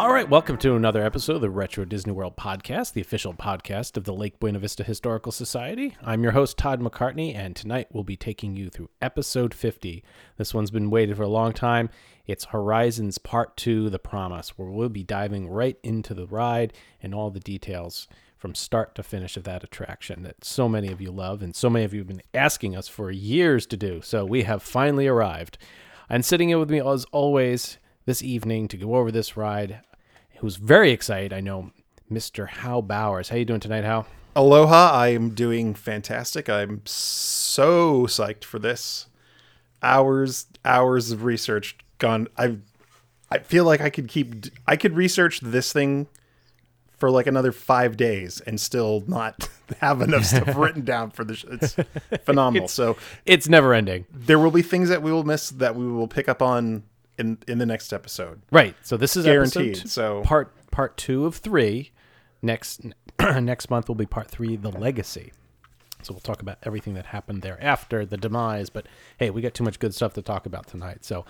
All right, welcome to another episode of the Retro Disney World Podcast, the official podcast of the Lake Buena Vista Historical Society. I'm your host, Todd McCartney, and tonight we'll be taking you through episode 50. This one's been waited for a long time. It's Horizons Part 2 The Promise, where we'll be diving right into the ride and all the details from start to finish of that attraction that so many of you love and so many of you have been asking us for years to do. So we have finally arrived. And sitting here with me, as always, this evening to go over this ride, who's very excited, I know, Mr. Hal Bowers. How you doing tonight, Hal? Aloha, I am doing fantastic. I'm so psyched for this. Hours, hours of research gone. I, I feel like I could keep. I could research this thing for like another five days and still not have enough stuff written down for the. It's phenomenal. so It's never ending. there will be things that we will miss that we will pick up on in in the next episode. Right. So this is Guaranteed, episode so- part part two of three. Next next month will be part three, the legacy. So we'll talk about everything that happened there after the demise. But hey, we got too much good stuff to talk about tonight. So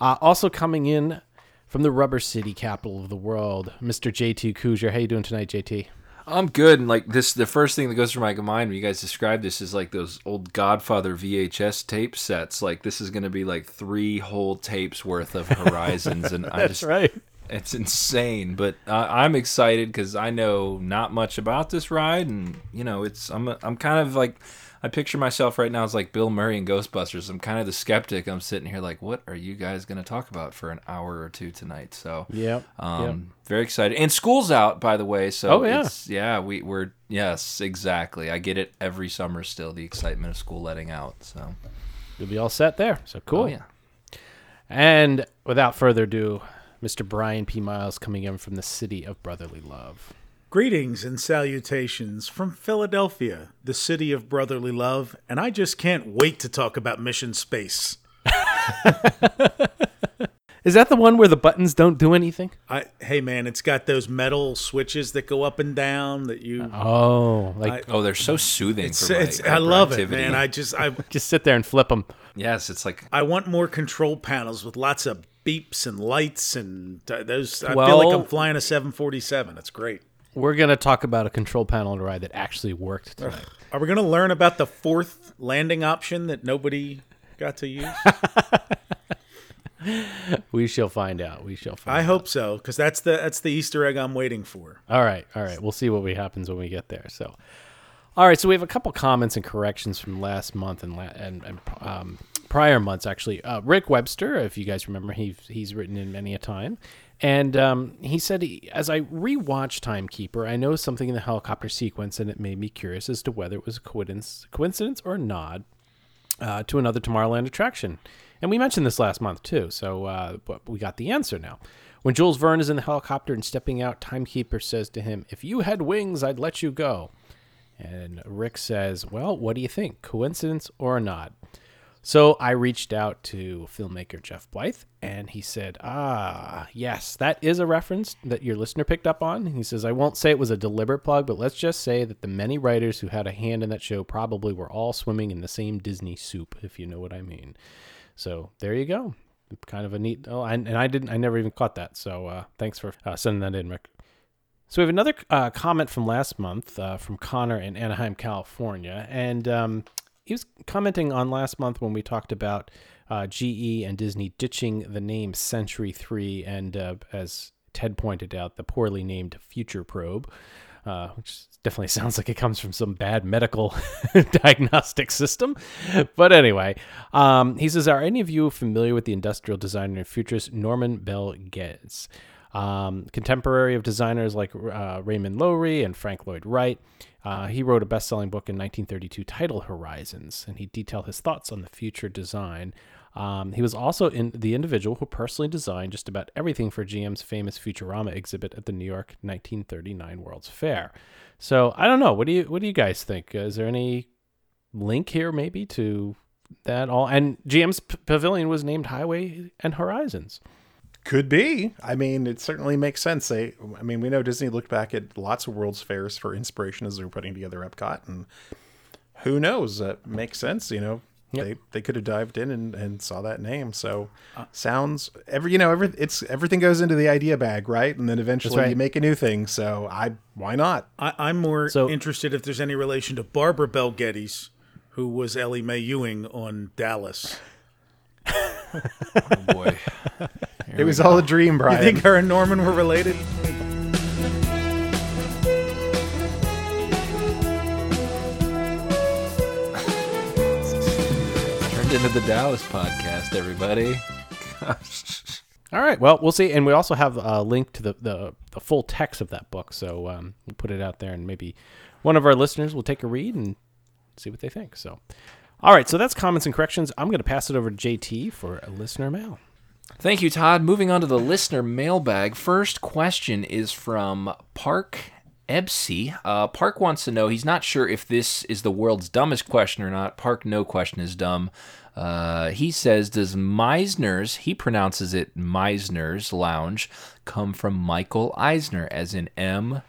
uh, also coming in from the Rubber City, capital of the world, Mr. JT Kujar. How you doing tonight, JT? I'm good. And like this, the first thing that goes through my mind when you guys describe this is like those old Godfather VHS tape sets. Like this is going to be like three whole tapes worth of Horizons, and I just right. it's insane. But uh, I'm excited because I know not much about this ride, and you know, it's I'm I'm kind of like. I picture myself right now as like Bill Murray in Ghostbusters. I'm kind of the skeptic. I'm sitting here like, what are you guys going to talk about for an hour or two tonight? So, Yep, um, yep. very excited. And school's out, by the way. So, Oh, yeah. it's, yeah, we, we're yes, exactly. I get it every summer still. The excitement of school letting out. So, You'll be all set there. So cool. oh yeah. And without further ado, Mr. Brian P. Miles coming in from the city of brotherly love. Greetings and salutations from Philadelphia, the city of brotherly love, and I just can't wait to talk about Mission Space. Is that the one where the buttons don't do anything? I, hey man, it's got those metal switches that go up and down that you. Oh, like Oh, they're so soothing it's, for my it's, I love it, hyperactivity. man. I just I just sit there and flip them. yes, it's like I want more control panels with lots of beeps and lights and uh, those. I feel like I'm flying a 747. It's great. We're gonna talk about a control panel ride that actually worked tonight. Are we going to learn about the fourth landing option that nobody got to use? we shall find out. We shall find. I out. hope so, because that's the that's the Easter egg I'm waiting for. All right, all right. We'll see what we happens when we get there. So, all right. So we have a couple comments and corrections from last month and la- and, and um, prior months actually. Uh, Rick Webster, if you guys remember, he he's written in many a time, and um, he said as I rewatched Timekeeper, I noticed something in the helicopter sequence, and it made me curious as to whether it was a coincidence, coincidence or nod uh, to another Tomorrowland attraction. And we mentioned this last month too, so uh, we got the answer now. When Jules Verne is in the helicopter and stepping out, Timekeeper says to him, If you had wings, I'd let you go. And Rick says, Well, what do you think? Coincidence or not? So I reached out to filmmaker Jeff Blythe, and he said, Ah, yes, that is a reference that your listener picked up on. He says, I won't say it was a deliberate plug, but let's just say that the many writers who had a hand in that show probably were all swimming in the same Disney soup, if you know what I mean. So there you go. Kind of a neat. Oh, and, and I didn't. I never even caught that. So uh, thanks for uh, sending that in, Rick. So we have another uh, comment from last month uh, from Connor in Anaheim, California, and um, he was commenting on last month when we talked about uh, GE and Disney ditching the name Century Three, and uh, as Ted pointed out, the poorly named Future Probe. uh, which definitely sounds like it comes from some bad medical diagnostic system. But anyway, um, he says, Are any of you familiar with the industrial designer and futurist Norman Bel Geddes? Um, contemporary of designers like uh, Raymond Loewy and Frank Lloyd Wright. Uh, he wrote a best selling book in 1932 titled Horizons, and he detailed his thoughts on the future design. Um, he was also in the individual who personally designed just about everything for GM's famous Futurama exhibit at the New York 1939 World's Fair. So I don't know. What do you what do you guys think? Is there any link here maybe to that all? And GM's p- pavilion was named Highway and Horizons. Could be. I mean, it certainly makes sense. They, I mean, we know Disney looked back at lots of World's Fairs for inspiration as they were putting together Epcot, and who knows? That makes sense. You know, Yep. they they could have dived in and, and saw that name. So sounds every you know every it's everything goes into the idea bag, right? And then eventually right. you make a new thing. So I why not? I, I'm more So- interested if there's any relation to Barbara Bel Geddes, who was Ellie Mae Ewing on Dallas. Oh boy. It was all a dream, Brian. You think her and Norman were related? Turned into the Dallas podcast, everybody. Gosh. All right. Well, we'll see, and we also have a link to the the, the full text of that book, so um, we'll put it out there, and maybe one of our listeners will take a read and see what they think. So, all right. So that's comments and corrections. I'm going to pass it over to JT for a listener mail. Thank you, Todd. Moving on to the listener mailbag. First question is from Park Ebsey. Uh, Park wants to know, he's not sure if this is the world's dumbest question or not. Park, no question is dumb. Uh, he says, Does Meisner's, he pronounces it Meisner's Lounge, come from Michael Eisner, as in M.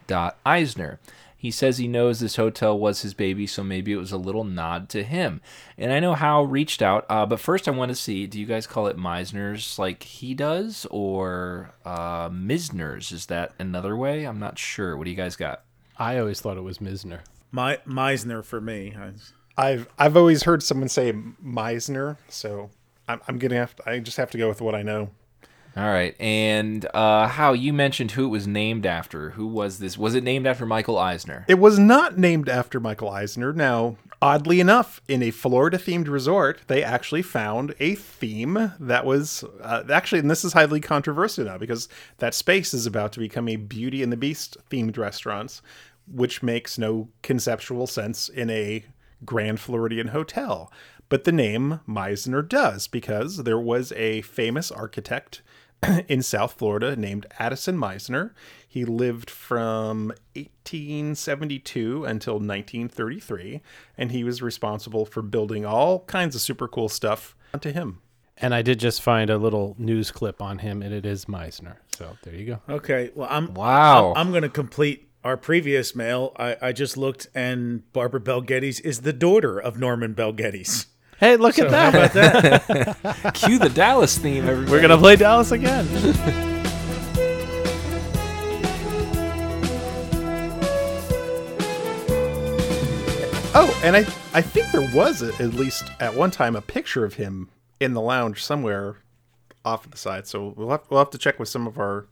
Eisner? He says he knows this hotel was his baby, so maybe it was a little nod to him. And I know Hal reached out, uh, but first I want to see do you guys call it Meisner's like he does, or uh, Misner's? Is that another way? I'm not sure. What do you guys got? I always thought it was Misner. My, Meisner for me. I- I've I've always heard someone say Meisner, so I'm, I'm gonna have to, I just have to go with what I know. All right. And uh, Hal, you mentioned who it was named after. Who was this? Was it named after Michael Eisner? It was not named after Michael Eisner. Now, oddly enough, in a Florida themed resort, they actually found a theme that was uh, actually, and this is highly controversial now because that space is about to become a Beauty and the Beast themed restaurant, which makes no conceptual sense in a Grand Floridian hotel. But the name Meisner does because there was a famous architect in South Florida named Addison Meisner. He lived from 1872 until 1933, and he was responsible for building all kinds of super cool stuff onto him. And I did just find a little news clip on him, and it is Meisner. So there you go. Okay, well, I'm Wow. I'm, I'm going to complete our previous mail. I, I just looked, and Barbara Bel Geddes is the daughter of Norman Bel Geddes. Hey, look at that. How about that? Cue the Dallas theme, everybody. We're gonna play Dallas again. Oh, and I I think there was a, at least at one time a picture of him in the lounge somewhere off to the side. So we'll have, we'll have to check with some of our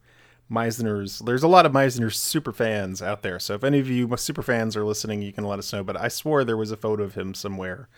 Meisner's. There's a lot of Meisner's super fans out there. So if any of you super fans are listening, you can let us know. But I swore there was a photo of him somewhere.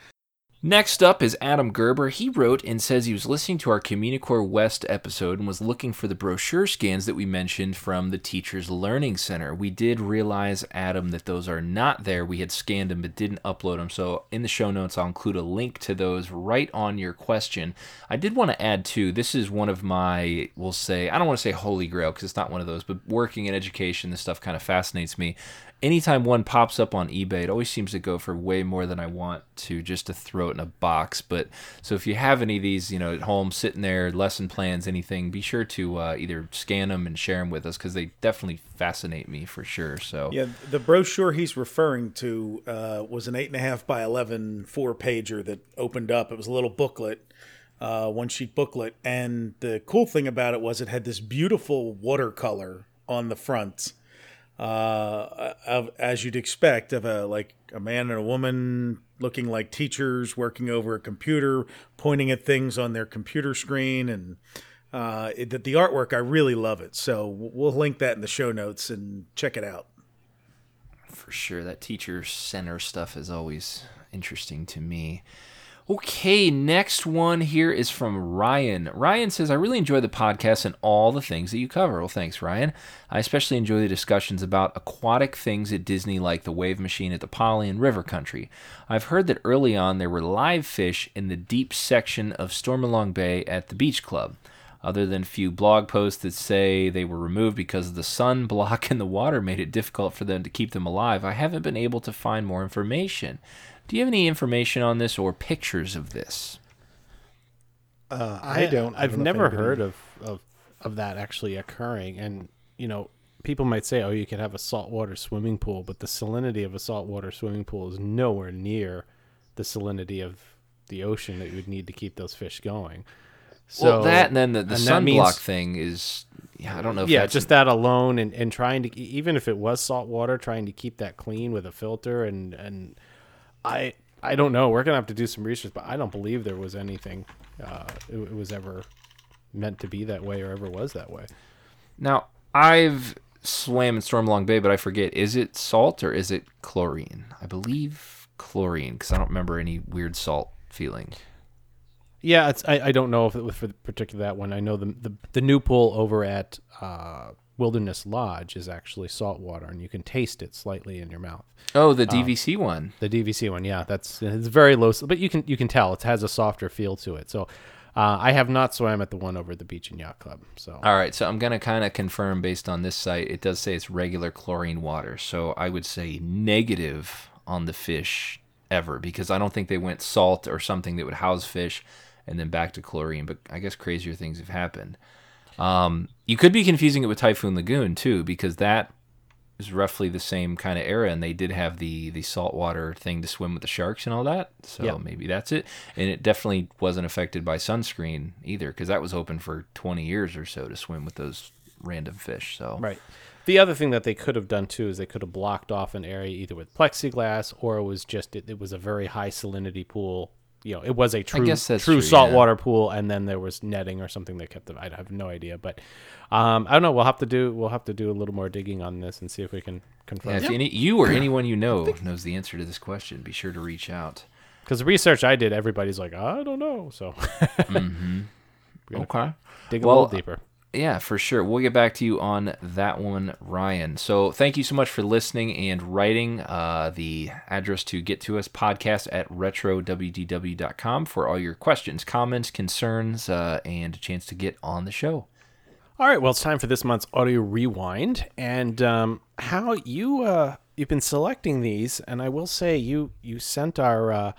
Next up is Adam Gerber. He wrote and says he was listening to our Communicore West episode and was looking for the brochure scans that we mentioned from the Teachers Learning Center. We did realize, Adam, that those are not there. We had scanned them but didn't upload them. So in the show notes, I'll include a link to those right on your question. I did want to add, too, this is one of my, we'll say, I don't want to say holy grail because it's not one of those, but working in education, this stuff kind of fascinates me anytime one pops up on eBay, it always seems to go for way more than I want to just to throw it in a box. But so if you have any of these, you know, at home sitting there, lesson plans, anything, be sure to uh, either scan them and share them with us because they definitely fascinate me for sure. So yeah, the brochure he's referring to uh, was an eight and a half by 11 four pager that opened up. It was a little booklet, uh, one sheet booklet, and the cool thing about it was it had this beautiful watercolor on the front uh, of, as you'd expect of a like a man and a woman looking like teachers working over a computer, pointing at things on their computer screen, and uh, the artwork I really love it. So we'll link that in the show notes and check it out. For sure. That teacher center stuff is always interesting to me. Okay, next one here is from Ryan. Ryan says, I really enjoy the podcast and all the things that you cover. Well, thanks, Ryan. I especially enjoy the discussions about aquatic things at Disney, like the wave machine at the Poly and River Country. I've heard that early on there were live fish in the deep section of Stormalong Bay at the Beach Club. Other than few blog posts that say they were removed because the sun block in the water made it difficult for them to keep them alive, I haven't been able to find more information. Do you have any information on this or pictures of this? Uh, I don't. I I've don't never heard of, of of that actually occurring. And you know, people might say, "Oh, you could have a saltwater swimming pool," but the salinity of a saltwater swimming pool is nowhere near the salinity of the ocean that you would need to keep those fish going. So well, that and then the, the and sunblock means- thing is, yeah, I don't know if yeah, that's just that alone, and, and trying to even if it was salt water, trying to keep that clean with a filter, and and I I don't know. We're gonna have to do some research, but I don't believe there was anything. Uh, it, it was ever meant to be that way or ever was that way. Now, I've swam in Stormalong Bay, but I forget. Is it salt or is it chlorine? I believe chlorine because I don't remember any weird salt feeling. Yeah, it's I, I don't know if it was for particular that one. I know the the, the new pool over at uh, Wilderness Lodge is actually salt water, and you can taste it slightly in your mouth. Oh, the DVC one. The DVC one, yeah, that's it's very low, but you can you can tell it has a softer feel to it. So, uh, I have not swam at the one over at the beach and yacht club. So, All right, so I'm gonna kind of confirm based on this site. It does say it's regular chlorine water, so I would say negative on the fish ever because I don't think they went salt or something that would house fish and then back to chlorine. But I guess crazier things have happened. Um, you could be confusing it with Typhoon Lagoon too because that is roughly the same kind of era, and they did have the the saltwater thing to swim with the sharks and all that. So Yeah. maybe that's it. And it definitely wasn't affected by sunscreen either because that was open for 20 years or so to swim with those random fish. So right. The other thing that they could have done too is they could have blocked off an area either with plexiglass or it was just it, it was a very high salinity pool. You know, it was a true guess that's true, true, saltwater pool, and then there was netting or something that kept them. I have no idea, but um, I don't know. We'll have to do we'll have to do a little more digging on this and see if we can confirm. Yeah, if any, you or anyone you know knows the answer to this question, be sure to reach out. Because the research I did, everybody's like, I don't know. So Okay. dig a Well, little deeper. Yeah, for sure. We'll get back to you on that one, Ryan. So thank you so much for listening and writing. Uh, the address to get to us podcast at retrowdw.com for all your questions, comments, concerns, uh, and a chance to get on the show. All right, well, it's time for this month's audio rewind, and um, how you uh, you've been selecting these, and I will say you you sent our, uh,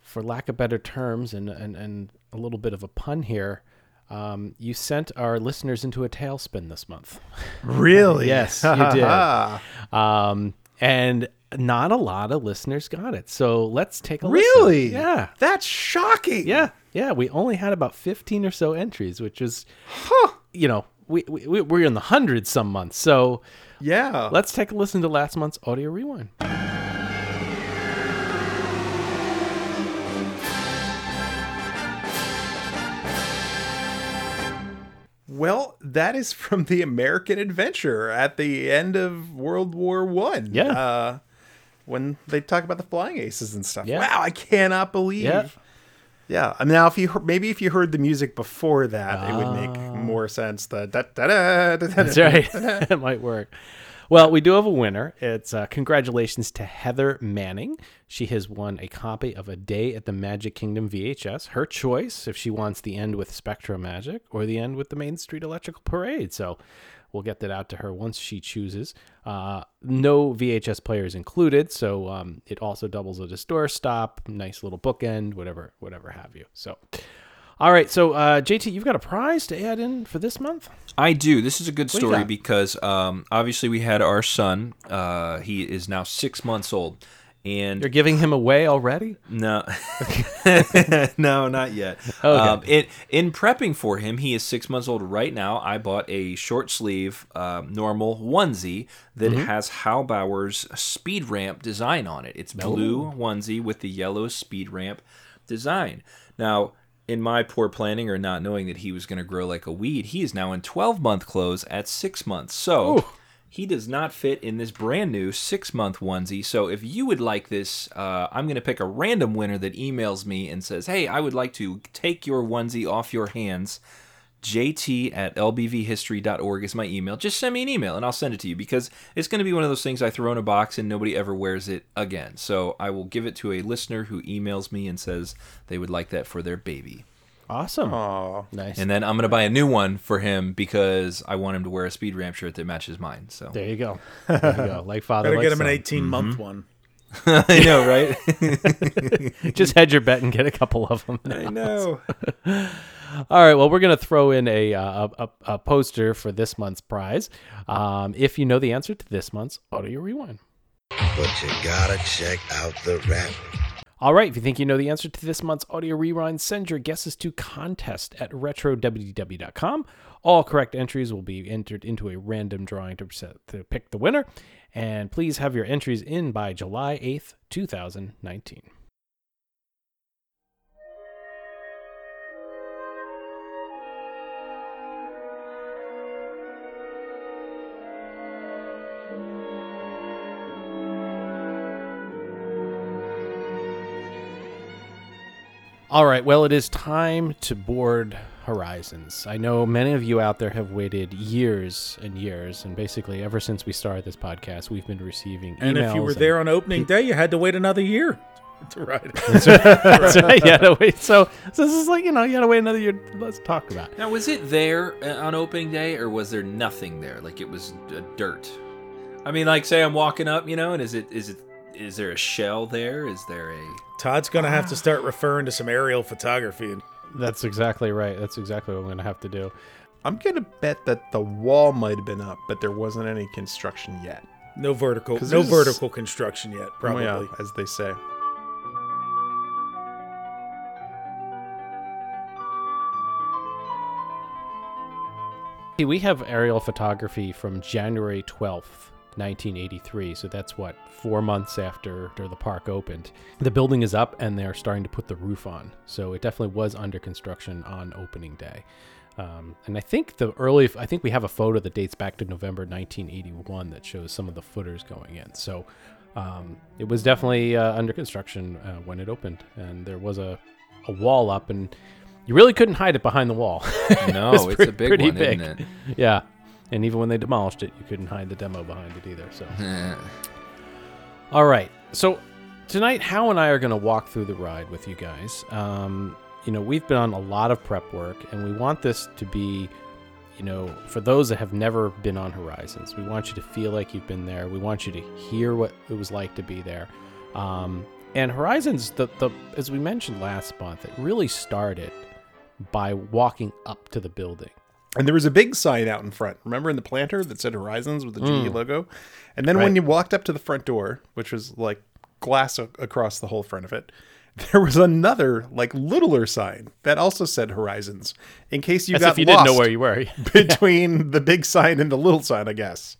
for lack of better terms, and and and a little bit of a pun here. Um, you sent our listeners into a tailspin this month. Really? Yes, you did. Um, and not a lot of listeners got it. So let's take a listen. Really? Yeah. That's shocking. Yeah, yeah. We only had about fifteen or so entries, which is, you know, we we- we're in the hundreds some months. So Yeah. let's take a listen to last month's audio rewind. Well, that is from the American Adventure at the end of World War One. Yeah. Uh, when they talk about the flying aces and stuff. Yeah. Wow, I cannot believe. Yeah. Yeah. I mean, now if you maybe if you heard the music before that, it would make more sense. The da da da. da, da, That's right. it might work. Well, we do have a winner. It's uh, congratulations to Heather Manning. She has won a copy of A Day at the Magic Kingdom VHS. Her choice if she wants the end with Spectro Magic or the end with the Main Street Electrical Parade. So we'll get that out to her once she chooses. Uh, no VHS players included, so um, it also doubles as a store stop, nice little bookend, whatever, whatever have you. So. All right, so uh, JT, you've got a prize to add in for this month. I do. This is a good story because um, obviously we had our son. Uh, he is now six months old, and You're giving him away already? No, no, not yet. Okay. Um, in in prepping for him, he is six months old right now. I bought a short sleeve, uh, normal onesie that Mm-hmm. has Halbauer's speed ramp design on it. It's blue onesie with the yellow speed ramp design. Now, in my poor planning or not knowing that he was going to grow like a weed, he is now in twelve month clothes at six months. So. he does not fit in this brand new six month onesie. So if you would like this, uh, I'm going to pick a random winner that emails me and says, Hey, I would like to take your onesie off your hands. JT at lbvhistory.org is my email. Just send me an email and I'll send it to you because it's going to be one of those things I throw in a box and nobody ever wears it again. So I will give it to a listener who emails me and says they would like that for their baby. Awesome. Aw. Nice. And then I'm going to buy a new one for him because I want him to wear a speed ramp shirt that matches mine. So there you go. There you go. Like father, Better like get him an 18 month mm-hmm. one. I know, right? Just hedge your bet and get a couple of them. I know. All right. Well, we're going to throw in a, uh, a, a, a poster for this month's prize. Um, if you know the answer to this month's audio rewind. But you gotta check out the rap. All right. If you think you know the answer to this month's audio rewind, send your guesses to contest at retrowdw.com. All correct entries will be entered into a random drawing to, set, to pick the winner. And please have your entries in by July 8th, 2019. All right, well, it is time to board Horizons. I know many of you out there have waited years and years, and basically ever since we started this podcast, we've been receiving And if you were there on opening day, you had to wait another year to ride it. That's right. You had to wait. So, so this is like you know you had to wait another year. Let's talk about. It. now, was it there uh, on opening day or was there nothing there? Like it was uh, dirt? I mean, like say I'm walking up, you know, and is it is it is there a shell there? Is there a Todd's going to have to ah. start referring to some aerial photography. That's exactly right. That's exactly what I'm going to have to do. I'm gonna bet that the wall might have been up, but there wasn't any construction yet. no vertical, 'Cause no vertical construction yet, probably. Oh, yeah, as they say. See, we have aerial photography from January 12th, 1983. So that's what, four months after, after the park opened. The building is up and they're starting to put the roof on. So it definitely was under construction on opening day. Um, and I think the early, I think we have a photo that dates back to November 1981 that shows some of the footers going in. So um, it was definitely uh, under construction uh, when it opened. And there was a, a wall up and you really couldn't hide it behind the wall. no? was it's pre- a big pretty one, big. isn't it? Yeah. And even when they demolished it, you couldn't hide the demo behind it either. So, all right. So tonight, Hal and I are going to walk through the ride with you guys. Um, you know, we've been on a lot of prep work, and we want this to be, you know, for those that have never been on Horizons, we want you to feel like you've been there. We want you to hear what it was like to be there. Um, and Horizons, the, the as we mentioned last month, it really started by walking up to the building. And there was a big sign out in front. Remember in the planter that said Horizons with the GE logo? And then when you walked up to the front door, which was like glass a- across the whole front of it, there was another like littler sign that also said Horizons in case you As got if you lost didn't know where you were. between the big sign and the little sign, I guess.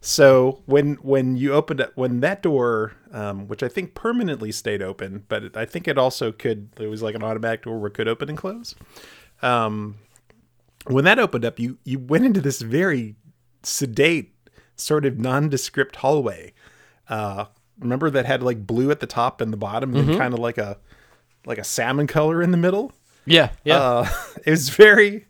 so when when you opened it, when that door, um, which I think permanently stayed open, but it, I think it also could, it was like an automatic door where it could open and close. Um, when that opened up, you you went into this very sedate, sort of nondescript hallway. Uh, remember that had like blue at the top and the bottom, and kind of like a like a salmon color in the middle. Yeah, yeah. Uh, it was very,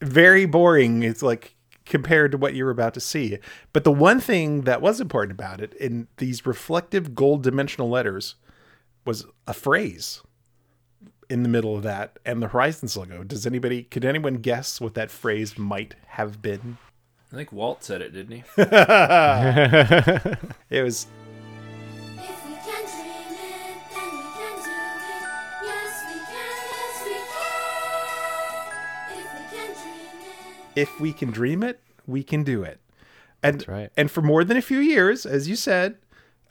very boring. It's like compared to what you were about to see. But the one thing that was important about it in these reflective gold dimensional letters was a phrase in the middle of that and the Horizons logo. Does anybody, could anyone guess what that phrase might have been? I think Walt said it, didn't he? It was, If we can dream it, then we can do it. Yes, we can, yes, we can. If we can dream it. we can we can do it. And That's right. and for more than a few years, as you said,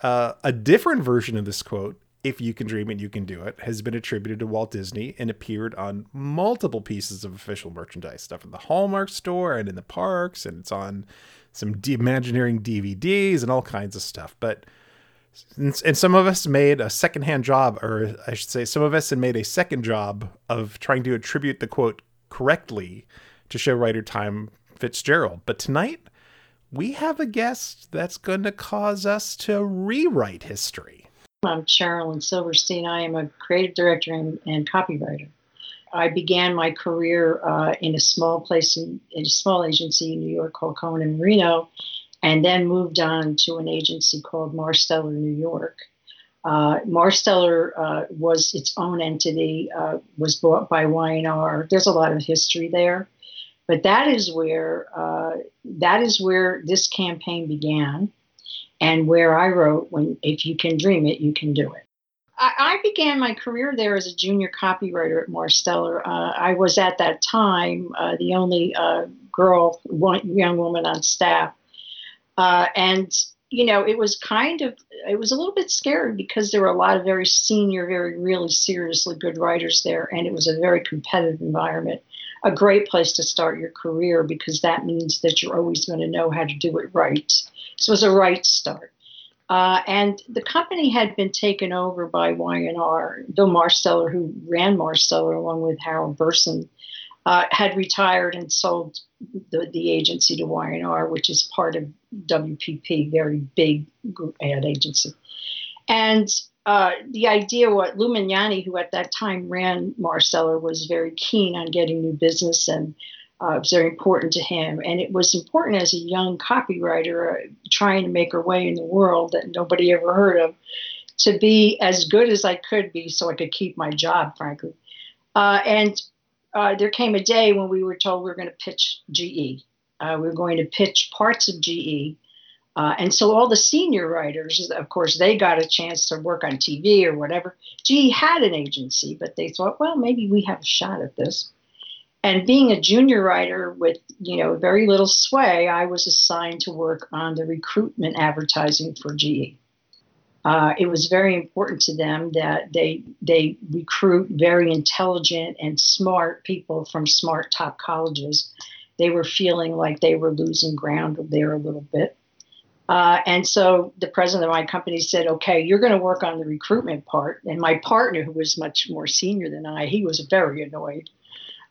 uh, a different version of this quote, "If you can dream it, you can do it," has been attributed to Walt Disney and appeared on multiple pieces of official merchandise stuff in the Hallmark store and in the parks, and it's on some D- Imagineering DVDs and all kinds of stuff. But and, and some of us made a secondhand job, or I should say, some of us had made a second job of trying to attribute the quote correctly to show writer Tom Fitzgerald. But tonight, we have a guest that's going to cause us to rewrite history. I'm Sherilyn Silverstein. I am a creative director and, and copywriter. I began my career uh, in a small place in, in a small agency in New York called Cohen and Marino, and then moved on to an agency called Marsteller New York. Uh, Marsteller uh, was its own entity, uh, was bought by Y&R. There's a lot of history there, but that is where uh, that is where this campaign began, and where I wrote, "When if you can dream it, you can do it." I, I began my career there as a junior copywriter at Marsteller. Uh, I was at that time uh, the only uh, girl, one, young woman on staff, uh, and you know it was kind of it was a little bit scary because there were a lot of very senior, very really seriously good writers there, and it was a very competitive environment. A great place to start your career because that means that you're always going to know how to do it right. So it was a right start. Uh, and the company had been taken over by Y&R. Bill Marsteller, who ran Marsteller along with Harold Burson, uh, had retired and sold the, the agency to Y&R, which is part of WPP, very big ad agency. And uh, the idea, what Lou Mignani, who at that time ran Marsteller, was very keen on getting new business and uh, it was very important to him. And it was important as a young copywriter uh, trying to make her way in the world that nobody ever heard of to be as good as I could be so I could keep my job, frankly. Uh, and uh, there came a day when we were told we were going to pitch GE. Uh, we were going to pitch parts of GE. Uh, and so all the senior writers, of course, they got a chance to work on TV or whatever. GE had an agency, but they thought, well, maybe we have a shot at this. And being a junior writer with you know very little sway, I was assigned to work on the recruitment advertising for GE. Uh, it was very important to them that they they recruit very intelligent and smart people from smart top colleges. They were feeling like they were losing ground there a little bit. Uh, and so the president of my company said, okay, you're going to work on the recruitment part. And my partner, who was much more senior than I, he was very annoyed.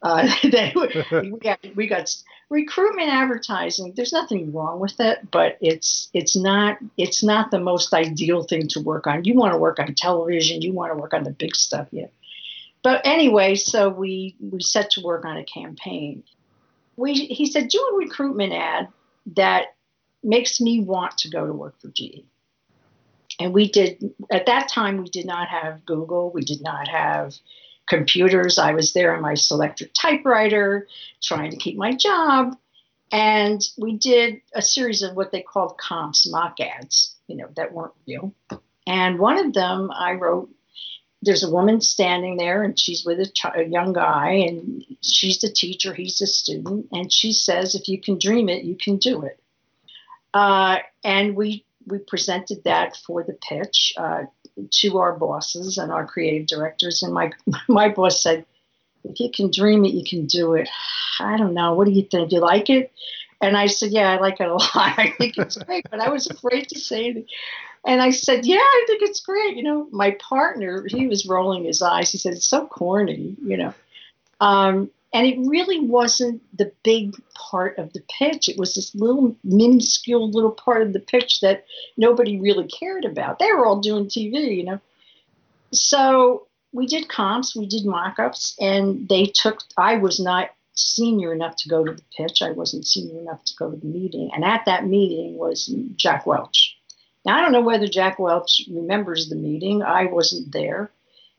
Uh, we, got, we got recruitment advertising. There's nothing wrong with it, but it's it's not it's not the most ideal thing to work on. You want to work on television. You want to work on the big stuff. Yeah. But anyway, so we we set to work on a campaign. We he said do a recruitment ad that makes me want to go to work for GE. And we did at that time we did not have Google. We did not have computers. I was there on my Selectric typewriter trying to keep my job. And we did a series of what they called comps, mock ads, you know, that weren't real. And one of them I wrote, there's a woman standing there and she's with a, a young guy and she's the teacher, he's the student. And she says, if you can dream it, you can do it. Uh, and we we presented that for the pitch uh, to our bosses and our creative directors. And my my boss said, "If you can dream it, you can do it." I don't know. What do you think? Do you like it? And I said, "Yeah, I like it a lot. I think it's great." But I was afraid to say it. And I said, "Yeah, I think it's great." You know, my partner, he was rolling his eyes. He said, "It's so corny," you know. Um, and it really wasn't the big part of the pitch. It was this little minuscule little part of the pitch that nobody really cared about. They were all doing TV, you know. So we did comps, we did mock-ups, and they took. I was not senior enough to go to the pitch. I wasn't senior enough to go to the meeting, and at that meeting was Jack Welch. Now I don't know whether Jack Welch remembers the meeting. I wasn't there,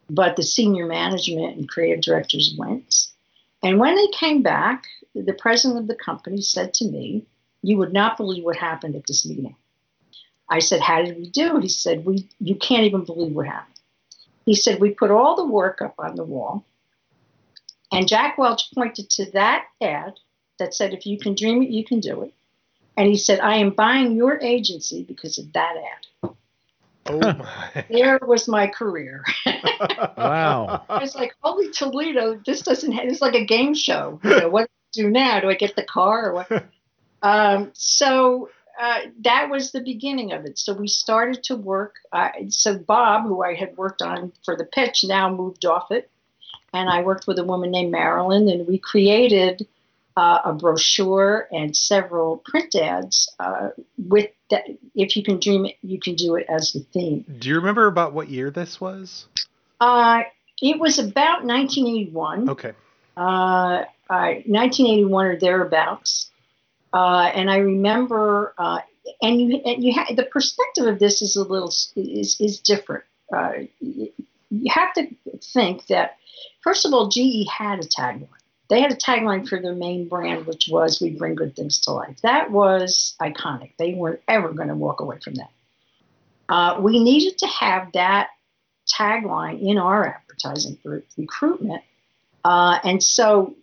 but the senior management and creative directors went. And when they came back, the president of the company said to me, You would not believe what happened at this meeting. I said, How did we do? He said, We you can't even believe what happened. He said, We put all the work up on the wall. And Jack Welch pointed to that ad that said, If you can dream it, you can do it. And he said, I am buying your agency because of that ad. Oh my. There was my career. Wow. I was like, holy Toledo, this doesn't have, it's like a game show. You know, what do I do now? Do I get the car or what? um, so uh, that was the beginning of it. So we started to work. Uh, so Bob, who I had worked on for the pitch, now moved off it. And I worked with a woman named Marilyn, and we created uh, a brochure and several print ads uh, with that. If you can dream it, you can do it as the theme. Do you remember about what year this was? Uh, it was about 1981. Okay. uh, I 1981 or thereabouts. Uh, and I remember, uh, and you and you ha- the perspective of this is a little is is different. Uh, you have to think that first of all, GE had a tagline. They had a tagline for their main brand, which was "We bring good things to life." That was iconic. They weren't ever going to walk away from that. Uh, we needed to have that tagline in our advertising for recruitment. Uh, and so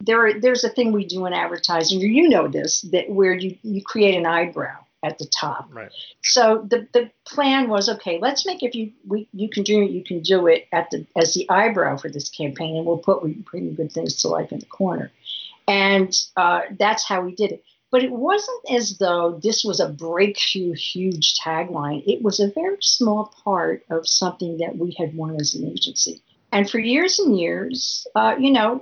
there, there's a thing we do in advertising, you know this, that where you, you create an eyebrow at the top. Right. So the, the plan was okay. Let's make if you we, you can do it, you can do it at the as the eyebrow for this campaign, and we'll put we bring good things to life in the corner, and uh, that's how we did it. But it wasn't as though this was a breakthrough, huge tagline. It was a very small part of something that we had won as an agency. And for years and years, uh, you know,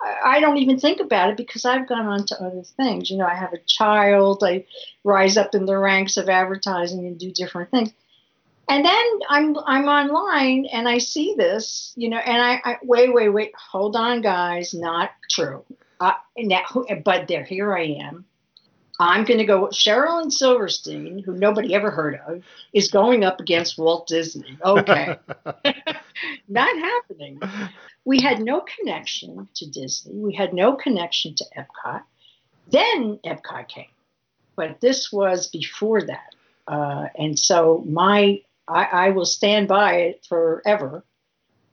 I don't even think about it because I've gone on to other things. You know, I have a child, I rise up in the ranks of advertising and do different things. And then I'm I'm online and I see this, you know, and I, I wait, wait, wait, hold on, guys, not true. Uh, now, but there, here I am. I'm going to go. Sherilyn Silverstein, who nobody ever heard of, is going up against Walt Disney. Okay, not happening. We had no connection to Disney. We had no connection to Epcot. Then Epcot came, but this was before that, uh, and so my I, I will stand by it forever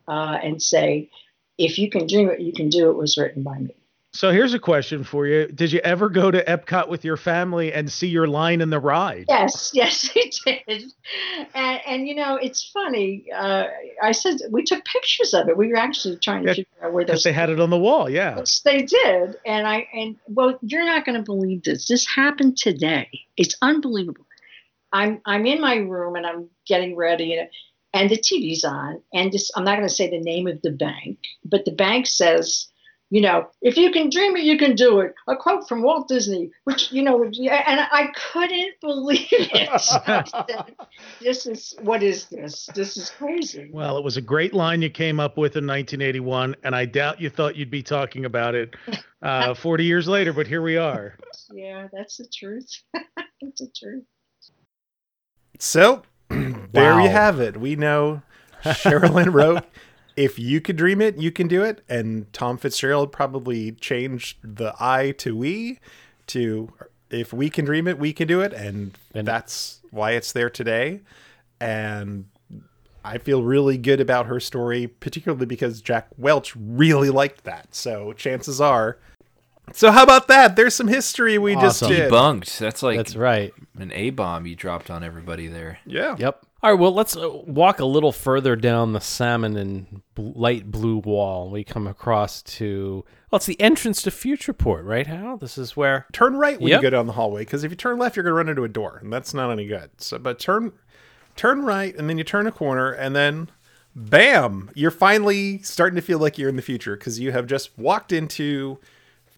uh, and say, if you can dream it, you can do it. Was written by me. So here's a question for you. Did you ever go to Epcot with your family and see your line in the ride? Yes, yes, we did. And, and you know, it's funny. Uh, I said we took pictures of it. We were actually trying to Yeah, figure out where those. they had it on the wall, yeah. Yes, they did. And I and well, you're not going to believe this. This happened today. It's unbelievable. I'm I'm in my room and I'm getting ready and and the TV's on and this I'm not going to say the name of the bank, but the bank says. You know, if you can dream it, you can do it. A quote from Walt Disney, which you know, and I couldn't believe it. This is what is this? This is crazy. Well, it was a great line you came up with in 1981, and I doubt you thought you'd be talking about it uh, 40 years later, but here we are. Yeah, that's the truth. that's the truth. So there Wow. you have it. We know Sherilyn wrote, "If you could dream it, you can do it." And Tom Fitzgerald probably changed the "I" to "we" to "If we can dream it, we can do it," and that's why it's there today. And I feel really good about her story, particularly because Jack Welch really liked that. So chances are. So how about that? There's some history we just did. Debunked. That's like That's right. an A bomb you dropped on everybody there. Yeah. Yep. All right. Well, let's uh, walk a little further down the salmon and light blue wall. We come across to well, it's the entrance to Futureport, right? Hal? This is where turn right when Yep. you go down the hallway because if you turn left you're going to run into a door and that's not any good so but turn turn right and then you turn a corner and then bam you're finally starting to feel like you're in the future because you have just walked into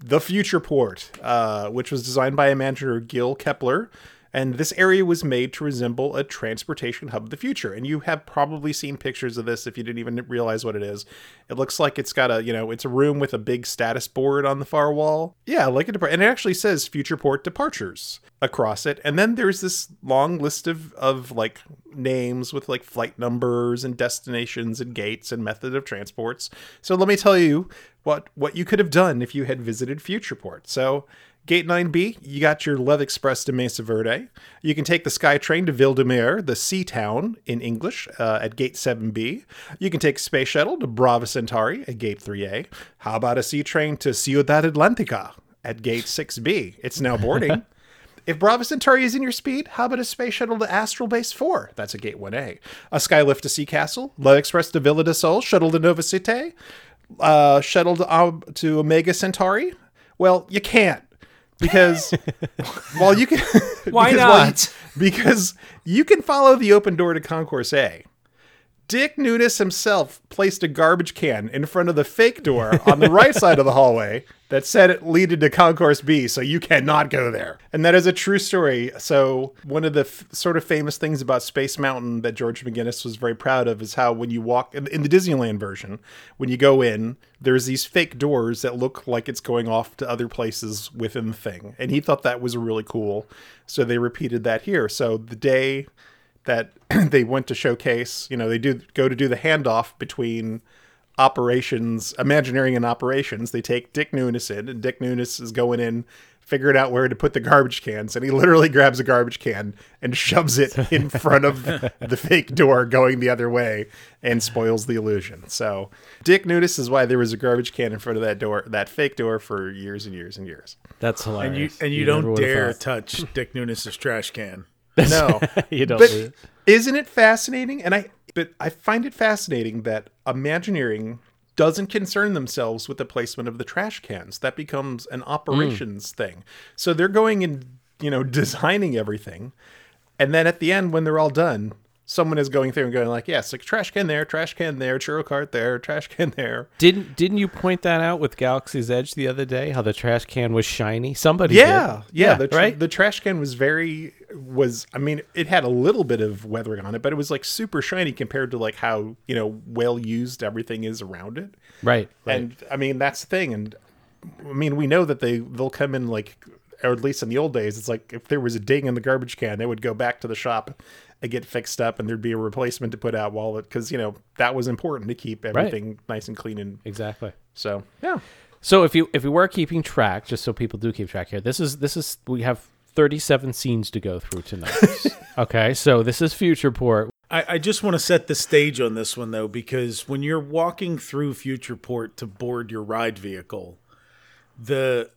the future port uh, which was designed by a manager gil kepler and this area was made to resemble a transportation hub of the future. And you have probably seen pictures of this if you didn't even realize what it is. It looks like it's got a you know it's a room with a big status board on the far wall. Yeah like a depart and it actually says future port departures across it. And then there's this long list of of like names with like flight numbers and destinations and gates and method of transports. So let me tell you what what you could have done if you had visited futureport so Gate 9B, you got your Love Express to Mesa Verde. You can take the SkyTrain to Ville de Mer, the sea town in English, uh, at Gate 7B. You can take a Space Shuttle to Brava Centauri at Gate 3A. How about a sea train to Ciudad Atlantica at Gate 6B? It's now boarding. If Brava Centauri is in your speed, how about a space shuttle to Astral Base 4? That's a Gate 1A. A Skylift to Sea Castle, Love Express to Villa de Sol, shuttle to Nova Cite, uh, shuttle to, um, to Omega Centauri. Well, you can't because while you can Why not? because you can follow the open door to Concourse A Dick Nunis himself placed a garbage can in front of the fake door on the right side of the hallway that said it leaded to Concourse B, so you cannot go there. And that is a true story. So, one of the f- sort of famous things about Space Mountain that George McGinnis was very proud of is how when you walk in in the Disneyland version, when you go in, there's these fake doors that look like it's going off to other places within the thing. And he thought that was really cool. So, they repeated that here. So, the day that they went to showcase, you know, they do go to do the handoff between operations, Imagineering and operations. They take Dick Nunis in, and Dick Nunis is going in, figuring out where to put the garbage cans, and he literally grabs a garbage can and shoves it in front of the fake door going the other way and spoils the illusion. So Dick Nunis is why there was a garbage can in front of that door, that fake door, for years and years and years. That's hilarious. And you hilarious. and you, never don't dare touch Dick Nunis' trash can. No, You don't But it. isn't it fascinating? And I, but I find it fascinating that Imagineering doesn't concern themselves with the placement of the trash cans. That becomes an hmm. operations thing. So they're going and you know designing everything, and then at the end when they're all done, someone is going through and going like, yes, like trash can there, trash can there, churro cart there, trash can there. Didn't didn't you point that out with Galaxy's Edge the other day? How the trash can was shiny. Somebody Yeah, did. yeah. the right. The trash can was very was. I mean, it had a little bit of weathering on it, but it was like super shiny compared to like how you know well used everything is around it. Right. right. And I mean that's the thing. And I mean we know that they they'll come in like, or at least in the old days, it's like if there was a ding in the garbage can, they would go back to the shop and get fixed up, and there'd be a replacement to put out while it because you know that was important to keep everything nice and clean and exactly. so yeah. So if you if we were keeping track, just so people do keep track here, this is this is we have 37 scenes to go through tonight. okay, so this is Futureport. I, I just want to set the stage on this one though, because when you're walking through Futureport to board your ride vehicle, the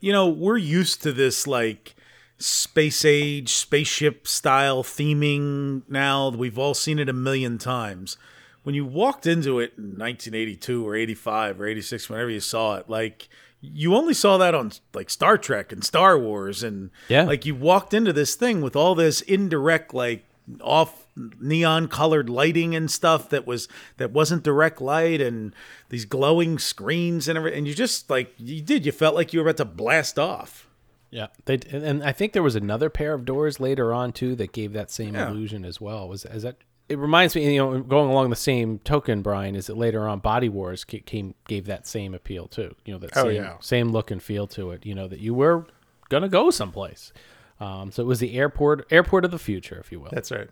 you know we're used to this like space age spaceship style theming now we've all seen it a million times when you walked into it in 1982 or 85 or 86 whenever you saw it like you only saw that on like star trek and star wars and Yeah. like you walked into this thing with all this indirect like off neon colored lighting and stuff that was that wasn't direct light and these glowing screens and everything and you just like you did you felt like you were about to blast off Yeah, they and I think there was another pair of doors later on too that gave that same Yeah. illusion as well. Was is that? It reminds me, you know, going along the same token, Brian, is that later on Body Wars came gave that same appeal too. You know, that Oh, same yeah. same look and feel to it. You know, that you were gonna go someplace. Um, so it was the airport airport of the future, if you will. That's right.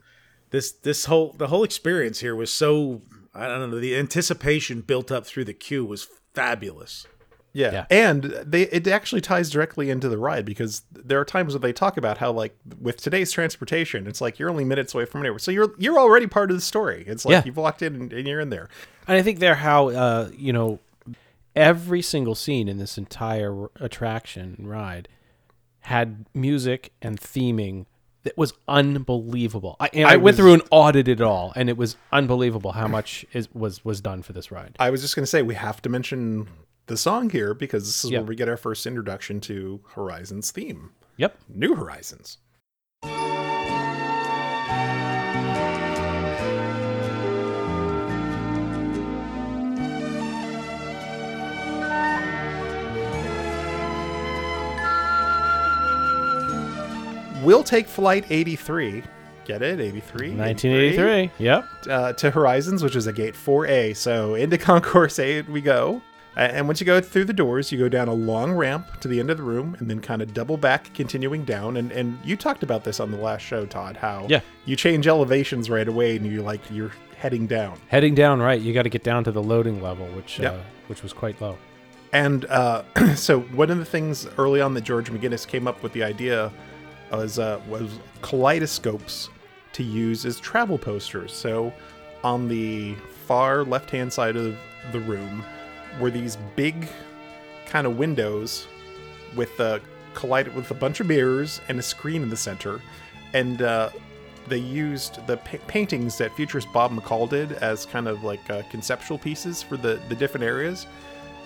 this this whole the whole experience here was so I don't know the anticipation built up through the queue was fabulous. Yeah. Yeah. And they it actually ties directly into the ride because there are times where they talk about how like with today's transportation, it's like you're only minutes away from anywhere. So you're you're already part of the story. It's like Yeah. you've walked in and, and you're in there. And I think they're how uh, you know every single scene in this entire attraction and ride had music and theming that was unbelievable. I, I, went was- through and audited it all, and it was unbelievable how much is was was done for this ride. I was just gonna say we have to mention the song here because this is Yeah. where we get our first introduction to Horizon's theme. Yep. New Horizons. We'll take flight 83. Get it? 83. 1983. Yep. uh, to Horizons, which is a gate 4A. So into Concourse 8 we go. And once you go through the doors, you go down a long ramp to the end of the room and then kind of double back, continuing down. And, and you talked about this on the last show, Todd, how Yeah. you change elevations right away and you're like, you're heading down. Heading down right, you got to get down to the loading level, which Yep. uh, which was quite low. And uh, so one of the things early on that George McGinnis came up with the idea was uh, was kaleidoscopes to use as travel posters. So on the far left hand side of the room were these big kind of windows with a collided with a bunch of mirrors and a screen in the center, and uh, they used the pa- paintings that futurist Bob McCall did as kind of like uh, conceptual pieces for the the different areas.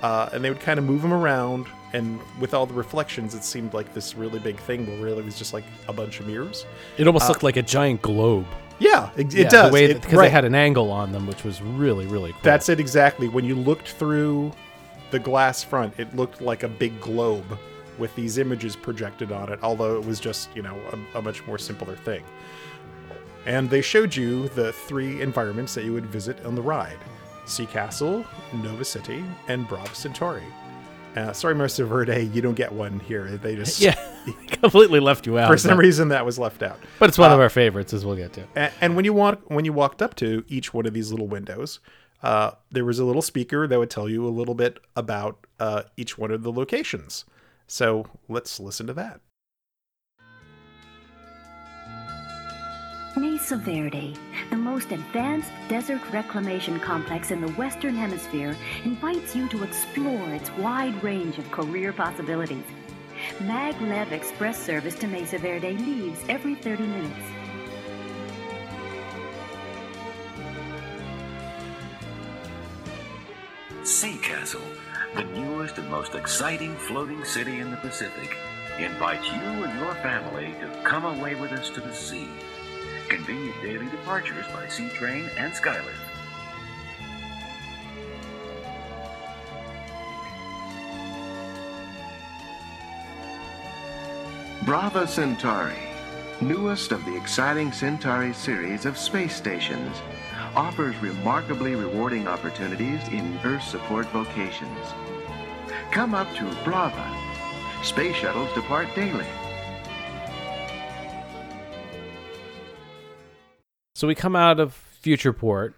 Uh, and they would kind of move them around and with all the reflections it seemed like this really big thing but really it was just like a bunch of mirrors. It almost Uh, looked like a giant globe. Yeah, it, it Yeah, does. the because right. they had an angle on them, which was really really cool. That's it exactly. When you looked through the glass front, it looked like a big globe with these images projected on it, although it was just, you know, a, a much more simpler thing. And they showed you the three environments that you would visit on the ride Sea Castle, Nova City, and Brava Centauri. Uh, sorry, Mr. Verde, you don't get one here. They just. yeah, completely left you out. For some but- reason, that was left out. but it's one of Uh, our favorites, as we'll get to. and, and when you walk, when you walked up to each one of these little windows, uh, there was a little speaker that would tell you a little bit about uh, each one of the locations. So let's listen to that. Mesa Verde, the most advanced desert reclamation complex in the Western Hemisphere, invites you to explore its wide range of career possibilities. Maglev Express service to Mesa Verde leaves every 30 minutes. Sea Castle, the newest and most exciting floating city in the Pacific, invites you and your family to come away with us to the sea. Convenient daily departures by sea train and Skylift. Brava Centauri, newest of the exciting Centauri series of space stations, offers remarkably rewarding opportunities in Earth support vocations. Come up to Brava. Space shuttles depart daily. So we come out of Futureport,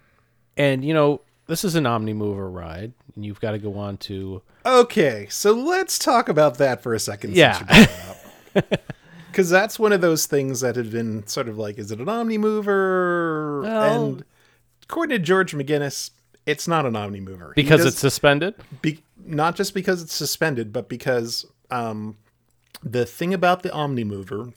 and you know this is an Omnimover ride, and you've got to go on to Okay, so let's talk about that for a second. Yeah. Because that's one of those things that had been sort of like, is it an Omni mover? Well- and according to George McGinnis, it's not an Omni mover because does- it's suspended. Be, not just because it's suspended, but because um, the thing about the Omni Mover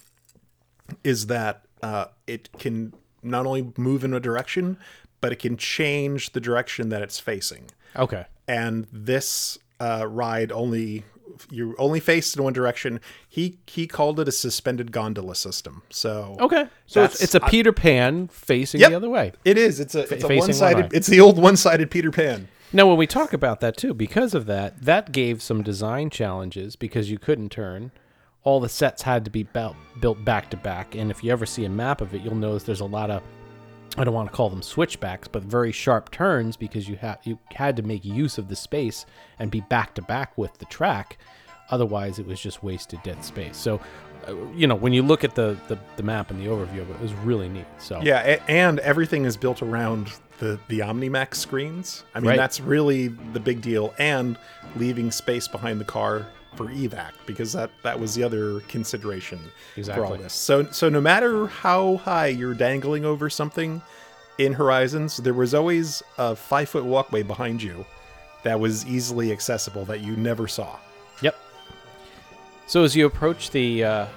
is that uh, it can not only move in a direction, but it can change the direction that it's facing. Okay. And this uh, ride only you only faced in one direction. He he called it a suspended gondola system. So Okay, so it's, it's a Peter Pan facing Yep. the other way. It is. It's a it's a one sided. It's the old one sided Peter Pan. Now, when we talk about that too, because of that, that gave some design challenges because you couldn't turn. All the sets had to be built back to back, and if you ever see a map of it, you'll notice there's a lot of I don't want to call them switchbacks, but very sharp turns because you had you had to make use of the space and be back to back with the track. Otherwise, it was just wasted dead space. So, uh, you know, when you look at the, the the map and the overview of it, it was really neat. So Yeah, and everything is built around the the OmniMax screens. I mean, Right. that's really the big deal, and leaving space behind the car for evac because that that was the other consideration for all this. So so no matter how high you're dangling over something in Horizons, there was always a five foot walkway behind you that was easily accessible that you never saw. Yep. So as you approach the uh,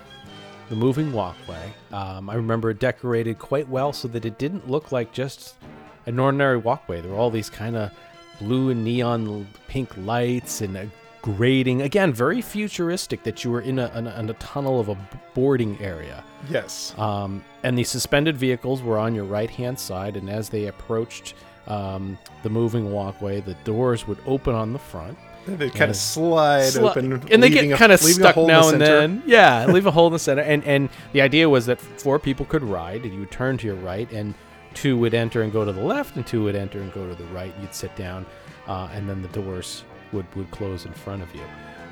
the moving walkway, um, I remember it decorated quite well so that it didn't look like just an ordinary walkway. There were all these kind of blue and neon pink lights and a grating. Again, very futuristic. That you were in a, in a, in a tunnel of a boarding area. Yes. Um, and the suspended vehicles were on your right hand side, and as they approached um, the moving walkway, the doors would open on the front. They kinda slide Sli- open, and they get kind of stuck now the and then. Yeah, leave a hole in the center, and and the idea was that four people could ride, and you would turn to your right, and two would enter and go to the left, and two would enter and go to the right. You'd sit down, uh, and then the doors would would close in front of you.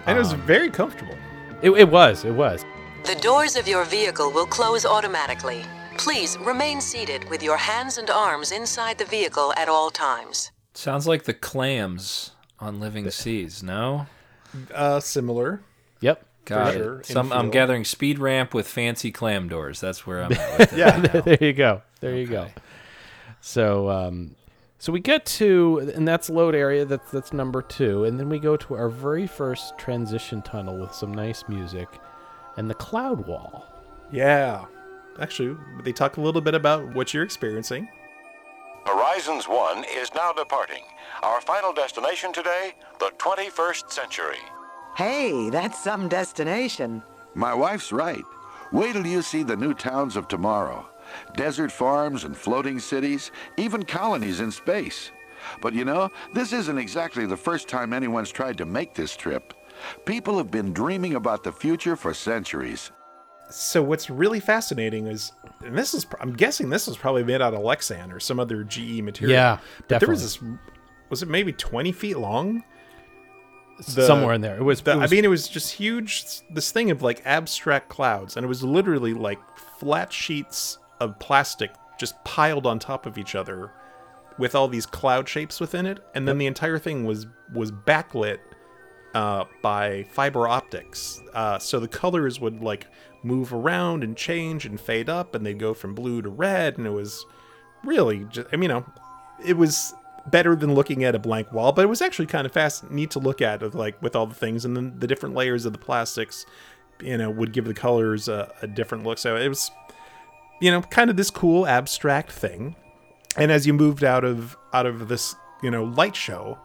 And it was Um, very comfortable. It, it was. It was. The doors of your vehicle will close automatically. Please remain seated with your hands and arms inside the vehicle at all times. Sounds like the clams on Living Seas, no? Uh, similar. Yep. Got For it. sure, in I'm gathering speed ramp with fancy clam doors. That's where I'm at. With yeah, right there you go. There you go. So, um, so we get to, and that's load area. That's that's number two, and then we go to our very first transition tunnel with some nice music, and the cloud wall. Yeah. Actually, they talk a little bit about what you're experiencing. Horizons 1 is now departing. Our final destination today, the 21st century. Hey, that's some destination. My wife's right. Wait till you see the new towns of tomorrow. Desert farms and floating cities, even colonies in space. But you know, this isn't exactly the first time anyone's tried to make this trip. People have been dreaming about the future for centuries. So what's really fascinating is, and this is, I'm guessing this was probably made out of Lexan or some other GE material. Yeah, definitely. but there was this, was it maybe 20 feet long? Somewhere in there. It was- the- it was- I mean, it was just huge. This thing of like abstract clouds, and it was literally like flat sheets of plastic just piled on top of each other, with all these cloud shapes within it, and then the entire thing was was backlit uh, by fiber optics. Uh, so the colors would like move around and change and fade up, and they'd go from blue to red, and it was really just, I mean, you know, it was better than looking at a blank wall, but it was actually kind of fast, neat to look at, of like with all the things, and then the different layers of the plastics, you know, would give the colors a, a different look. So it was, you know, kind of this cool abstract thing. And as you moved out of out of this, you know, light show,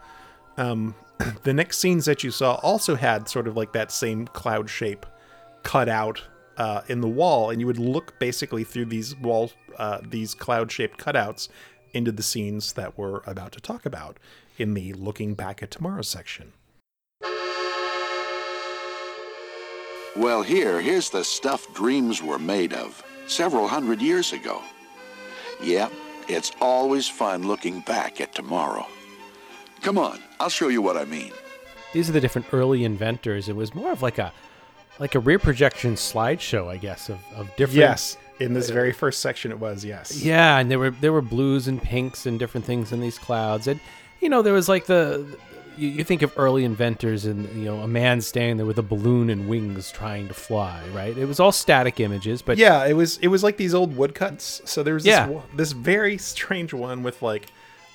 um, the next scenes that you saw also had sort of like that same cloud shape cut out uh, in the wall, and you would look basically through these wall, uh, these cloud shaped cutouts into the scenes that we're about to talk about in the looking back at tomorrow section. Well, here, here's the stuff dreams were made of several hundred years ago. Yep, it's always fun looking back at tomorrow. Come on, I'll show you what I mean. These are the different early inventors. It was more of like a like a rear projection slideshow, I guess, of, of different Yes, in this very first section, it was yes. Yeah, and there were there were blues and pinks and different things in these clouds, and you know there was like the you, you think of early inventors and you know a man standing there with a balloon and wings trying to fly, right? It was all static images, but yeah, it was it was like these old woodcuts. So there was this, Yeah. this very strange one with like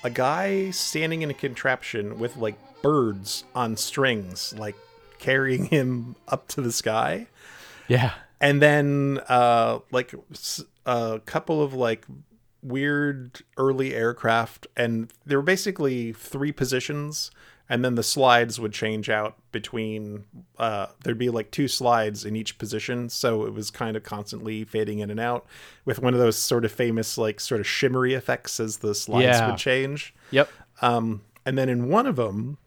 a guy standing in a contraption with like birds on strings, like carrying him up to the sky. Yeah. And then uh like a couple of like weird early aircraft and there were basically three positions and then the slides would change out between uh there'd be like two slides in each position so it was kind of constantly fading in and out with one of those sort of famous like sort of shimmery effects as the slides Yeah. would change Yep. um and then in one of them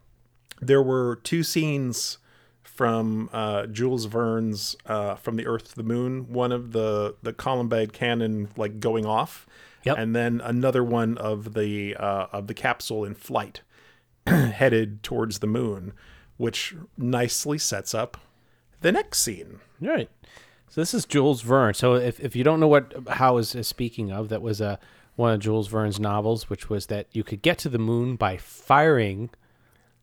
there were two scenes from uh, Jules Verne's uh, "From the Earth to the Moon." One of the the Columbiad cannon like going off, Yep. and then another one of the uh, of the capsule in flight, headed towards the moon, which nicely sets up the next scene. Right. So this is Jules Verne. So if, if you don't know what Hal is, speaking of, that was a one of Jules Verne's novels, which was that you could get to the moon by firing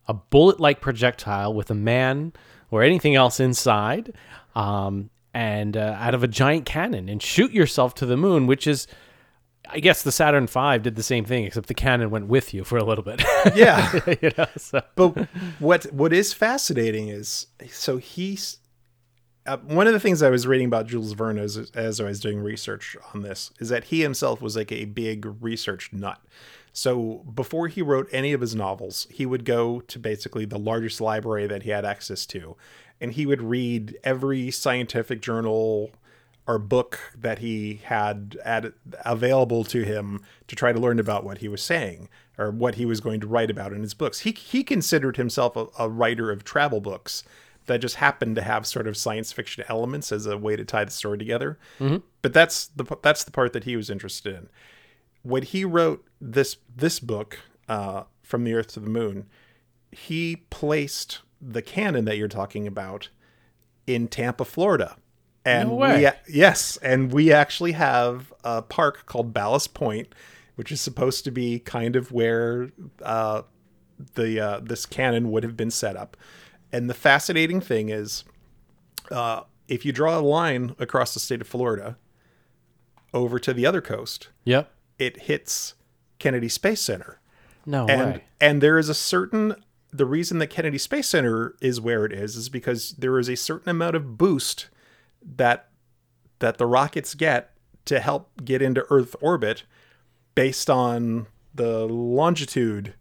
a bullet-like projectile with a man or anything else inside, um, and uh, out of a giant cannon, and shoot yourself to the moon, which is. I guess the Saturn V did the same thing, except the cannon went with you for a little bit. Yeah. you know, so. But what what is fascinating is so he's uh, one of the things I was reading about Jules Verne as, as I was doing research on this is that he himself was like a big research nut. So before he wrote any of his novels, he would go to basically the largest library that he had access to, and he would read every scientific journal or book that he had at, available to him to try to learn about what he was saying or what he was going to write about in his books. He he considered himself a, a writer of travel books that just happened to have sort of science fiction elements as a way to tie the story together. Mhm. But that's the that's the part that he was interested in. When he wrote this this book, uh, from the Earth to the Moon, he placed the canon that you're talking about in Tampa, Florida. And No way. we yes, and we actually have a park called Ballast Point, which is supposed to be kind of where uh, the uh, this cannon would have been set up. And the fascinating thing is, uh, if you draw a line across the state of Florida over to the other coast, Yep. it hits Kennedy Space Center. No and, way. And there is a certain the reason that Kennedy Space Center is where it is is because there is a certain amount of boost that that the rockets get to help get into Earth orbit based on the longitude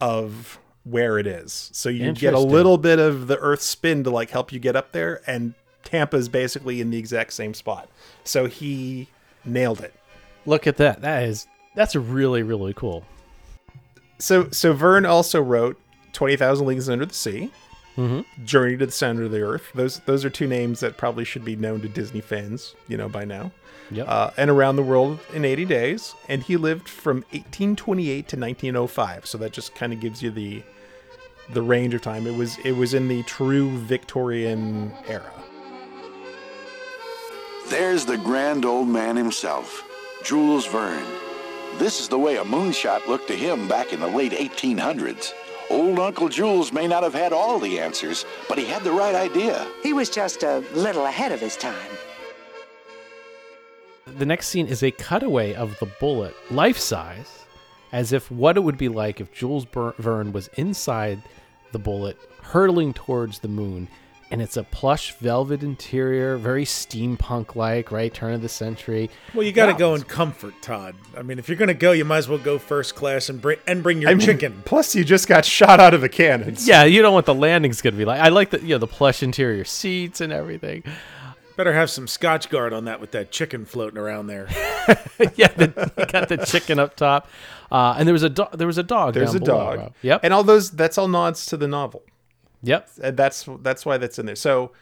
of where it is. So you get a little bit of the Earth spin to like help you get up there, and Tampa is basically in the exact same spot. So he nailed it. Look at that. That is that's really really cool. So so Verne also wrote Twenty Thousand Leagues Under the Sea, Mhm. Journey to the Center of the Earth. Those those are two names that probably should be known to Disney fans, you know, by now. Yep. Uh, and Around the World in 80 Days, and he lived from 1828 to 1905. So that just kind of gives you the the range of time. It was it was in the true Victorian era. There's the grand old man himself, Jules Verne. This is the way a moonshot looked to him back in the late 1800s. Old Uncle Jules may not have had all the answers, but he had the right idea. He was just a little ahead of his time. The next scene is a cutaway of the bullet, life size, as if what it would be like if Jules Ber- Verne was inside the bullet, hurtling towards the moon. And it's a plush velvet interior, very steampunk like, right? Turn of the century. Well, you got to Wow. go in comfort, Todd. I mean, if you're going to go, you might as well go first class and bring and bring your I mean, chicken. Plus, you just got shot out of the cannon. Yeah, you don't know what the landing's gonna be like. I like the you know the plush interior seats and everything. Better have some Scotch guard on that with that chicken floating around there. yeah, the, got the chicken up top, uh, and there was a do- there was a dog. There's a below, dog. Rob. Yep. And all those that's all nods to the novel. Yep. And that's that's why that's in there. So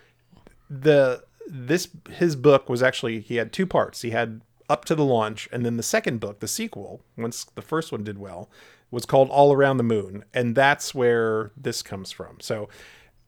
the this his book was actually he had two parts. He had up to the launch and then the second book, the sequel, once the first one did well, was called All Around the Moon, and that's where this comes from. So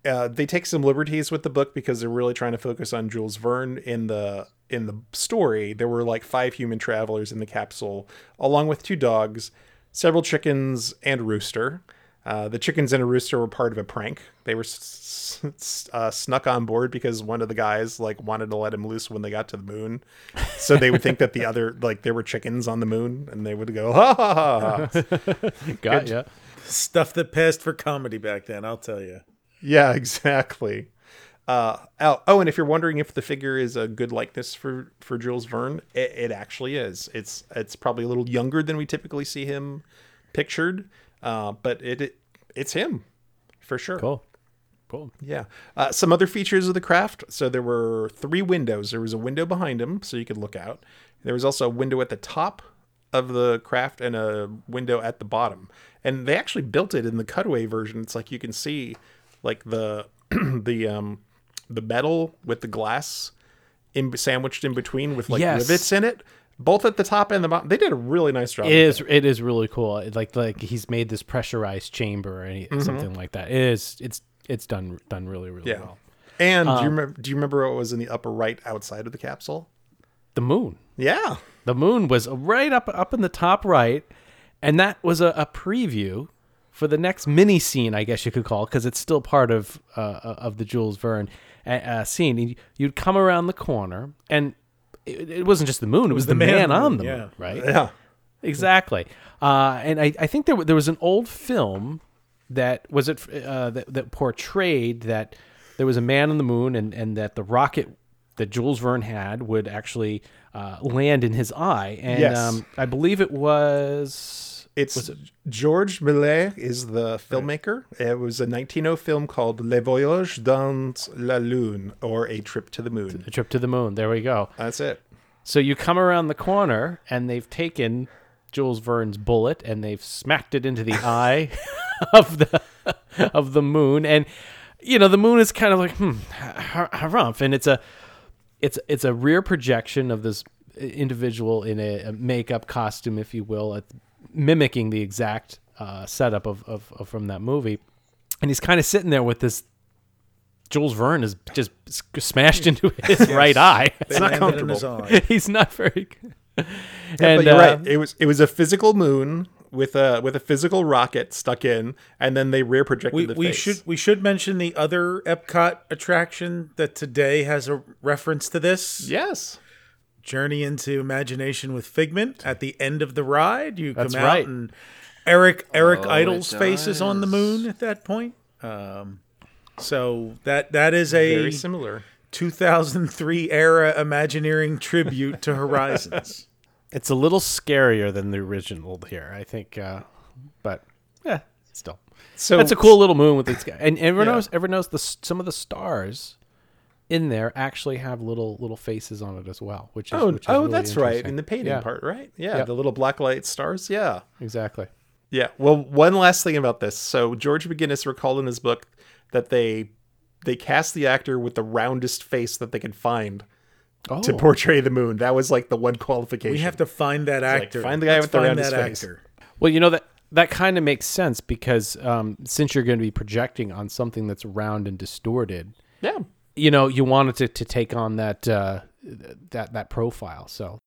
uh, they take some liberties with the book because they're really trying to focus on Jules Verne in the in the story. There were like five human travelers in the capsule, along with two dogs, several chickens, and rooster. Uh, the chickens and a rooster were part of a prank. They were s- s- uh, snuck on board because one of the guys like wanted to let him loose when they got to the moon, so they would think that the other like there were chickens on the moon, and they would go ha ha ha. ha. Got ya. Stuff that passed for comedy back then, I'll tell you. Yeah, exactly. Uh, oh, oh, and if you're wondering if the figure is a good likeness for for Jules Verne, it, it actually is. It's it's probably a little younger than we typically see him pictured, uh, but it, it it's him for sure. Cool. Cool. Yeah. Uh, some other features of the craft. So there were three windows. There was a window behind him, so you could look out. There was also a window at the top of the craft and a window at the bottom. And they actually built it in the cutaway version. It's like you can see like the the um the metal with the glass in sandwiched in between with like Yes. rivets in it, both at the top and the bottom. They did a really nice job. It is. It is really cool. Like like he's made this pressurized chamber or any, Mhm. something like that. It is. It's it's done done really really Yeah. well. And do you Um, remember? Do you remember what was in the upper right outside of the capsule? The moon. Yeah. The moon was right up up in the top right, and that was a, a preview for the next mini scene, I guess you could call, because it's still part of uh, of the Jules Verne uh, uh, scene. You'd come around the corner, and it, it wasn't just the moon; it was, the, man, on the yeah. moon, right? Yeah. exactly. Uh, and I, I think there there was an old film that was it uh, that, that portrayed that there was a man on the moon, and and that the rocket that Jules Verne had would actually uh, land in his eye, and Yes. um, I believe it was. It's it- Georges Méliès is the filmmaker. It was a 1900 film called Le Voyage dans la Lune, or A Trip to the Moon. A trip to the moon. There we go. That's it. So you come around the corner, and they've taken Jules Verne's bullet and they've smacked it into the eye of the of the moon, and you know the moon is kind of like hmm, harumph, and it's a it's it's a rear projection of this individual in a, a makeup costume, if you will, at, mimicking the exact uh, setup of, of, of from that movie, and he's kind of sitting there with this. Jules Verne is just smashed into his Yes. right eye. It's not landed his comfortable. eye. He's not very good. Yeah, And, but you're uh, right. It was it was a physical moon with a with a physical rocket stuck in, and then they rear projected We, the we face. should we should mention the other Epcot attraction that today has a reference to this. Yes. Journey into Imagination with Figment at the end of the ride. You That's come out right. and Eric Eric Oh, Idle's face is on the moon at that point. Um, so that that is a Very similar. 2003 era Imagineering tribute to Horizons. It's a little scarier than the original here, I think. Uh, but yeah, still. So- that's a cool little moon with its guy. And everyone Yeah. knows. Everyone knows the some of the stars in there actually have little little faces on it as well, which is Oh, which is oh, really that's right. In the painting Yeah. part, right? Yeah, Yep. the little black light stars. Yeah, exactly. Yeah. Well, one last thing about this. So George McGinnis recalled in his book that they they cast the actor with the roundest face that they could find to Oh. portray the moon. That was like the one qualification. We have to find that It's like, actor. find the guy Let's with the find roundest that face. actor. Well, you know that that kind of makes sense because um, since you're going to be projecting on something that's round and distorted, Yeah. You know, you wanted to, to take on that uh, that that profile. So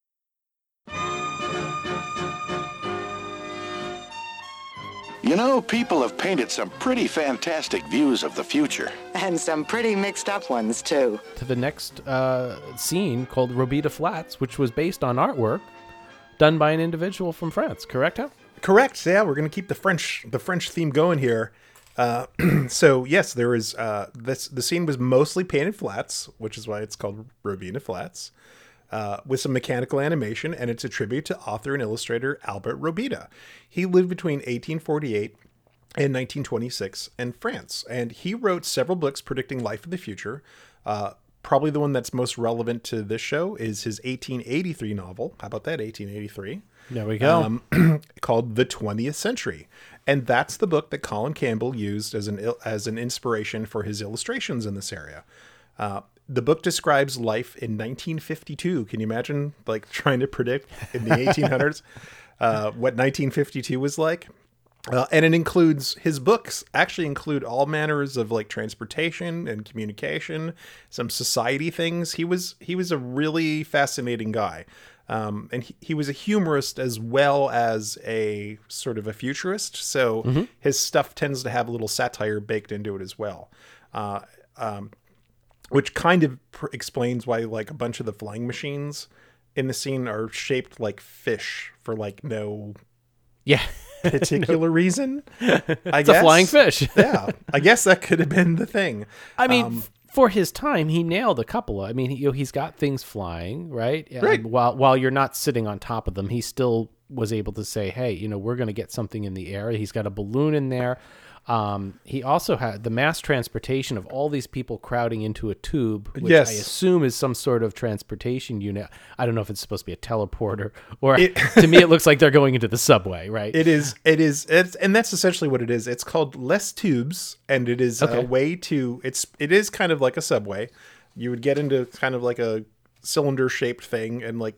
You know, people have painted some pretty fantastic views of the future. And some pretty mixed up ones, too. to the next uh, scene called Robida Flats, which was based on artwork done by an individual from France. Correct? Hal? Correct. Yeah, we're going to keep the French the French theme going here. Uh, so yes, there is uh, this. The scene was mostly painted flats, which is why it's called Robida Flats, uh, with some mechanical animation, and it's a tribute to author and illustrator Albert Robida. He lived between 1848 and 1926 in France, and he wrote several books predicting life in the future. Uh, probably the one that's most relevant to this show is his 1883 novel. How about that? 1883 There we go. um, called The 20th Century. And that's the book that Collin Campbell used as an as an inspiration for his illustrations in this area. Uh, the book describes life in 1952. Can you imagine like trying to predict in the 1800s uh, what 1952 was like? Uh, and it includes his books actually include all manners of like transportation and communication, some society things. He was he was a really fascinating guy, um, and he, he was a humorist as well as a sort of a futurist. So Mhm. his stuff tends to have a little satire baked into it as well. Uh, um, which kind of pr- explains why like a bunch of the flying machines in the scene are shaped like fish for like no yeah particular reason. I It's a flying fish. yeah, I guess that could have been the thing. I mean, Um, for his time, he nailed a couple. Of, I mean, he, you know, he's got things flying, right? Right. While while you're not sitting on top of them, he still was able to say, "Hey, you know, we're going to get something in the air." He's got a balloon in there. Um, he also had the mass transportation of all these people crowding into a tube, which Yes. I assume is some sort of transportation unit. I don't know if it's supposed to be a teleporter or It- to me, it looks like they're going into the subway, right? It is. It is. It's, and that's essentially what it is. It's called less tubes, and it is Okay. a way to. It's. It is kind of like a subway. You would get into kind of like a cylinder shaped thing, and like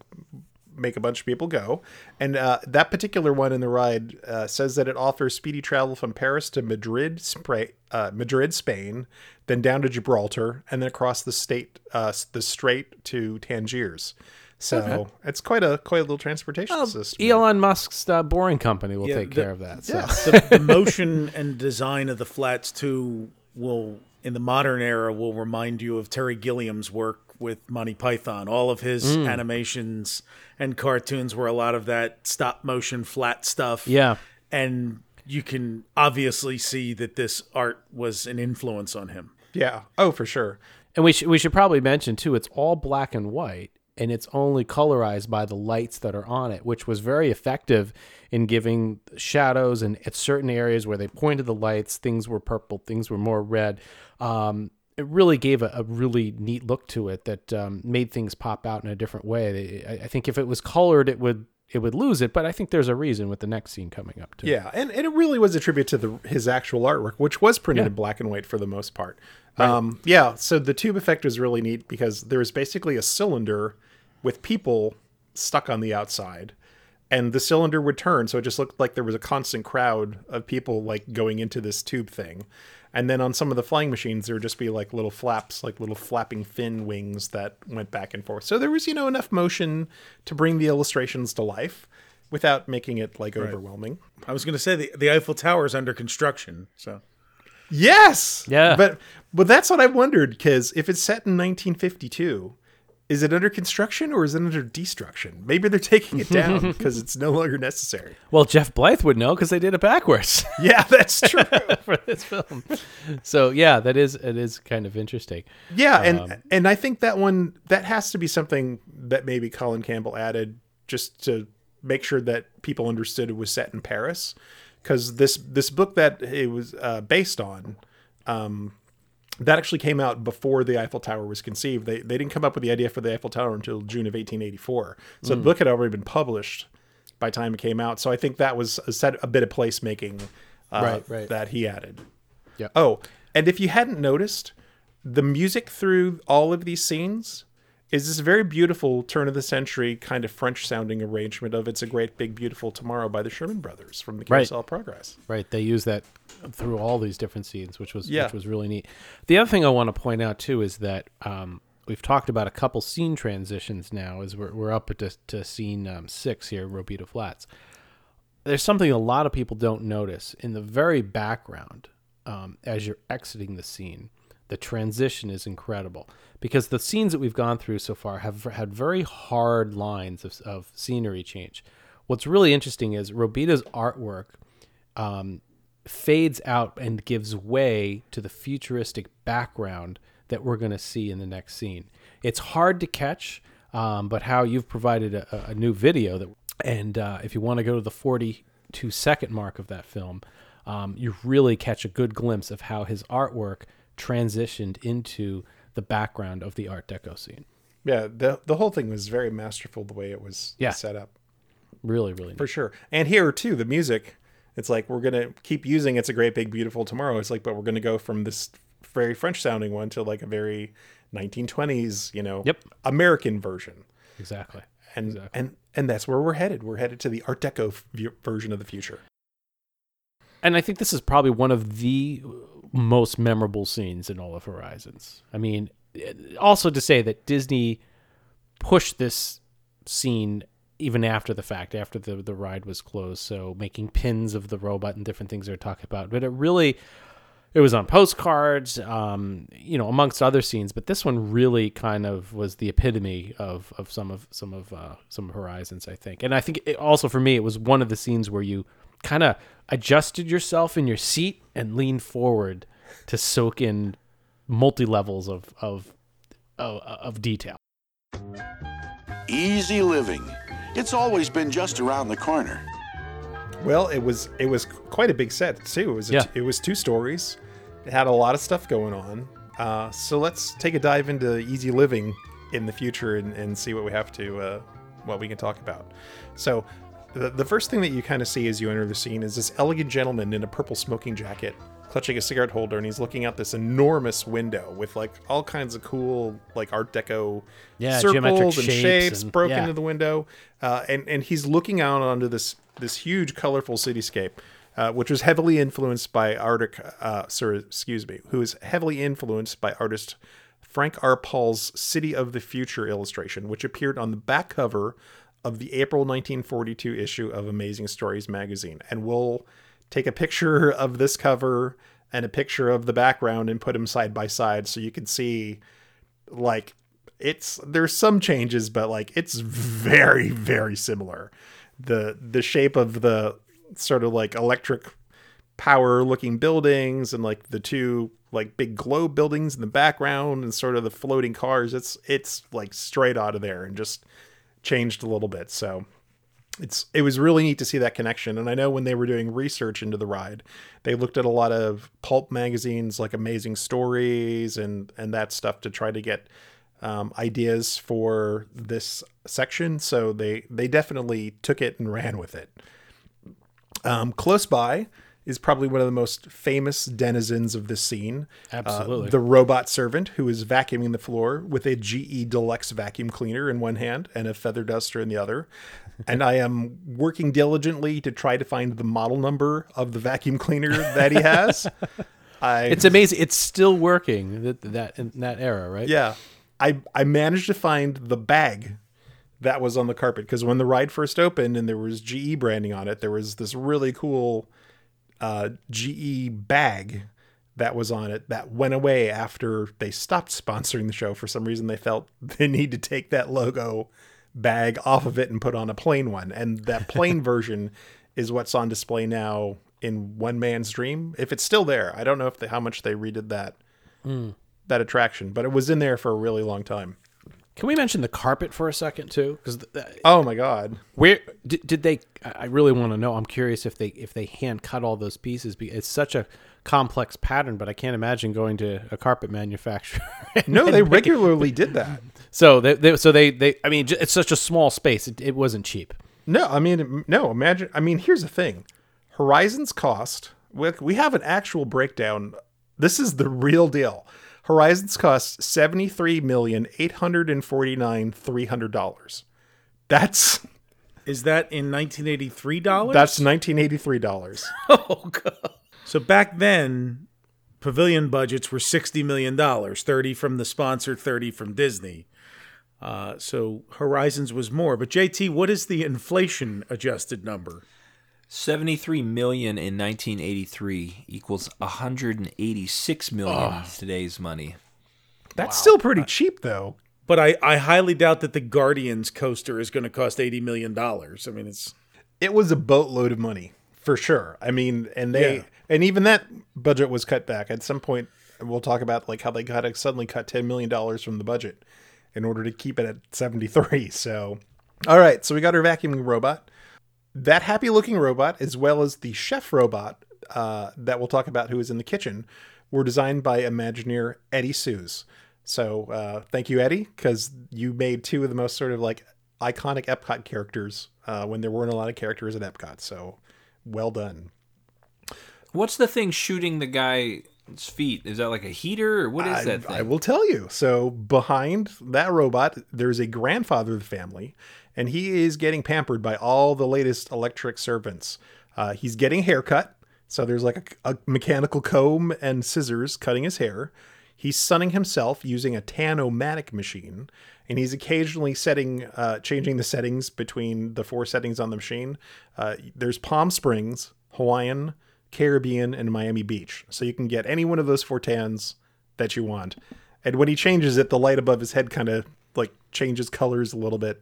make a bunch of people go. And uh, that particular one in the ride uh, says that it offers speedy travel from Paris to Madrid, Spra- uh, Madrid, Spain, then down to Gibraltar, and then across the state, uh, the strait to Tangiers. So Okay. it's quite a quite a little transportation Oh, system. Elon Musk's uh, boring company will Yeah, take the- care of that. So. the, the motion and design of the flats too will in the modern era will remind you of Terry Gilliam's work with Monty Python. All of his Mm. animations and cartoons were a lot of that stop motion flat stuff. Yeah. And you can obviously see that this art was an influence on him. Yeah. Oh, for sure. And we should we should probably mention too, it's all black and white, and it's only colorized by the lights that are on it, which was very effective in giving shadows and at certain areas where they pointed the lights, things were purple, things were more red. Um, it really gave a, a really neat look to it that um, made things pop out in a different way. I, I think if it was colored, it would it would lose it, but I think there's a reason with the next scene coming up too. Yeah, and, and it really was a tribute to the his actual artwork, which was printed Yeah. in black and white for the most part. Right. Um, yeah, so the tube effect was really neat because there was basically a cylinder with people stuck on the outside, and the cylinder would turn, so it just looked like there was a constant crowd of people like going into this tube thing. And then on some of the flying machines, there would just be like little flaps, like little flapping fin wings that went back and forth. So there was, you know, enough motion to bring the illustrations to life without making it like Right. overwhelming. I was going to say the, the Eiffel Tower is under construction, so Yes. Yeah. But but that's what I wondered because if it's set in 1952, is it under construction or is it under destruction? Maybe they're taking it down because it's no longer necessary. Well, Jeff Blyth would know because they did it backwards. Yeah, that's true for this film. So yeah, that is it is kind of interesting. Yeah, and Um, and I think that one that has to be something that maybe Collin Campbell added just to make sure that people understood it was set in Paris, because this this book that it was uh, based on, um, that actually came out before the Eiffel Tower was conceived. They they didn't come up with the idea for the Eiffel Tower until June of 1884. So the Mm. book had already been published by the time it came out. So I think that was a set a bit of placemaking uh, Right, right. that he added. Yep. Oh, and if you hadn't noticed, the music through all of these scenes is this very beautiful turn of the century kind of French sounding arrangement of "It's a Great Big Beautiful Tomorrow" by the Sherman Brothers from the Right. Carousel of Progress. Right. They use that through all these different scenes, which was Yeah. which was really neat. The other thing I want to point out too is that um, we've talked about a couple scene transitions now as we're we're up to, to scene um, six here, Robida Flats. There's something a lot of people don't notice in the very background um, as you're exiting the scene. The transition is incredible because the scenes that we've gone through so far have had very hard lines of, of scenery change. What's really interesting is Robida's artwork um, fades out and gives way to the futuristic background that we're going to see in the next scene. It's hard to catch, um, but how you've provided a, a new video that, and uh, if you want to go to the 42 second mark of that film, um, you really catch a good glimpse of how his artwork transitioned into the background of the Art Deco scene. Yeah, the the whole thing was very masterful the way it was Yeah. set up. Really, really for sure. And here too, the music. It's like we're gonna keep using "It's a Great Big Beautiful Tomorrow." It's like, but we're gonna go from this very French sounding one to like a very 1920s, you know, Yep. American version. Exactly. And and and that's where we're headed. We're headed to the Art Deco f- version of the future. and I think this is probably one of the most memorable scenes in all of Horizons. I mean, also to say that Disney pushed this scene even after the fact, after the the ride was closed, so making pins of the robot and different things they're talking about. But it really it was on postcards, um, you know, amongst other scenes. But this one really kind of was the epitome of, of some of some of uh, some Horizons, I think. And I think it, also for me, it was one of the scenes where you kind of adjusted yourself in your seat and leaned forward to soak in multi levels of of of, of detail. Easy living. It's always been just around the corner. Well, it was it was quite a big set too. It was a Yeah. t- it was two stories. It had a lot of stuff going on. Uh, so let's take a dive into easy living in the future and, and see what we have to uh, what we can talk about. So the, the first thing that you kind of see as you enter the scene is this elegant gentleman in a purple smoking jacket clutching a cigarette holder and he's looking out this enormous window with like all kinds of cool like art deco Yeah, circles geometric and shapes and- broken yeah. into the window. Uh, and and he's looking out onto this this huge colorful cityscape uh, which was heavily influenced by artic uh, sir excuse me who is heavily influenced by artist frank r. Paul's city of the future illustration which appeared on the back cover of the april 1942 issue of amazing stories magazine. And we'll take a picture of this cover and a picture of the background and put them side by side so you can see like it's there's some changes but like it's very very similar. The the shape of the sort of like electric power looking buildings and like the two like big globe buildings in the background and sort of the floating cars it's it's like straight out of there and just changed a little bit so it's it was really neat to see that connection. And i know when they were doing research into the ride they looked at a lot of pulp magazines like amazing stories and and that stuff to try to get um, ideas for this section. So they they definitely took it and ran with it. Um, close by is probably one of the most famous denizens of this scene. Uh, Absolutely. the robot servant who is vacuuming the floor with a GE Deluxe vacuum cleaner in one hand and a feather duster in the other. and I am working diligently to try to find the model number of the vacuum cleaner that he has. I, It's amazing. It's still working that that in that era, right? yeah. I I managed to find the bag that was on the carpet because when the ride first opened and there was GE branding on it, there was this really cool uh, GE bag that was on it that went away after they stopped sponsoring the show. For some reason, they felt they need to take that logo bag off of it and put on a plain one. And that plain version is what's on display now in One Man's Dream. If it's still there, I don't know if they, how much they redid that Mm. that attraction, but it was in there for a really long time. Can we mention the carpet for a second too? Because Oh my god. where did, did they? I really want to know. I'm curious if they if they hand cut all those pieces. It's such a complex pattern, but I can't imagine going to a carpet manufacturer. No, they regularly did that. So they, they so they they I mean it's such a small space. It, it wasn't cheap. No, I mean, no. Imagine. I mean, here's the thing: Horizon's cost. We we have an actual breakdown. This is the real deal. Horizon's cost seventy three million eight hundred and forty nine three hundred dollars. That's Is that in 1983 dollars? that's nineteen eighty three dollars. oh god. So back then, pavilion budgets were 60 million dollars, 30 from the sponsor, 30 from Disney. Uh, so Horizons was more. But JT, what is the inflation adjusted number? 73 million in 1983 equals 186 million Oh. in today's money. That's still pretty cheap, though. But I, I highly doubt that the Guardians coaster is going to cost 80 million dollars. I mean, it's It was a boatload of money for sure. I mean, and they Yeah. and even that budget was cut back at some point. We'll talk about like how they got suddenly cut ten million dollars from the budget in order to keep it at seventy three. So, all right, so we got our vacuuming robot. That happy looking robot, as well as the chef robot uh, that we'll talk about, who is in the kitchen, were designed by Imagineer Eddie Suze. So uh, thank you, Eddie, because you made two of the most sort of like iconic Epcot characters uh, when there weren't a lot of characters at Epcot. So well done. What's the thing shooting the guy's feet? Is that like a heater or what is I, that thing? I will tell you. So behind that robot, there's a grandfather of the family, and he is getting pampered by all the latest electric servants. Uh, he's getting a haircut. So there's like a, a mechanical comb and scissors cutting his hair. He's sunning himself using a Tan-O-Matic machine, and he's occasionally setting, uh, changing the settings between the four settings on the machine. Uh, there's Palm Springs, Hawaiian, Caribbean, and Miami Beach. So you can get any one of those four tans that you want. And when he changes it, the light above his head kind of like changes colors a little bit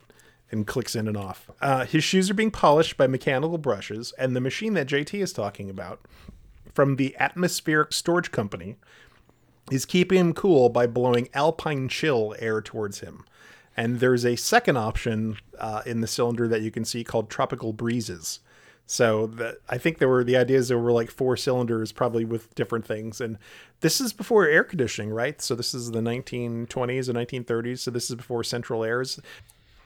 and clicks in and off. Uh, his shoes are being polished by mechanical brushes, and the machine that JT is talking about from the Atmospheric Storage Company is keeping him cool by blowing alpine chill air towards him. And there's a second option uh, in the cylinder that you can see called tropical breezes. So the, I think there were the ideas there were like four cylinders, probably with different things. And this is before air conditioning, right? So this is the 1920s and 1930s. So this is before central airs.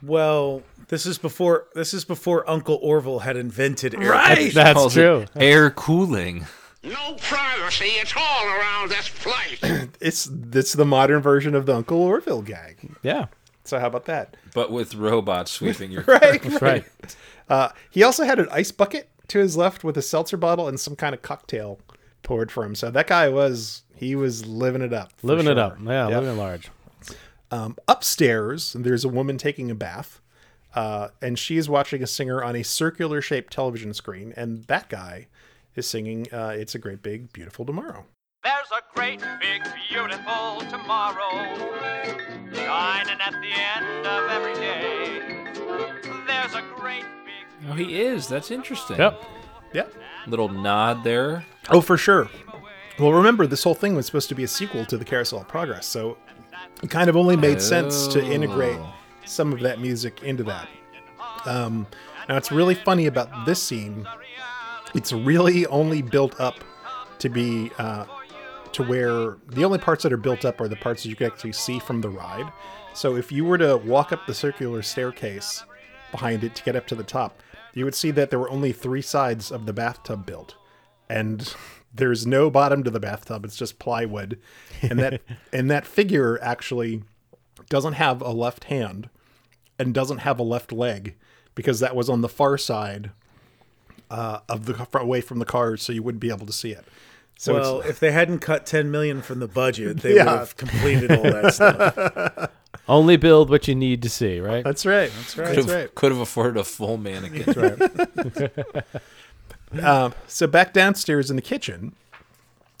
Well, this is before this is before Uncle Orville had invented air Right. that's, Calls it Air cooling. No privacy, it's all around this place. It's it's the modern version of the Uncle Orville gag. Yeah. So how about that? But with robots sweeping your right, car. right. Uh, he also had an ice bucket to his left with a seltzer bottle and some kind of cocktail poured for him. So that guy was he was living it up. for Living it up. Yeah, Yep. living large. Um, upstairs, there's a woman taking a bath, uh, and she is watching a singer on a circular shaped television screen, and that guy is singing uh, "It's a Great Big Beautiful Tomorrow." There's a great big beautiful tomorrow shining at the end of every day. There's a great big Oh, he is. That's interesting. Yep. Yep. Little nod there. Oh, for sure. Well, remember, this whole thing was supposed to be a sequel to the Carousel of Progress, so it kind of only made sense to integrate Oh. some of that music into that. Um, now, it's really funny about this scene. It's really only built up to be uh, to where the only parts that are built up are the parts that you can actually see from the ride. So, if you were to walk up the circular staircase behind it to get up to the top, you would see that there were only three sides of the bathtub built and there's no bottom to the bathtub it's just plywood and that and that figure actually doesn't have a left hand and doesn't have a left leg because that was on the far side uh, of the away from the car so you wouldn't be able to see it so well, if they hadn't cut 10 million from the budget, they Yeah. would have completed all that stuff. Only build what you need to see, right? that's right that's right Could that's right could have afforded a full mannequin. um, so back downstairs in the kitchen,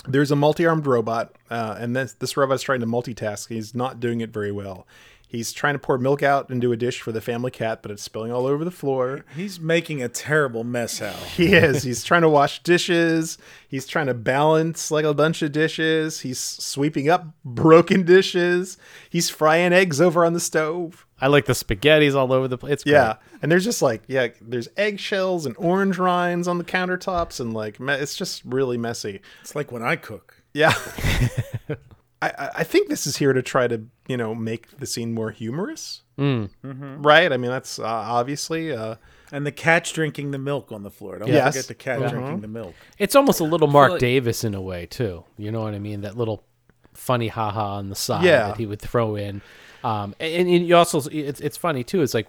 there's a multi-armed robot, uh, and this this robot's trying to multitask. He's not doing it very well. He's trying to pour milk out into a dish for the family cat, but it's spilling all over the floor. He's making a terrible mess, Hal. He is. He's trying to wash dishes. He's trying to balance like a bunch of dishes. He's sweeping up broken dishes. He's frying eggs over on the stove. I like the spaghetti's all over the place. Yeah, and there's just like yeah, there's eggshells and orange rinds on the countertops, and like it's just really messy. It's like when I cook. Yeah, I I- I think this is here to try to you know make the scene more humorous, Mm. Mhm. right? I mean that's uh, obviously uh, And the cat's drinking the milk on the floor. Don't Yes. forget the cat Mhm. drinking the milk. It's almost a little Mark like- Davis in a way too. You know what I mean? That little funny haha on the side Yeah. that he would throw in. Um, and, and you also it's it's funny too. It's like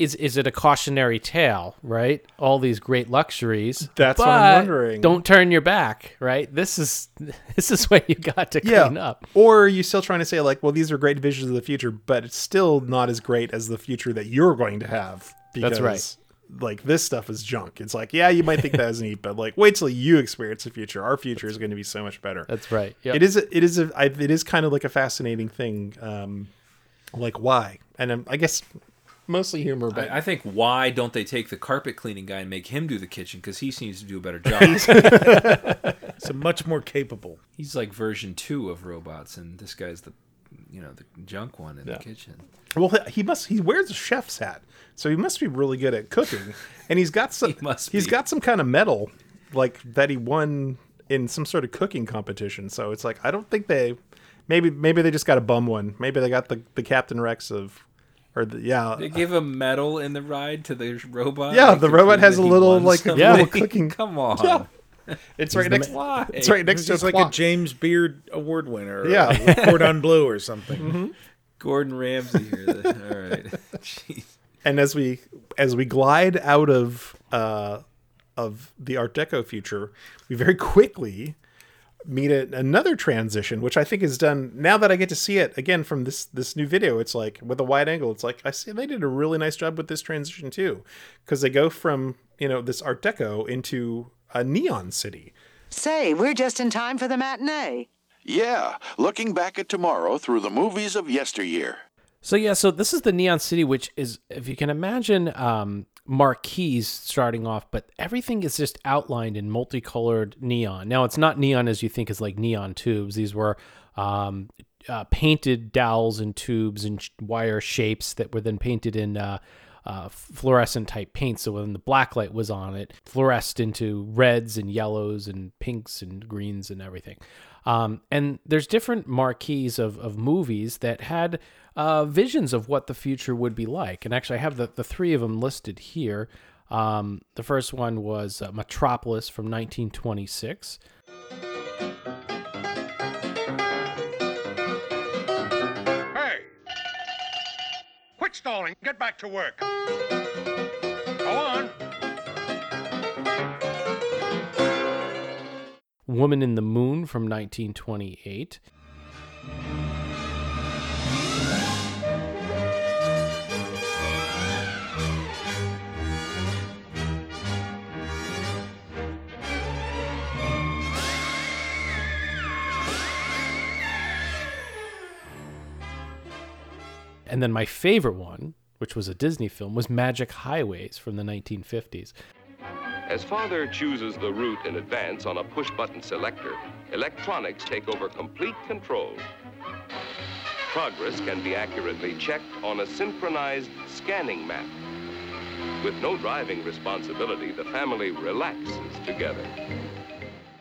is is it a cautionary tale, right? All these great luxuries. That's what I'm wondering. Don't turn your back, right? This is this is what you got to yeah. clean up. Or are you still trying to say like, well, these are great visions of the future, but it's still not as great as the future that you're going to have. That's right. Like this stuff is junk. It's like, yeah, you might think that was neat, but like, wait till you experience the future. Our future is going to be so much better. That's right. Yep. It is. A, it is. A, I, it is kind of like a fascinating thing. Um, like why? And um, I guess mostly humor, but I, I think why don't they take the carpet cleaning guy and make him do the kitchen because he seems to do a better job. It's a much more capable. He's like version two of robots, and this guy's the, you know, the junk one in Yeah. the kitchen. Well, he must. He wears a chef's hat, so he must be really good at cooking. And he's got some. he must He's be. got some kind of medal, like that he won in some sort of cooking competition. So it's like I don't think they. Maybe maybe they just got a bum one. Maybe they got the the Captain Rex of, or the yeah. They give a medal in the ride to the robot. Yeah, like, the robot has a little, won like, a little cooking- Come on. Yeah. It's right He's next. the Why? It's right next to It's like clock. a James Beard Award winner. Yeah. uh, Cordon Bleu or something. Mm-hmm. Gordon Ramsay here. All right. Jeez. and as we as we glide out of uh of the art deco future we very quickly meet a, another transition which i think is done now that i get to see it again from this this new video it's like with a wide angle it's like i see they did a really nice job with this transition too because they go from you know this art deco into a neon city Say, we're just in time for the matinee. Yeah, looking back at tomorrow through the movies of yesteryear. So yeah, so this is the Neon City, which is, if you can imagine, um, marquees starting off, but everything is just outlined in multicolored neon. Now it's not neon as you think is like neon tubes. These were um, uh, painted dowels and tubes and sh- wire shapes that were then painted in uh, uh, fluorescent type paint. So when the black light was on it, fluoresced into reds and yellows and pinks and greens and everything. Um, and there's different marquees of, of movies that had uh, visions of what the future would be like. And actually, I have the, the three of them listed here. Um, the first one was uh, Metropolis from 1926. Hey! Quit stalling. Get back to work. Go on. Woman in the Moon from 1928. And then my favorite one, which was a Disney film, was Magic Highways from the 1950s. As father chooses the route in advance on a push button selector, electronics take over complete control. Progress can be accurately checked on a synchronized scanning map. With no driving responsibility, the family relaxes together.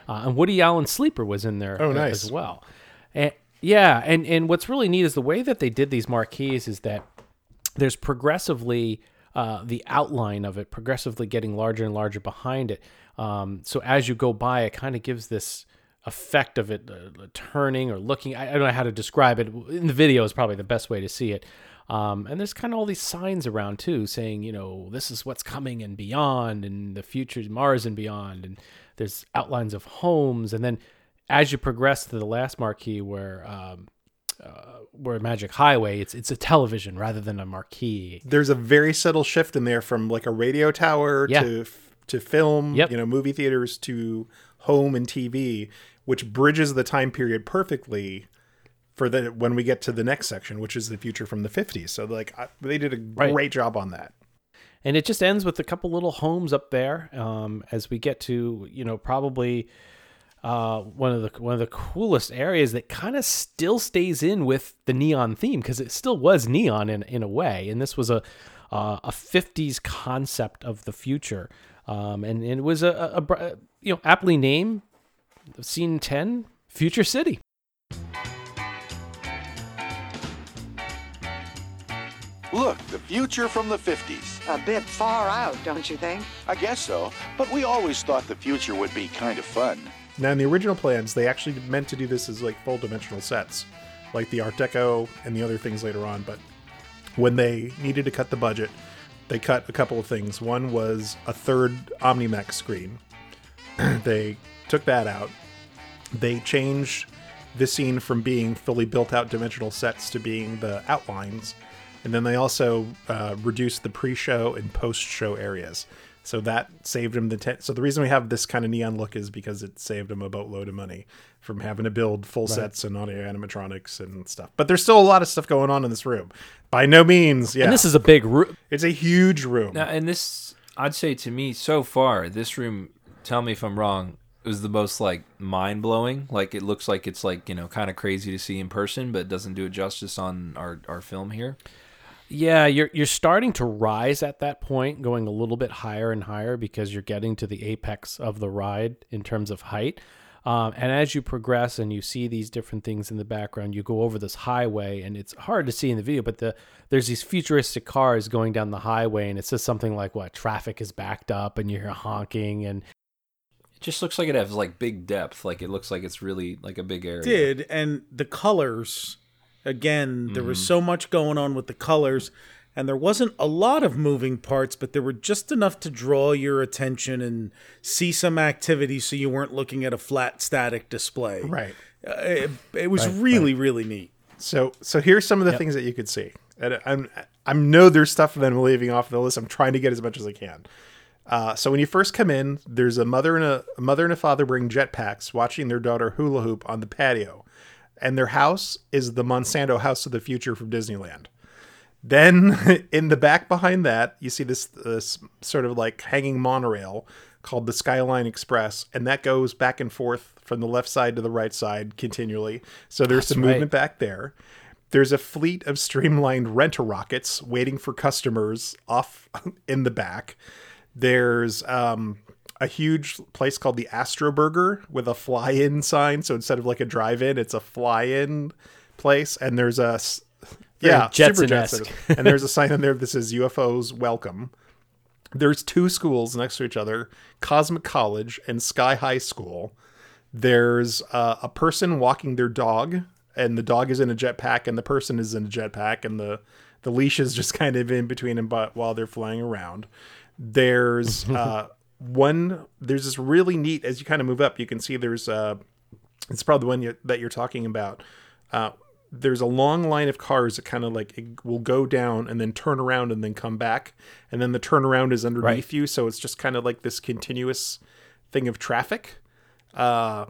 Uh, and Woody Allen Sleeper was in there Oh, nice. as well. And, yeah, and and what's really neat is the way that they did these marquees is that there's progressively uh, the outline of it progressively getting larger and larger behind it. Um, so as you go by, it kind of gives this effect of it uh, turning or looking. I, I don't know how to describe it. In the video is probably the best way to see it. Um, and there's kind of all these signs around too, saying you know this is what's coming and beyond, and the future Mars and beyond, and there's outlines of homes, and then as you progress to the last marquee where um, uh, where Magic Highway, it's it's a television rather than a marquee. there's a very subtle shift in there from like a radio tower Yeah. to to film, Yep. you know, movie theaters to home and TV, which bridges the time period perfectly for the when we get to the next section, which is the future from the 50s. So like I, they did a Right. great job on that. and it just ends with a couple little homes up there um, as we get to you know probably uh, one of the one of the coolest areas that kind of still stays in with the neon theme because it still was neon in in a way, and this was a uh, a 50s concept of the future, um, and, and it was a, a, a you know aptly named scene 10 Future City. Look, the future from the 50s. A bit far out, don't you think? I guess so, but we always thought the future would be kind of fun. Now, in the original plans, they actually meant to do this as like full dimensional sets, like the Art Deco and the other things later on. But when they needed to cut the budget, they cut a couple of things. One was a third Omnimax screen. they took that out. They changed the scene from being fully built out dimensional sets to being the outlines. And then they also uh, reduced the pre show and post show areas. So that saved him the ten- so the reason we have this kind of neon look is because it saved him a boatload of money from having to build full Right. sets and audio animatronics and stuff. But there's still a lot of stuff going on in this room. By no means, yeah. And this is a big room. It's a huge room. Now, and this, I'd say to me, so far, this room. Tell me if I'm wrong. It Was the most like mind blowing. Like it looks like it's like you know kind of crazy to see in person, but doesn't do it justice on our our film here. Yeah, you're you're starting to rise at that point, going a little bit higher and higher because you're getting to the apex of the ride in terms of height. Um, and as you progress and you see these different things in the background, you go over this highway, and it's hard to see in the video, but the there's these futuristic cars going down the highway, and it says something like what traffic is backed up, and you hear honking, and It just looks like it has like big depth. Like it looks like it's really like a big area. did and the colors again there was Mhm. so much going on with the colors and there wasn't a lot of moving parts but there were just enough to draw your attention and see some activity so you weren't looking at a flat static display Right. uh, it, it was Right, really really neat So so here's some of the Yep. things that you could see. And I'm I'm know there's stuff that I'm leaving off the list. I'm trying to get as much as I can. Uh, so when you first come in, there's a mother and a, a mother and a father wearing jetpacks, watching their daughter hula hoop on the patio, and their house is the Monsanto House of the Future from Disneyland. Then in the back behind that, you see this this sort of like hanging monorail called the Skyline Express, and that goes back and forth from the left side to the right side continually. So there's That's some right. movement back there. There's a fleet of streamlined renter rockets waiting for customers off in the back. There's um, a huge place called the Astro Burger with a fly-in sign. So instead of like a drive-in, it's a fly-in place. And there's a. Very yeah, super Jetson-esque. Jetson. and there's a sign in there that says UFOs welcome. There's two schools next to each other, Cosmic College and Sky High School. There's uh, a person walking their dog, and the dog is in a jetpack, and the person is in a jetpack, and the the leash is just kind of in between them, but while they're flying around. There's uh, one. There's this really neat. As you kind of move up, you can see there's uh, it's probably the one you, that you're talking about. Uh, there's a long line of cars that kind of like it will go down and then turn around and then come back, and then the turnaround is underneath Right. you, so it's just kind of like this continuous thing of traffic. Uh,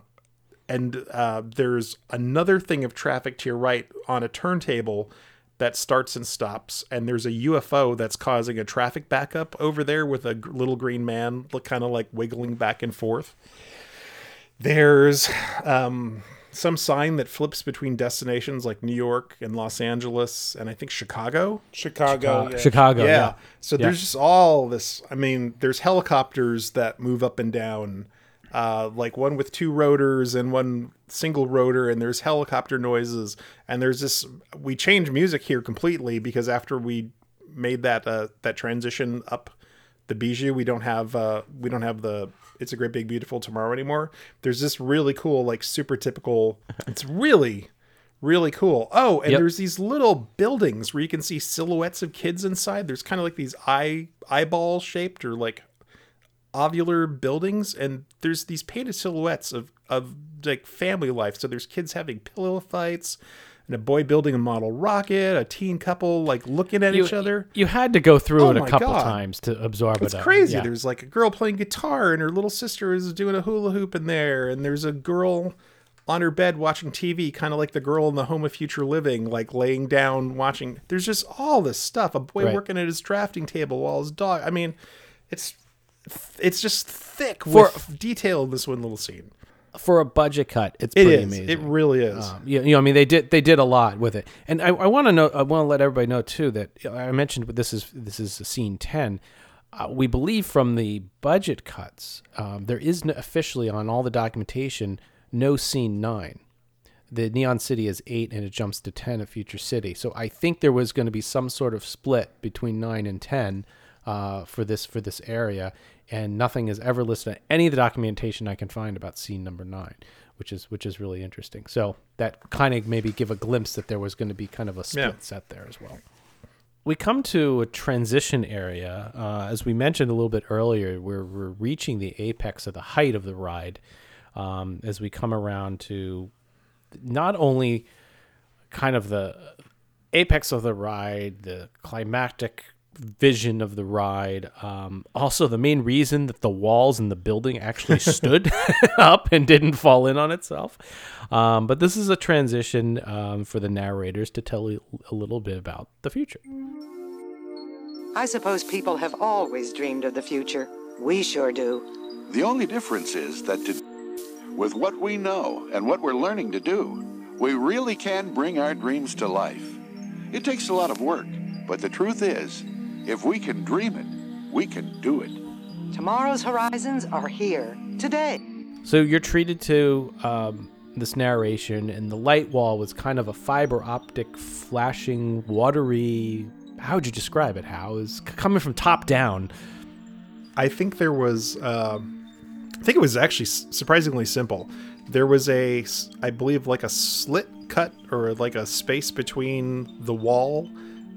and uh, there's another thing of traffic to your right on a turntable that starts and stops, and there's a UFO that's causing a traffic backup over there with a little green man, look kind of like wiggling back and forth. There's um, some sign that flips between destinations like New York and Los Angeles, and I think Chicago. Chicago, Chicago. yeah. Chicago, yeah. So Yeah. there's just all this. I mean, there's helicopters that move up and down, uh, like one with two rotors and one single rotor, and there's helicopter noises. And there's this. We change music here completely because after we made that uh, that transition up the Bijou, we don't have uh, we don't have the It's a Great Big Beautiful Tomorrow anymore. There's this really cool, like super typical. It's really really cool. Oh, and Yep. there's these little buildings where you can see silhouettes of kids inside. There's kind of like these eye eyeball shaped or like ovular buildings and there's these painted silhouettes of of like family life. So there's kids having pillow fights and a boy building a model rocket, a teen couple like looking at You- each other. You had to go through Oh it a couple God. times to absorb It's it. all. crazy. Yeah. There's like a girl playing guitar and her little sister is doing a hula hoop in there, and there's a girl on her bed watching TV, kind of like the girl in the Home of Future Living, like laying down watching. There's just all this stuff. A boy Right. working at his drafting table while his dog. I mean, it's it's just thick For- with detail in this one little scene. for a budget cut, it's It pretty is. amazing. It really is. Um, you, you know, I mean, they did they did a lot with it, and I, I want to know. I want to let everybody know too that I mentioned this is this is scene ten. Uh, we believe from the budget cuts, um, there is no, officially on all the documentation no scene nine. The Neon City is eight, and it jumps to ten at Future City. So I think there was going to be some sort of split between nine and ten uh, for this for this area, and nothing is ever listed in any of the documentation I can find about scene number nine, which is which is really interesting. So that kind of maybe give a glimpse that there was going to be kind of a split Yeah. set there as well. We come to a transition area, uh, as we mentioned a little bit earlier, where we're reaching the apex of the height of the ride um, as we come around to not only kind of the apex of the ride, the climactic vision of the ride, um, also the main reason that the walls in the building actually stood up and didn't fall in on itself. Um, but this is a transition um, for the narrators to tell you a little bit about the future. I suppose people have always dreamed of the future. We sure do. The only difference is that to, with what we know and what we're learning to do, we really can bring our dreams to life. It takes a lot of work, but the truth is, if we can dream it, we can do it. Tomorrow's horizons are here, today. So you're treated to um, this narration, and the light wall was kind of a fiber optic, flashing, watery. How would you describe it? How is coming from top down? I think there was, um I think it was actually surprisingly simple. There was a, I believe, like a slit cut or like a space between the wall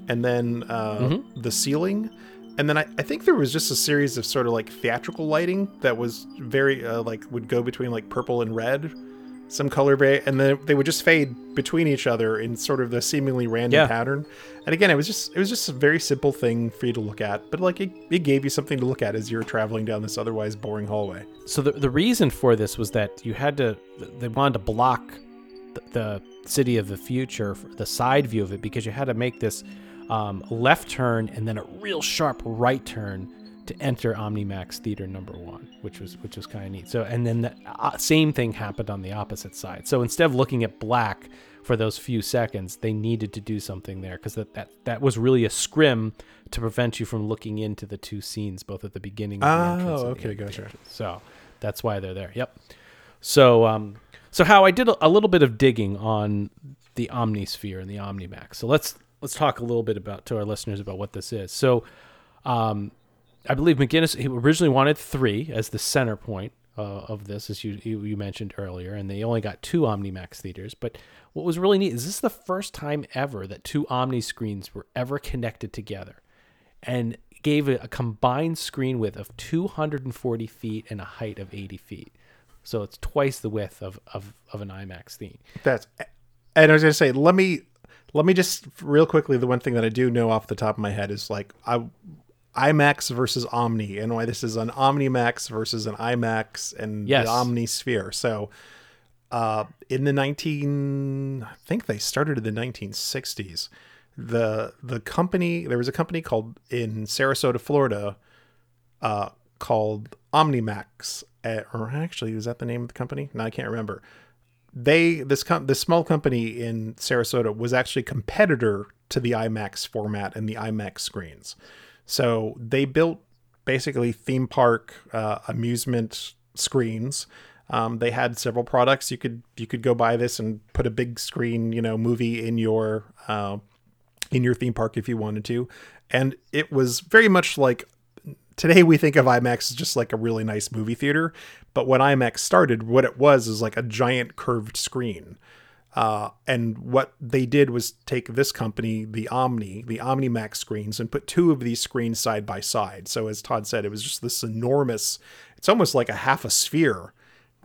and then uh, Mhm. the ceiling. And then I, I think there was just a series of sort of like theatrical lighting that was very, uh, like, would go between like purple and red, some color, and then they would just fade between each other in sort of the seemingly random Yeah. pattern. And again, it was just it was just a very simple thing for you to look at, but like it, it gave you something to look at as you were traveling down this otherwise boring hallway. So the the reason for this was that you had to they wanted to block the, the city of the future, the side view of it, because you had to make this um, left turn and then a real sharp right turn to enter OmniMax Theater Number One, which was which was kind of neat. So and then the uh, same thing happened on the opposite side. So instead of looking at black for those few seconds, they needed to do something there because that, that that was really a scrim to prevent you from looking into the two scenes, both at the beginning. of the Oh, the okay, gotcha. So that's why they're there. Yep. So um, so how I did a, a little bit of digging on the Omnisphere and the OmniMax. So let's let's talk a little bit about to our listeners about what this is. So um, I believe McGinnis he originally wanted three as the center point uh, of this, as you, you you mentioned earlier, and they only got two OmniMax theaters. But what was really neat is this is the first time ever that two Omni screens were ever connected together, and gave a combined screen width of 240 feet and a height of 80 feet. So it's twice the width of, of, of an IMAX theme. That's and I was gonna say let me let me just real quickly the one thing that I do know off the top of my head is like I IMAX versus Omni and why this is an OmniMax versus an IMAX and Yes. the Omnisphere. So uh, in the 19 I think they started in the 1960s. The the company there was a company called in Sarasota, Florida, uh, called Omnimax, uh, or actually was that the name of the company? No, I can't remember. They this com- this small company in Sarasota was actually competitor to the IMAX format and the IMAX screens. So they built basically theme park uh, amusement screens. Um, they had several products. You could you could go buy this and put a big screen, you know, movie in your uh, in your theme park if you wanted to. And it was very much like today we think of IMAX as just like a really nice movie theater, but when IMAX started, what it was is like a giant curved screen. Uh, and what they did was take this company, the Omni, the OmniMax screens, and put two of these screens side by side. So as Todd said, it was just this enormous. It's almost like a half a sphere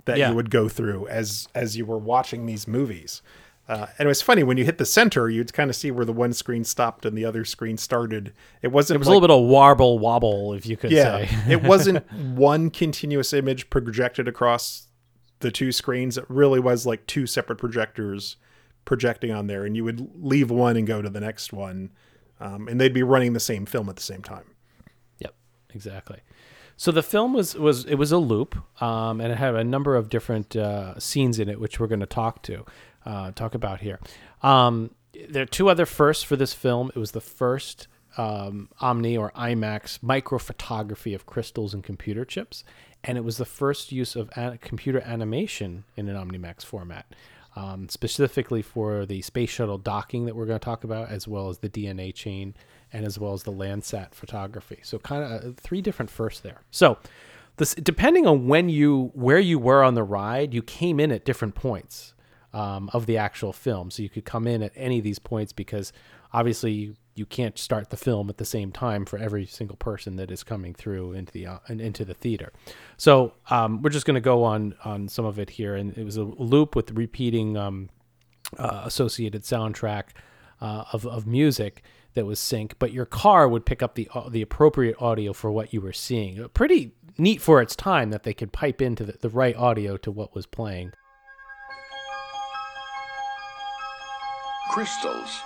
that Yeah. you would go through as as you were watching these movies. Uh, and it was funny when you hit the center, you'd kind of see where the one screen stopped and the other screen started. It wasn't. It was like- a little bit of warble wobble, if you could yeah, say. it wasn't one continuous image projected across the two screens. It really was like two separate projectors projecting on there, and you would leave one and go to the next one, um, and they'd be running the same film at the same time. Yep, exactly. So the film was was it was a loop, um, and it had a number of different uh, scenes in it, which we're going to talk to uh, talk about here. Um, there are two other firsts for this film. It was the first um, Omni or IMAX microphotography of crystals and computer chips, and it was the first use of an- computer animation in an OmniMax format, um, specifically for the space shuttle docking that we're going to talk about, as well as the DNA chain, and as well as the Landsat photography. So kind of three different firsts there. So this depending on when you where you were on the ride, you came in at different points um, of the actual film. So you could come in at any of these points because obviously you, you can't start the film at the same time for every single person that is coming through into the uh, into the theater. So um, we're just going to go on on some of it here, and it was a loop with repeating um, uh, associated soundtrack uh, of of music that was sync, but your car would pick up the uh, the appropriate audio for what you were seeing. Pretty neat for its time that they could pipe into the, the right audio to what was playing. Crystals,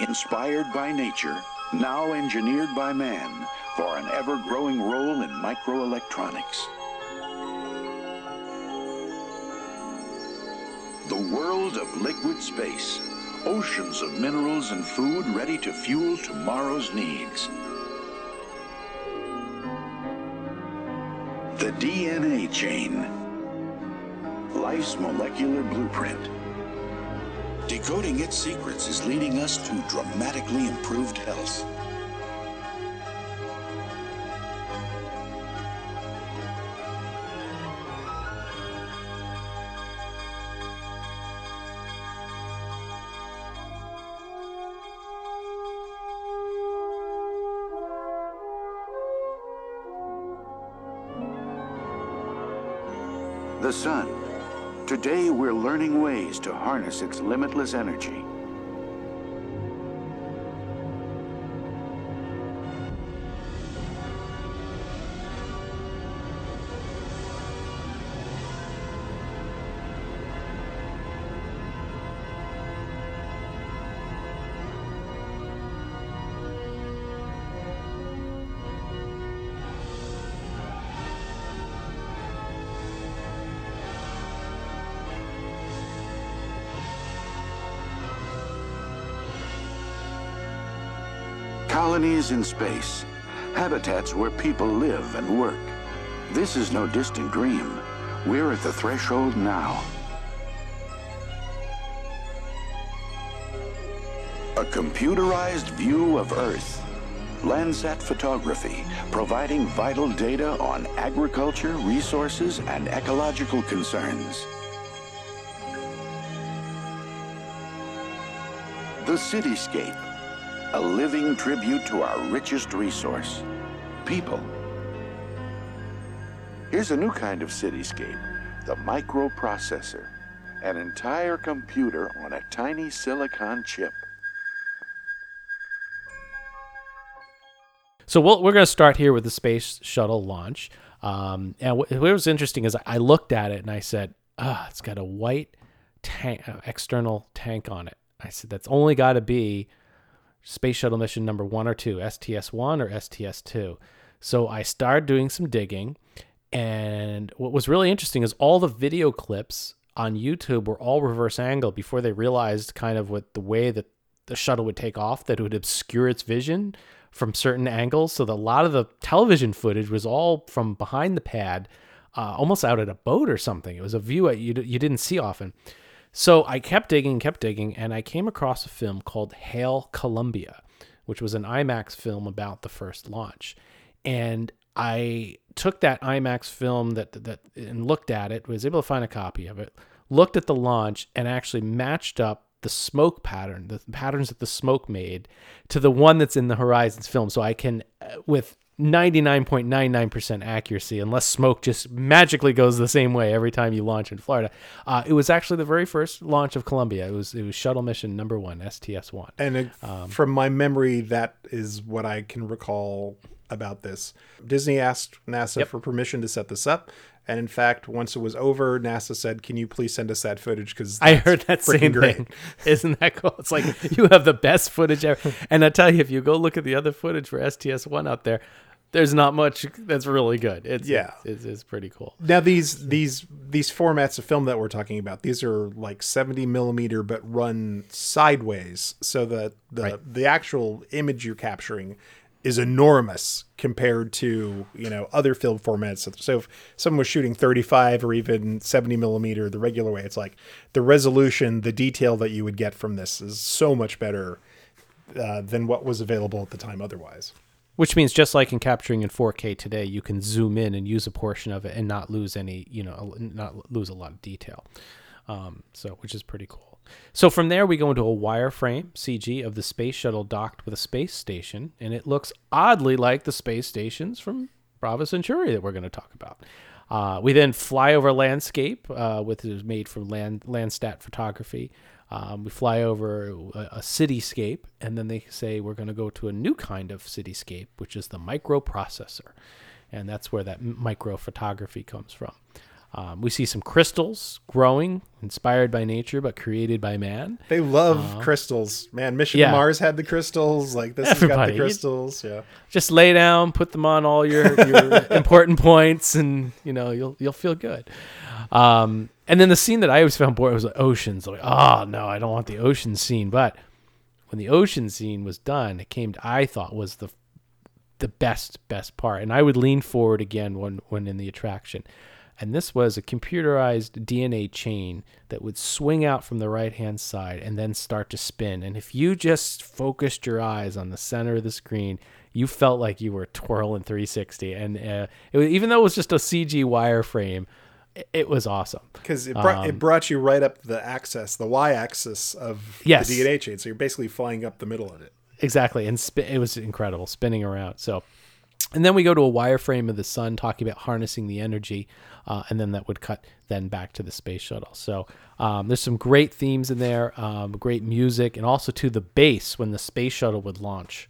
inspired by nature, now engineered by man for an ever growing role in microelectronics. The world of liquid space, oceans of minerals and food ready to fuel tomorrow's needs. The DNA chain, life's molecular blueprint. Decoding its secrets is leading us to dramatically improved health. The sun. Today we're learning ways to harness its limitless energy. Colonies in space, habitats where people live and work. This is no distant dream. We're at the threshold now. A computerized view of Earth. Landsat photography, providing vital data on agriculture, resources, and ecological concerns. The cityscape, a living tribute to our richest resource, people. Here's a new kind of cityscape, the microprocessor, an entire computer on a tiny silicon chip. So we'll, we're going to start here with the space shuttle launch. Um, and what, what was interesting is I looked at it and I said, "Ah, it's got a white tank, uh, external tank on it." I said, "That's only got to be space shuttle mission number one or two, STS one or STS 2. So I started doing some digging, and what was really interesting is all the video clips on YouTube were all reverse angle before they realized kind of what the way that the shuttle would take off that it would obscure its vision from certain angles. So that a lot of the television footage was all from behind the pad, uh, almost out at a boat or something. It was a view you you didn't see often. So I kept digging, kept digging, and I came across a film called Hail Columbia, which was an IMAX film about the first launch. And I took that IMAX film that that and looked at it, was able to find a copy of it, looked at the launch, and actually matched up the smoke pattern, the patterns that the smoke made, to the one that's in the Horizons film. So I can, uh, with 99.99% accuracy, unless smoke just magically goes the same way every time you launch in Florida. Uh, it was actually the very first launch of Columbia. It was it was shuttle mission number one, STS one. And it, Um, from my memory, that is what I can recall about this. Disney asked NASA Yep. for permission to set this up. And in fact, once it was over, NASA said, "Can you please send us that footage?" Because I heard that same great. thing. Isn't that cool? It's like you have the best footage ever. And I tell you, if you go look at the other footage for STS One out there, there's not much that's really good. It's Yeah. it's, it's pretty cool. Now these these these formats of film that we're talking about, these are like 70 millimeter, but run sideways, so that the the actual image you're capturing is enormous compared to you know other film formats. So if someone was shooting 35 or even 70 millimeter the regular way, it's like the resolution, the detail that you would get from this is so much better uh, than what was available at the time otherwise. Which means just like in capturing in 4K today, you can zoom in and use a portion of it and not lose any, you know, not lose a lot of detail. Um, so, which is pretty cool. So from there, we go into a wireframe CG of the space shuttle docked with a space station, and it looks oddly like the space stations from Brava Centauri that we're going to talk about. Uh, we then fly over landscape, uh, was made from land Landstat photography. Um, we fly over a, a cityscape, and then they say we're going to go to a new kind of cityscape, which is the microprocessor, and that's where that micro photography comes from. Um, we see some crystals growing, inspired by nature but created by man. They love Uh, crystals, man. Mission yeah. Mars had the crystals. Like this has got the crystals. Yeah. Just lay down, put them on all your, your important points, and you know you'll you'll feel good. Um, and then the scene that I always found boring was the oceans. Like, oh no, I don't want the ocean scene. But when the ocean scene was done, it came. To, I thought was the the best best part, and I would lean forward again when when in the attraction. And this was a computerized DNA chain that would swing out from the right hand side and then start to spin. And if you just focused your eyes on the center of the screen, you felt like you were twirling 360. And uh, was, even though it was just a CG wireframe, it, was awesome. Because it brought it Um, brought you right up the axis, the y-axis of Yes. the DNA chain. So you're basically flying up the middle of it. Exactly, and spin, it was incredible spinning around. So, and then we go to a wireframe of the sun talking about harnessing the energy, uh, and then that would cut then back to the space shuttle. So um, there's some great themes in there, um, great music, and also to the base when the space shuttle would launch,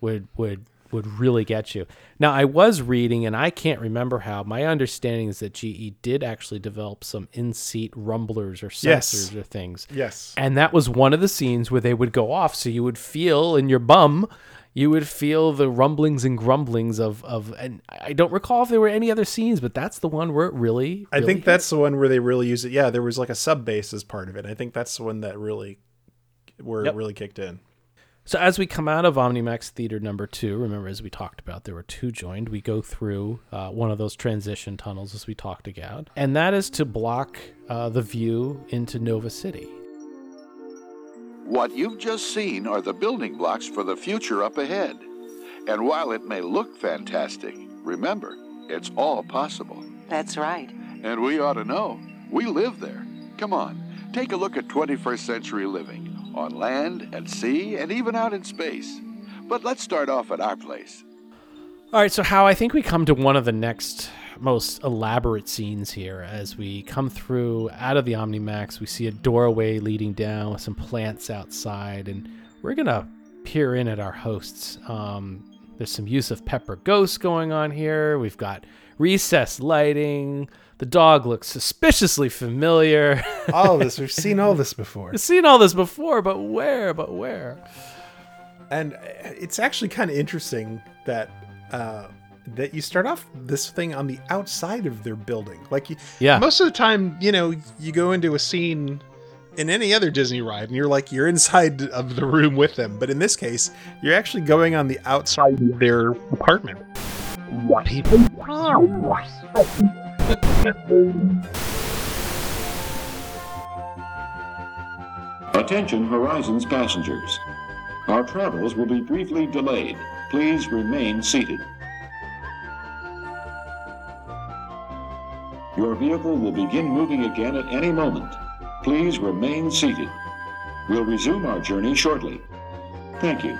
would would would really get you. Now I was reading, and I can't remember how. My understanding is that GE did actually develop some in-seat rumblers or Yes. sensors or things. Yes. And that was one of the scenes where they would go off. So you would feel in your bum, you would feel the rumblings and grumblings of, of and I don't recall if there were any other scenes, but that's the one where it really, I really think hit. that's the one where they really use it. Yeah, there was like a sub base as part of it. I think that's the one that really where Yep. it really kicked in. So as we come out of Omnimax Theater number two, remember as we talked about, there were two joined. We go through uh, one of those transition tunnels as we talked about, and that is to block uh, the view into Nova City. What you've just seen are the building blocks for the future up ahead. And while it may look fantastic, remember, it's all possible. That's right. And we ought to know. We live there. Come on, take a look at 21st century living on land, at sea, and even out in space. But let's start off at our place. All right, so how I think we come to one of the next most elaborate scenes here as we come through out of the Omnimax. We see a doorway leading down with some plants outside, and we're gonna peer in at our hosts. Um, there's some use of Pepper Ghost going on here. We've got recessed lighting. The dog looks suspiciously familiar. All of this we've seen all this before. We've seen all this before, but where? But where? And uh, it's actually kind of interesting that uh, that you start off this thing on the outside of their building. Like, you, Yeah. most of the time, you know, you go into a scene in any other Disney ride, and you're like you're inside of the room with them. But in this case, you're actually going on the outside of their apartment. People. Attention Horizons passengers. Our travels will be briefly delayed. Please remain seated. Your vehicle will begin moving again at any moment. Please remain seated. We'll resume our journey shortly. Thank you.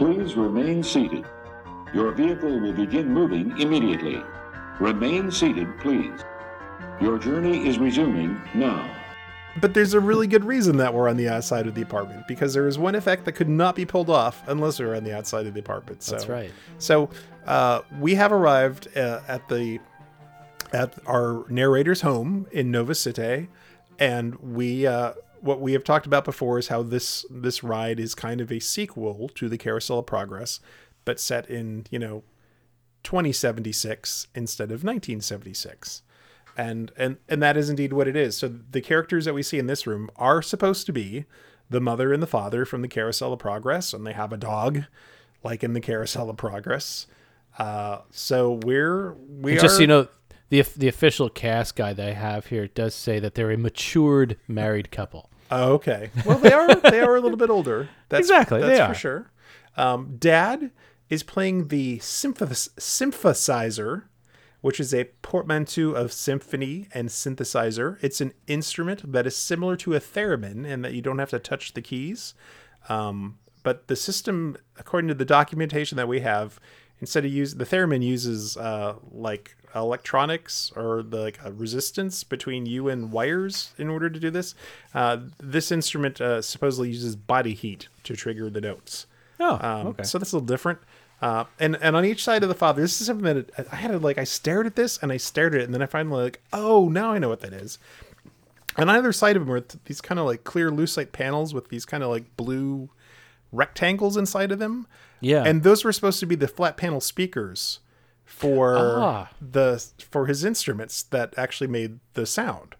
Please remain seated. Your vehicle will begin moving immediately. Remain seated, please. Your journey is resuming now. but there's a really good reason that we're on the outside of the apartment because there is one effect that could not be pulled off unless we were on the outside of the apartment. So, That's right. So uh, we have arrived uh, at the at our narrator's home in Nova City, and we uh, what we have talked about before is how this this ride is kind of a sequel to the Carousel of Progress, but set in you know 2076 instead of 1976 and and and that is indeed what it is. So the characters that we see in this room are supposed to be the mother and the father from the carousel of progress and they have a dog like in the carousel of progress. Uh so we're we And just so you know, the the official cast guide that I have here does say that they're a matured married couple. Oh, okay. Well, they are they are a little bit older. That's, Exactly, That's they for are. sure. Um, Dad is playing the symph- symphonizer, which is a portmanteau of symphony and synthesizer. It's an instrument that is similar to a theremin in that you don't have to touch the keys. Um, but the system, according to the documentation that we have, instead of use the theremin uses uh, like electronics or the like a resistance between you and wires in order to do this. Uh, this instrument uh, supposedly uses body heat to trigger the notes. Oh, Um, okay. So that's a little different. Uh, and and on each side of the father, this is something that I had to like. I stared at this and I stared at it, and then I finally like, oh, now I know what that is. On either side of them are th- these kind of like clear lucite panels with these kind of like blue rectangles inside of them. Yeah. and those were supposed to be the flat panel speakers for Ah. the for his instruments that actually made the sound.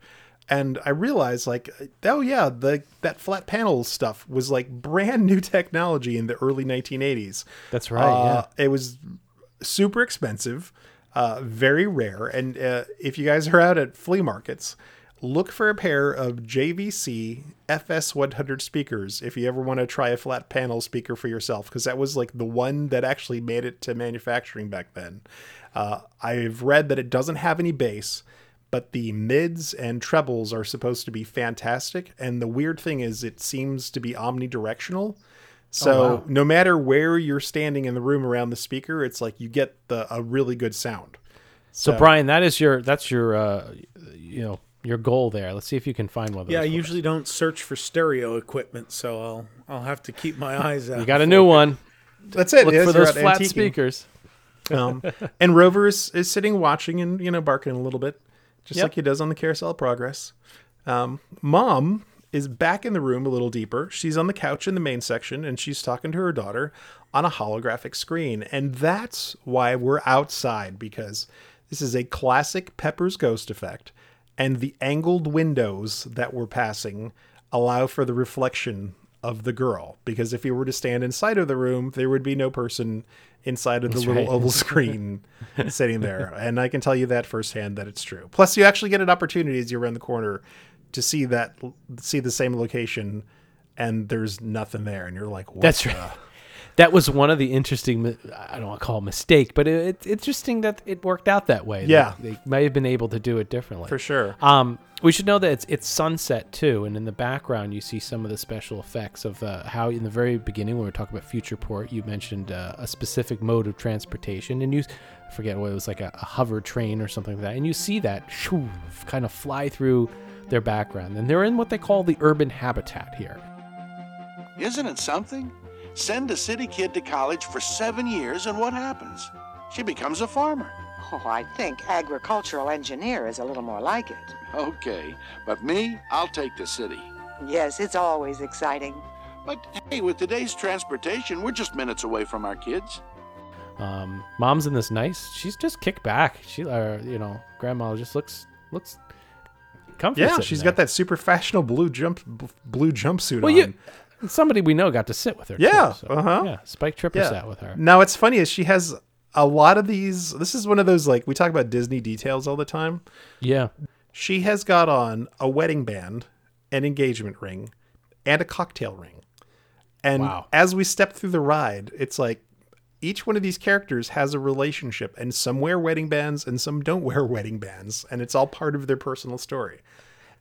And I realized like oh yeah, the that flat panel stuff was like brand new technology in the early 1980s. That's right, Uh, It was super expensive, uh, very rare. And uh, if you guys are out at flea markets, look for a pair of JVC FS100 speakers if you ever want to try a flat panel speaker for yourself, because that was like the one that actually made it to manufacturing back then. Uh, I've read that it doesn't have any bass, but the mids and trebles are supposed to be fantastic. And the weird thing is, it seems to be omnidirectional. So Oh, wow. no matter where you're standing in the room around the speaker, it's like you get the a really good sound. So, Brian, that is your that's your uh, you know your goal there. Let's see if you can find one of those. Yeah, I for us. usually don't search for stereo equipment, so I'll I'll have to keep my eyes out. You got a new one. That's it. Look yes, for you're those flat antiquing. speakers. um, and Rover is, is sitting watching and you know barking a little bit, just Yep. like he does on the Carousel of Progress. Um, Mom is back in the room a little deeper. She's on the couch in the main section and she's talking to her daughter on a holographic screen, and that's why we're outside because this is a classic Pepper's Ghost effect, and the angled windows that we're passing allow for the reflection of the girl because if you were to stand inside of the room there would be no person inside of the That's little right. oval screen sitting there and i can tell you that firsthand that it's true plus you actually get an opportunity as you're around the corner to see that see the same location and there's nothing there and you're like what That's the- right. That was one of the interesting. I don't want to call it mistake, but it, it's interesting that it worked out that way. Yeah. they, may have been able to do it differently For sure. Um, we should know that it's it's sunset too, and in the background you see some of the special effects of uh, how in the very beginning when we were talking about Futureport, you mentioned uh, a specific mode of transportation, and you I forget what it was like a, a hover train or something like that, and you see that shoo, kind of fly through their background, and they're in what they call the urban habitat here. Isn't it something? Send a city kid to college for seven years, and what happens? She becomes a farmer. Oh, I think agricultural engineer is a little more like it. Okay, but me, I'll take the city. Yes, it's always exciting. But hey, with today's transportation, we're just minutes away from our kids. Um, mom's in this nice. She's just kicked back. She, uh, you know, grandma just looks looks comfy. yeah sitting she's there. got that super fashionable blue jump blue jumpsuit Well, on you somebody we know got to sit with her. too, Yeah, so, uh-huh. Yeah, Spike Tripper sat with her. Now what's funny is she has a lot of these. This is one of those like we talk about Disney details all the time. Yeah. She has got on a wedding band, an engagement ring, and a cocktail ring. And Wow. as we step through the ride, it's like each one of these characters has a relationship, and some wear wedding bands and some don't wear wedding bands, and it's all part of their personal story.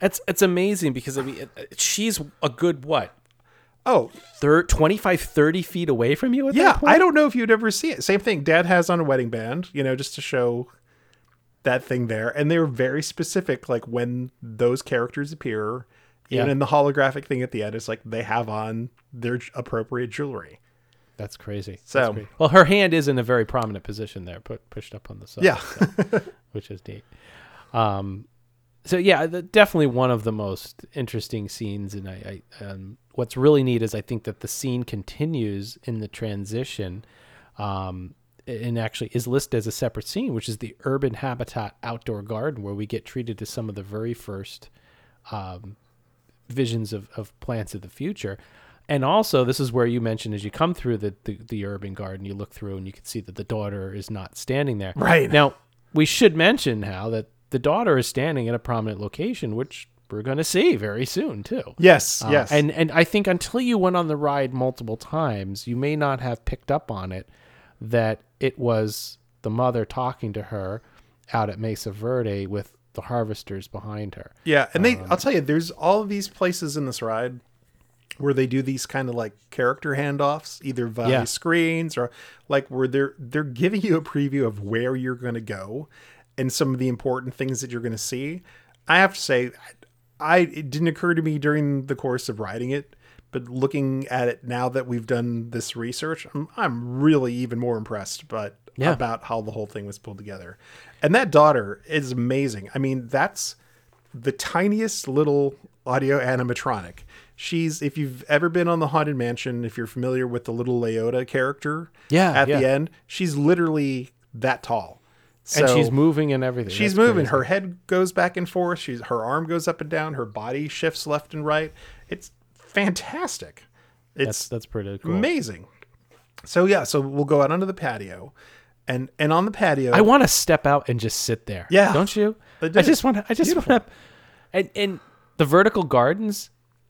It's it's amazing because I mean she's a good what? Oh, thir- 25 30 feet away from you at yeah, that point? I don't know if you'd ever see it. Same thing. Dad has on a wedding band, you know, just to show that thing there. And they're very specific, like when those characters appear Even Yeah. in the holographic thing at the end, it's like they have on their appropriate jewelry. That's crazy. That's So- great. well, her hand is in a very prominent position there, put pushed up on the side. Yeah. so- which is neat. Um, so yeah, the, definitely one of the most interesting scenes, and I, I um, what's really neat is I think that the scene continues in the transition, um, and actually is listed as a separate scene, which is the urban habitat outdoor garden, where we get treated to some of the very first um, visions of, of plants of the future. And also, this is where you mentioned as you come through the, the, the urban garden, you look through and you can see that the daughter is not standing there. Right. Now, we should mention how that the daughter is standing in a prominent location, which we're going to see very soon, too. Yes, Uh, yes. And, and I think until you went on the ride multiple times, you may not have picked up on it that it was the mother talking to her out at Mesa Verde with the harvesters behind her. Yeah, and they Um, I'll tell you, there's all these places in this ride where they do these kind of like character handoffs, either via Yeah. screens or like where they're they're giving you a preview of where you're going to go and some of the important things that you're going to see. I have to say, I it didn't occur to me during the course of writing it, but looking at it now that we've done this research, I'm, I'm really even more impressed. But Yeah. about how the whole thing was pulled together, and that daughter is amazing. I mean, that's the tiniest little audio animatronic. She's if you've ever been on the Haunted Mansion, if you're familiar with the little Leota character, Yeah, at the end, she's literally that tall. And she's moving and everything. She's That's moving. crazy. Her head goes back and forth. She's her arm goes up and down. Her body shifts left and right. It's fantastic. It's That's that's pretty cool. amazing. So yeah, so we'll go out onto the patio, and and on the patio, I want to step out and just sit there. Yeah. don't you? I I, just want to. I just want to. And and the vertical gardens,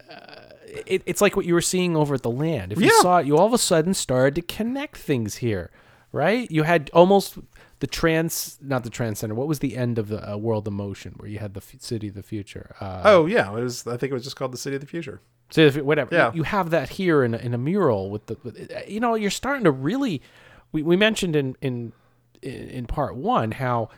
uh, it, it's like what you were seeing over at the land. If you Yeah. saw it, you all of a sudden started to connect things here, right? You had almost the trans, not the trans center. What was the end of the uh, World of Motion, where you had the f- city of the future? Uh, oh yeah, it was. I think it was just called the City of the Future. So if whatever, Yeah. you, you have that here in a, in a mural with the, with, uh, you know, you're starting to really. We, we mentioned in in in part one how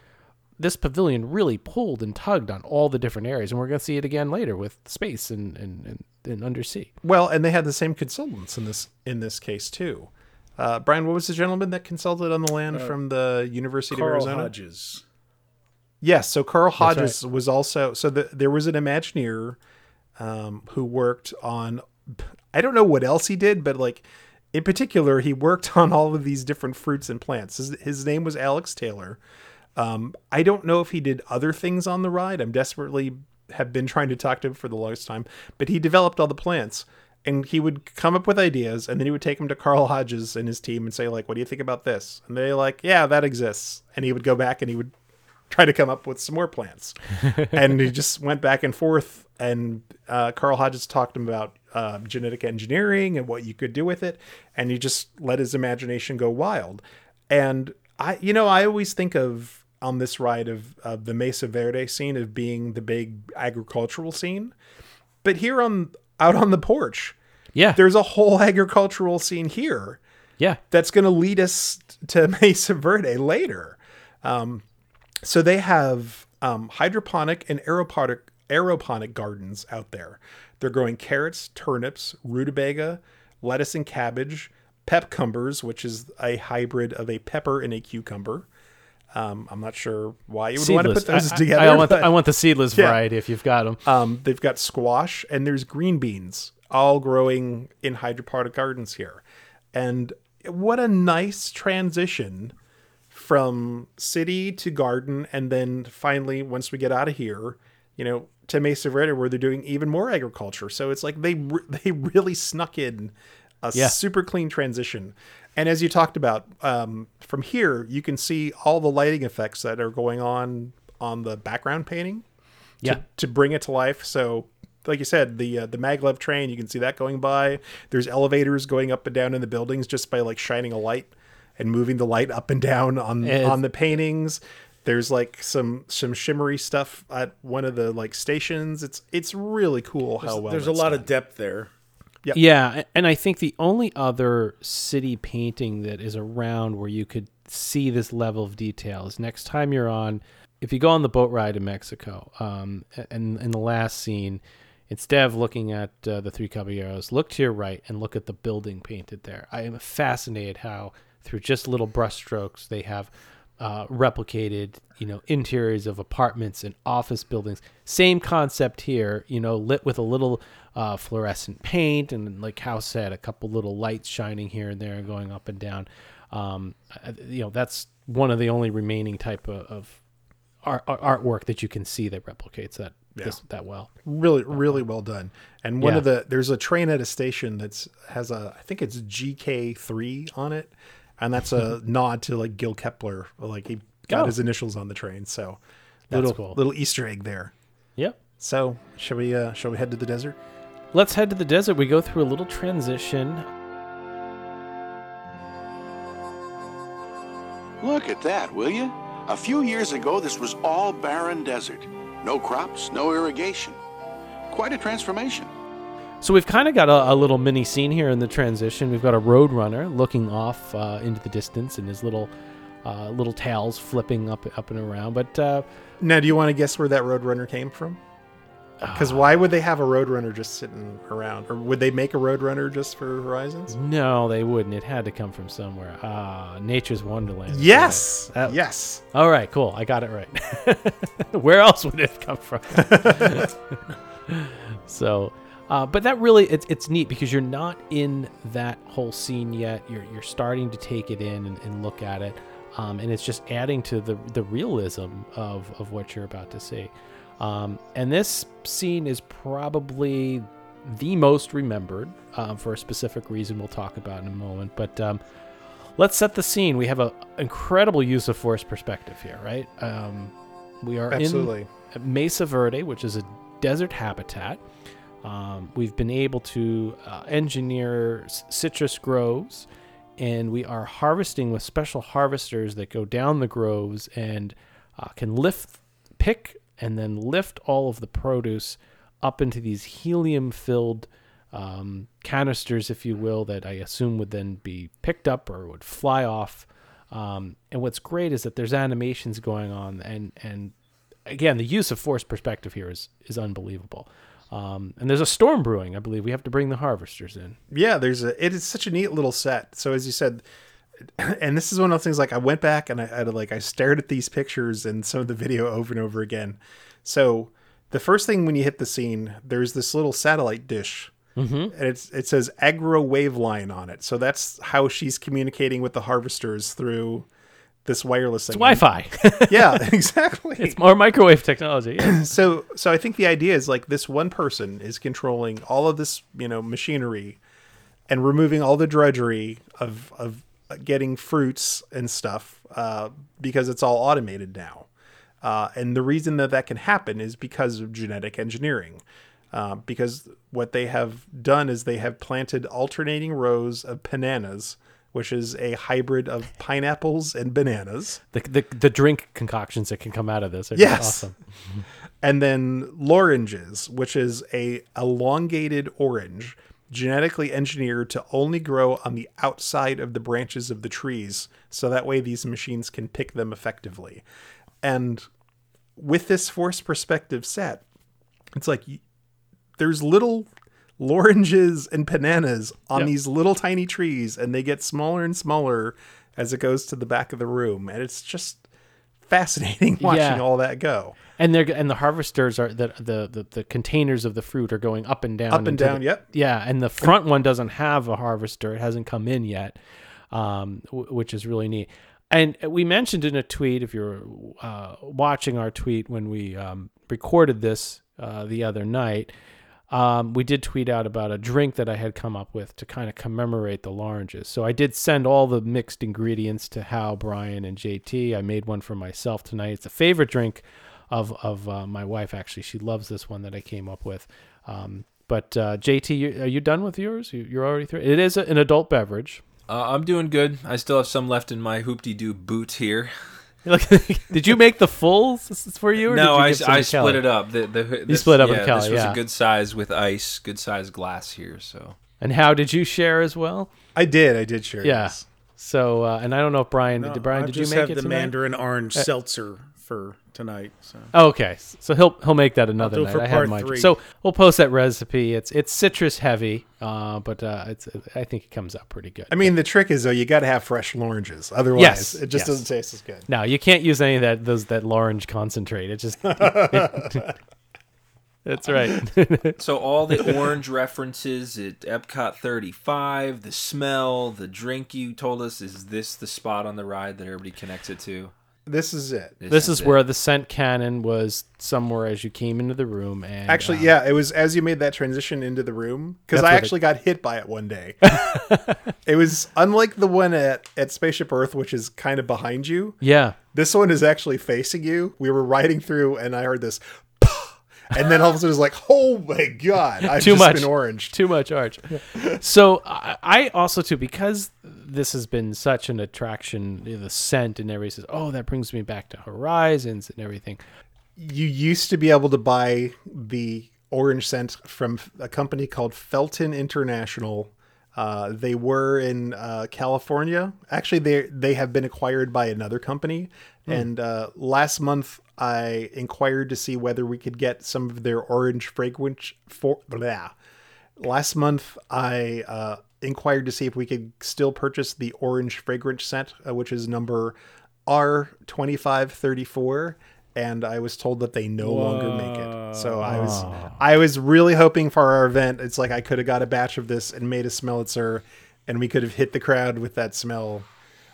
this pavilion really pulled and tugged on all the different areas, and we're going to see it again later with space and and, and, and undersea. Well, and they had the same consultants in this in this case too. Uh, Brian, what was the gentleman that consulted on the land Uh, from the University Carl of Arizona? Hodges. Yes, so Carl Hodges was also so the, there was an Imagineer um, who worked on I don't know what else he did, but like in particular, he worked on all of these different fruits and plants. His, his name was Alex Taylor. Um, I don't know if he did other things on the ride. I'm desperately have been trying to talk to him for the longest time, but he developed all the plants. And he would come up with ideas, and then he would take them to Carl Hodges and his team and say, like, "What do you think about this?" And they're like, "Yeah, that exists." And he would go back and he would try to come up with some more plants. and he just went back and forth. And uh, Carl Hodges talked to him about uh, genetic engineering and what you could do with it. And he just let his imagination go wild. And I, you know, I always think of on this ride of, of the Mesa Verde scene of being the big agricultural scene. But here on out on the porch, yeah, there's a whole agricultural scene here. Yeah, that's going to lead us to Mesa Verde later. Um, so they have um, hydroponic and aeroponic aeroponic gardens out there. They're growing carrots, turnips, rutabaga, lettuce and cabbage, pepcumbers, which is a hybrid of a pepper and a cucumber. Um, I'm not sure why you would want to put those I- I- together. I want the- I want the seedless variety if you've got 'em. Um, they've got squash and there's green beans all growing in hydroponic gardens here. And what a nice transition from city to garden. And then finally, once we get out of here, you know, to Mesa Verde, where they're doing even more agriculture. So it's like they they really snuck in a Yeah. super clean transition. And as you talked about, um, from here you can see all the lighting effects that are going on on the background painting. to- Yeah. To, bring it to life. So, like you said, the uh, the maglev train, you can see that going by. There's elevators going up and down in the buildings just by like shining a light and moving the light up and down on It's- on the paintings. There's like some some shimmery stuff at one of the like stations. It's it's really cool how There's, well there's a lot done. of depth there. Yep. Yeah, and I think the only other city painting that is around where you could see this level of detail is next time you're on, if you go on the boat ride in Mexico, um, and in the last scene, instead of looking at uh, the three caballeros, look to your right and look at the building painted there. I am fascinated how through just little brushstrokes they have uh, replicated, you know, interiors of apartments and office buildings. Same concept here, you know, lit with a little uh, fluorescent paint and, like House said, a couple little lights shining here and there and going up and down. Um, uh, you know, that's one of the only remaining type of, of art, artwork that you can see that replicates that Yeah. this, that well. really really well done and one Yeah. of the there's a train at a station that's has a i think it's gk3 on it and that's a nod to like gil kepler like he got Oh. his initials on the train so That's little cool. little easter egg there Yep. so shall we uh shall we head to the desert Let's head to the desert. We go through a little transition. Look at that, will you? A few years ago, this was all barren desert. No crops, no irrigation. Quite a transformation. So we've kind of got a, a little mini scene here in the transition. We've got a road runner looking off uh, into the distance and his little uh, little tails flipping up up and around. But uh, now do you want to guess where that roadrunner came from because why would they have a roadrunner just sitting around or would they make a roadrunner just for horizons no, they wouldn't. It had to come from somewhere. Ah, Nature's Wonderland. Yes! That- yes. All right, cool. I got it right. Where else would it have come from? so, uh, but that really it's it's neat because you're not in that whole scene yet. You're you're starting to take it in and, and look at it, um, and it's just adding to the the realism of of what you're about to see. Um, and this scene is probably the most remembered um, for a specific reason we'll talk about in a moment. But um, let's set the scene. We have a incredible use of force perspective here, right? Um, we are Absolutely. in Mesa Verde, which is a desert habitat. Um, we've been able to uh, engineer citrus groves, and we are harvesting with special harvesters that go down the groves and uh, can lift, pick, and then lift all of the produce up into these helium-filled um, canisters, if you will, that I assume would then be picked up or would fly off. Um, and what's great is that there's animations going on, and and again, the use of force perspective here is is unbelievable. Um, and there's a storm brewing, I believe. We have to bring the harvesters in. Yeah, there's a. It is such a neat little set. So as you said, and this is one of those things. Like I went back and I, I like I stared at these pictures and some of the video over and over again. So the first thing when you hit the scene, there's this little satellite dish, Mhm. and it's it says agro wave line on it. So that's how she's communicating with the harvesters through this wireless thing. It's Wi-Fi. yeah, exactly. It's more microwave technology. yeah. so so I think the idea is like this one person is controlling all of this, you know, machinery and removing all the drudgery of of getting fruits and stuff uh, because it's all automated now. Uh, and the reason that that can happen is because of genetic engineering. Uh, because what they have done is they have planted alternating rows of bananas, which is a hybrid of pineapples and bananas. The, the the drink concoctions that can come out of this are Yes. awesome. and then loranges, which is a elongated orange, genetically engineered to only grow on the outside of the branches of the trees, so that way these machines can pick them effectively. And with this force perspective set, it's like there's little loranges and bananas on Yep. these little tiny trees, and they get smaller and smaller as it goes to the back of the room, and it's just fascinating watching Yeah. all that go. And they're and the harvesters are the, the the the containers of the fruit are going up and down. Up and down, the- yep. Yeah, and the front one doesn't have a harvester; it hasn't come in yet, um, w- which is really neat. And we mentioned in a tweet, if you're uh, watching our tweet when we um, recorded this uh, the other night, um, we did tweet out about a drink that I had come up with to kind of commemorate the Loranges. So I did send all the mixed ingredients to Hal, Brian, and JT. I made one for myself tonight. It's a favorite drink of of uh, my wife. Actually, she loves this one that I came up with. Um, but uh, JT, you, are you done with yours? You, you're already through. It is a, an adult beverage. Uh, I'm doing good. I still have some left in my hoopty doo boot here. Look, did you make the full s- for you? Or no, did you I, I split it up. The, the, you this- split up yeah, with Kelly. This was yeah. a good size with ice, good size glass here. So And how did you share as well? I did. I did share. Yeah. yes. So, uh, and I don't know if Brian, No, did Brian, I did you make have it the tonight? Mandarin orange Uh, seltzer for tonight. So Oh, okay, so he'll he'll make that another night. for I had part mine. three. So we'll post that recipe. It's it's citrus heavy, uh, but uh, it's I think it comes out pretty good. I mean, the trick is though you got to have fresh oranges, otherwise yes, it just yes. doesn't taste as good. No, you can't use any of that those that orange concentrate. It just That's right. so all the orange references at Epcot 35, the smell, the drink you told us, is this the spot on the ride that everybody connects it to? This is it. This, is it. where the scent cannon was somewhere as you came into the room and Actually, um, yeah, it was as you made that transition into the room because I where actually got hit by it one day. it was unlike the one at at Spaceship Earth, which is kind of behind you. Yeah. This one is actually facing you. We were riding through, and I heard this, and then all of a sudden it's like, oh my god, I've too just much been orange. Too much orange. so I, I also too because this has been such an attraction, the scent and everybody says, oh, that brings me back to Horizons and everything. You used to be able to buy the orange scent from a company called Felton International. Uh, they were in uh, California. Actually, they they have been acquired by another company. Hmm. And uh, last month, I inquired to see whether we could get some of their orange fragrance. For blah. Last month, I uh, inquired to see if we could still purchase the orange fragrance scent, uh, which is number R twenty five thirty four. And I was told that they no longer make it. So I was I was really hoping for our event. It's like I could have got a batch of this and made a smellitzer, and we could have hit the crowd with that smell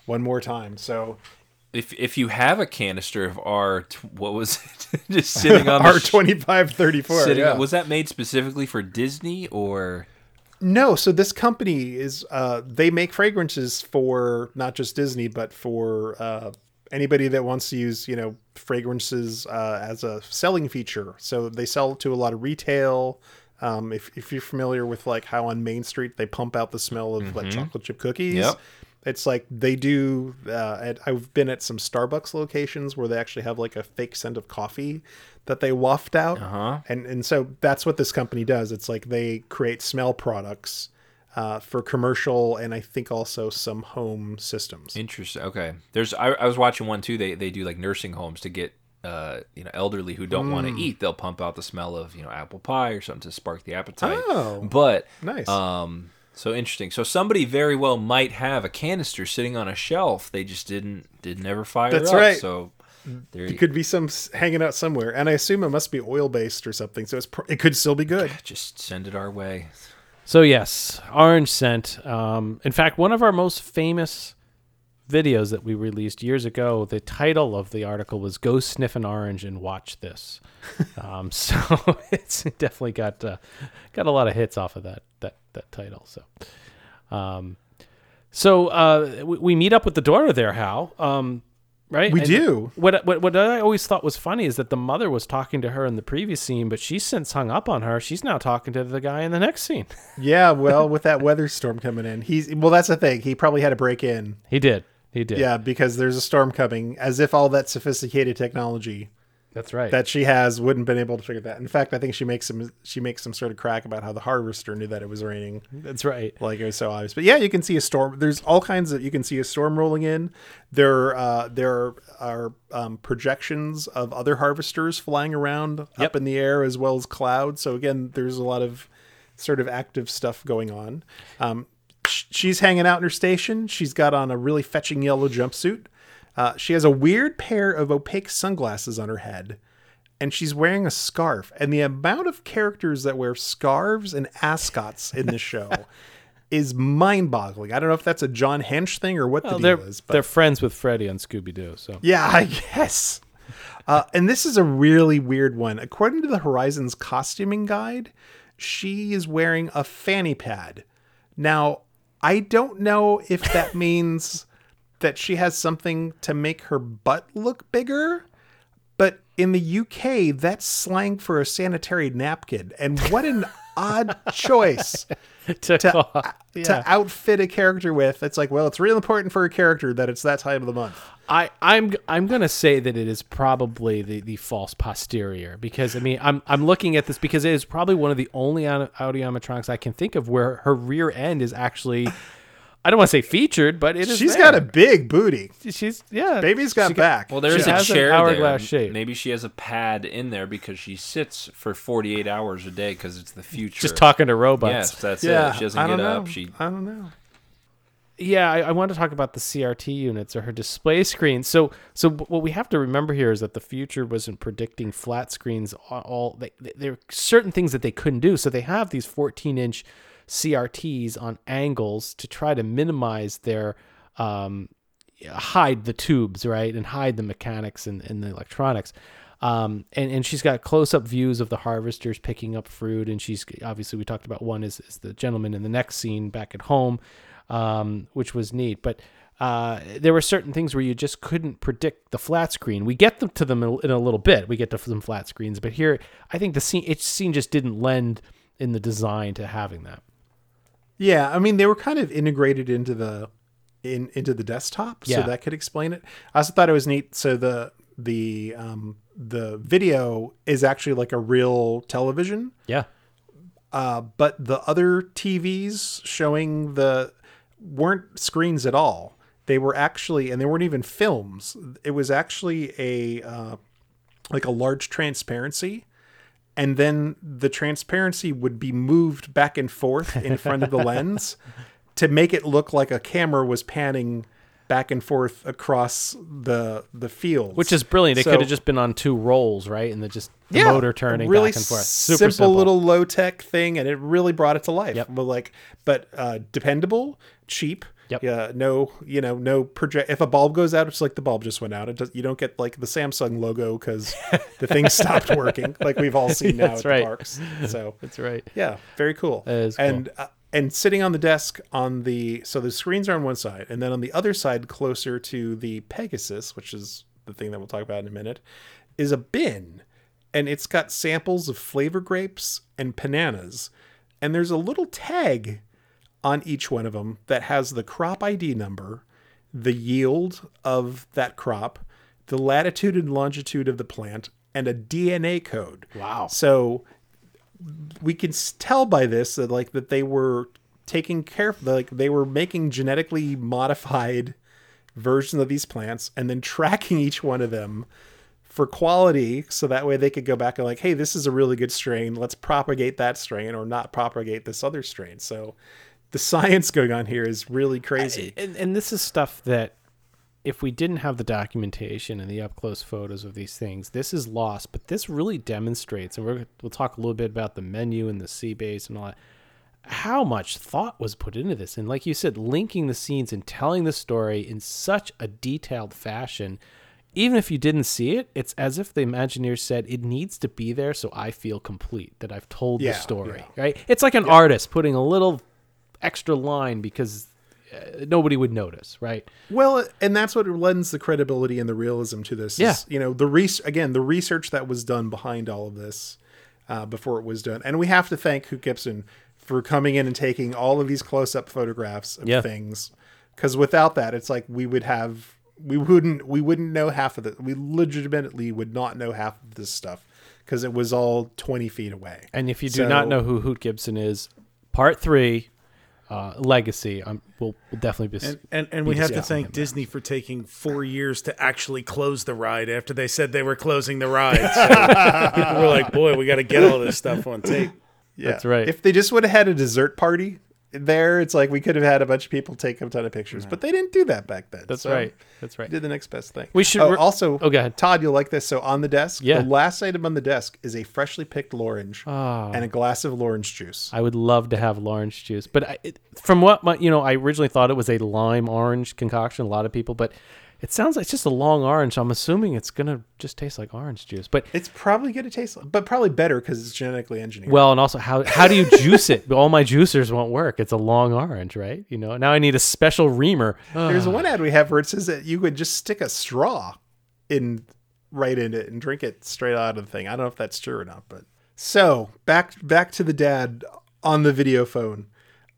one more time. So If if you have a canister of R, what was it? Just sitting on R twenty five thirty four. Was that made specifically for Disney or? No, so this company is uh they make fragrances for not just Disney but for uh anybody that wants to use, you know, fragrances uh as a selling feature. So they sell to a lot of retail. Um if if you're familiar with like how on Main Street they pump out the smell of like Mhm. chocolate chip cookies. Yep. It's like they do. Uh, at, I've been at some Starbucks locations where they actually have like a fake scent of coffee that they waft out, Uh-huh. and and so that's what this company does. It's like they create smell products uh, for commercial and I think also some home systems. Interesting. Okay. There's I, I was watching one too. They they do like nursing homes to get uh you know elderly who don't want to Mm. eat. They'll pump out the smell of you know apple pie or something to spark the appetite. Oh, but nice. Um. So interesting. So somebody very well might have a canister sitting on a shelf. They just didn't did never fire That's up. right. So there It you could be some hanging out somewhere, and I assume it must be oil based or something. So it's pr- it could still be good. Just send it our way. So yes, orange scent. Um, in fact, one of our most famous videos that we released years ago, the title of the article was "Go sniff an orange and watch this." um, so it's definitely got uh, got a lot of hits off of that that that title. So, um, so uh, we, we meet up with the daughter there, Hal. Um, right? We And do. What, what what I always thought was funny is that the mother was talking to her in the previous scene, but she's since hung up on her. She's now talking to the guy in the next scene. Yeah, well, with that weather storm coming in, he's well. That's the thing. He probably had to break in. He did. He did. Yeah, because there's a storm coming. As if all that sophisticated technology. That's right. That she has wouldn't been able to figure that. In fact, I think she makes some she makes some sort of crack about how the harvester knew that it was raining. That's right. Like it was so obvious. But yeah, you can see a storm. There's all kinds of you can see a storm rolling in. There uh, there are um, projections of other harvesters flying around up in the air as well as clouds. So again, there's a lot of sort of active stuff going on. Um, sh- she's hanging out in her station. She's got on a really fetching yellow jumpsuit. Uh, she has a weird pair of opaque sunglasses on her head, and she's wearing a scarf. And the amount of characters that wear scarves and ascots in this show is mind-boggling. I don't know if that's a John Hench thing or what Well, the they're deal is. But they're friends with Freddy on Scooby Doo. So yeah, I guess. Uh, and this is a really weird one. According to the Horizons costuming guide, she is wearing a fanny pad. Now, I don't know if that means that she has something to make her butt look bigger, but in the UK, that's slang for a sanitary napkin. And what an odd choice to, to, uh, yeah. to outfit a character with. It's like, well, it's real important for a character that it's that time of the month. I, I'm I'm gonna say that it is probably the, the false posterior because I mean I'm I'm looking at this because it is probably one of the only audio animatronics I can think of where her rear end is actually I don't want to say featured, but it is. She's there. got a big booty. She's yeah. Baby's got She got- back. Well, there's She a has an chair hourglass there. shape. Maybe she has a pad in there because she sits for 48 hours a day because it's the future. Just talking to robots. Yes, that's yeah, it. She doesn't I get don't up. know. She I don't know. Yeah, I, I want to talk about the CRT units or her display screen. So, so what we have to remember here is that the future wasn't predicting flat screens. All, all they, they- there are certain things that they couldn't do. So they have these 14 inch CRTs on angles to try to minimize their um, hide the tubes, right, and hide the mechanics and, and the electronics. Um, and, and she's got close up views of the harvesters picking up fruit. And she's obviously, we talked about one is, is the gentleman in the next scene back at home, um, which was neat. But uh, there were certain things where you just couldn't predict the flat screen. We get them to them in a, little bit. We get to some flat screens, but here I think the scene, each scene just didn't lend in the design to having that. Yeah, I mean they were kind of integrated into the in into the desktop, Yeah. so that could explain it. I also thought it was neat. So the the um, the video is actually like a real television. Yeah. Uh, but the other TVs showing the weren't screens at all. They were actually, and they weren't even films. It was actually a uh, like a large transparency, and then the transparency would be moved back and forth in front of the lens to make it look like a camera was panning back and forth across the the field, Which is brilliant. It So- could have just been on two rolls, right? And the just the yeah, motor turning really back and forth. Super simple, simple, little low tech thing, and it really brought it to life. But like, but uh, dependable, cheap. Yep. Yeah. No. You know. No project. If a bulb goes out, it's like the bulb just went out. It does. You don't get like the Samsung logo because the thing stopped working, like we've all seen now That's at right. the parks. So That's right. Yeah. Very cool. That is cool. And uh, and sitting on the desk on the so the screens are on one side, and then on the other side, closer to the Pegasus, which is the thing that we'll talk about in a minute, is a bin, and it's got samples of flavor grapes and bananas, and there's a little tag on each one of them that has the crop ID number, the yield of that crop, the latitude and longitude of the plant, and a DNA code. Wow. So we can tell by this that like that they were taking care like they were making genetically modified versions of these plants and then tracking each one of them for quality so that way they could go back and like hey this is a really good strain let's propagate that strain or not propagate this other strain so the science going on here is really crazy and, and this is stuff that if we didn't have the documentation and the up close photos of these things, this is lost. But this really demonstrates, and we're, we'll talk a little bit about the menu and the sea base and all that, how much thought was put into this. And like you said, linking the scenes and telling the story in such a detailed fashion. Even if you didn't see it, it's as if the Imagineers said it needs to be there so I feel complete that I've told Yeah, the story. yeah. Right? It's like an artist putting a little extra line because uh, nobody would notice, right? Well, and that's what lends the credibility and the realism to this. Yeah. Is, you know, the res- again, the research that was done behind all of this uh, before it was done. And we have to thank Hoot Gibson for coming in and taking all of these close up photographs of Yeah. things. Because without that, it's like we would have, we wouldn't, we wouldn't know half of it. We legitimately would not know half of this stuff because it was all 20 feet away. And if you do So- not know who Hoot Gibson is, part three, uh, Legacy, um, will will definitely be. And and, and be we have to thank him. Disney for taking four years to actually close the ride after they said they were closing the ride. So people were like, "Boy, we got to get all this stuff on tape." Yeah. That's right. If they just would have had a dessert party there, it's like we could have had a bunch of people take a ton of pictures, but they didn't do that back then. That's So right. That's right. Did the next best thing. We should Oh, re- also. Oh, go ahead. Todd, you'll like this. So on the desk, Yeah. the last item on the desk is a freshly picked orange Oh. Ah. and a glass of orange juice. I would love to have orange juice, but I, it, from what my, you know, I originally thought it was a lime orange concoction. A lot of people, but it sounds like it's just a long orange. So I'm assuming it's gonna just taste like orange juice. But It's probably going to taste, but probably better because it's genetically engineered. well, and also how how do you juice it? All my juicers won't work. It's a long orange, right? You know. Now I need a special reamer. There's one ad we have where it says that you could just stick a straw in right in it and drink it straight out of the thing. I don't know if that's true or not, but so back back to the dad on the video phone.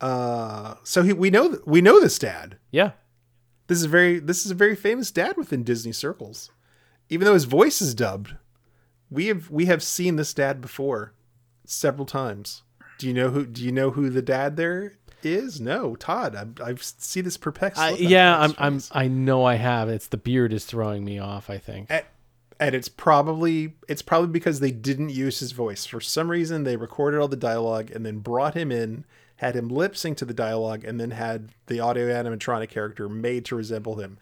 Uh, so he, we know we know this dad. Yeah. This is very this is a very famous dad within Disney circles. Even though his voice is dubbed, we have we have seen this dad before several times. Do you know who do you know who the dad there is? No, Todd. I, I see this perplexed. I, yeah, I'm, I'm. I know I have. It's the beard is throwing me off. I think. and, and it's probably it's probably because they didn't use his voice for some reason. They recorded all the dialogue and then brought him in, had him lip sync to the dialogue, and then had the audio animatronic character made to resemble him.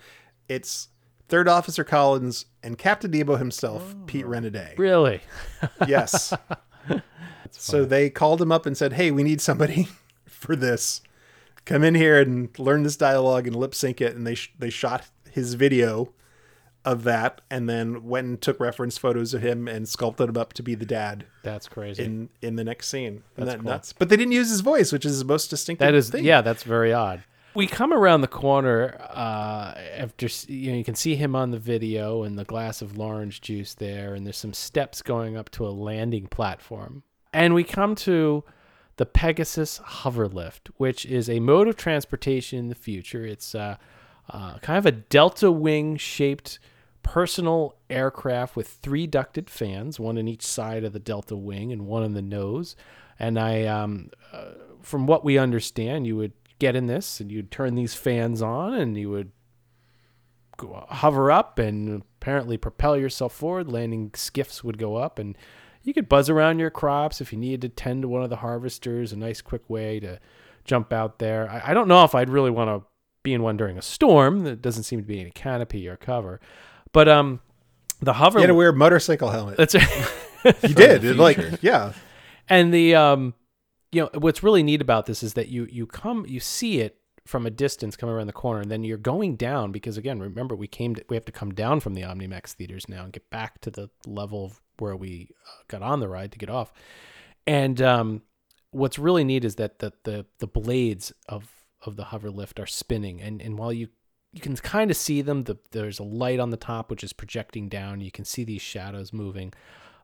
It's Third Officer Collins and Captain Nemo himself, oh. Pete Renaday. Really? Yes. so they called him up and said, "Hey, we need somebody for this. Come in here and learn this dialogue and lip sync it." And they sh- they shot his video of that, and then went and took reference photos of him and sculpted him up to be the dad. That's crazy. In in the next scene, Isn't That's that cool. nuts? But they didn't use his voice, which is his most distinctive. That is, thing. yeah, that's very odd. We come around the corner uh, after you know you can see him on the video and the glass of orange juice there, and there's some steps going up to a landing platform, and we come to the Pegasus Hoverlift, which is a mode of transportation in the future. It's uh, uh, kind of a delta wing shaped personal aircraft with three ducted fans, one in each side of the delta wing and one in the nose. And I, um, uh, from what we understand, you would get in this and you'd turn these fans on and you would go, hover up and apparently propel yourself forward. Landing skiffs would go up and you could buzz around your crops if you needed to tend to one of the harvesters. A nice quick way to jump out there. I, I don't know if I'd really want to be in one during a storm. There doesn't seem to be any canopy or cover. But um, the hover You had to wear a motorcycle helmet. That's right. You did. It, like, yeah. And the um, you know, what's really neat about this is that you you come you see it from a distance coming around the corner, and then you're going down because again, remember we came to, we have to come down from the OmniMax theaters now and get back to the level of where we uh, got on the ride to get off. And um, what's really neat is that the the the blades of of the hover lift are spinning, and and while you you can kind of see them, the, there's a light on the top which is projecting down. You can see these shadows moving.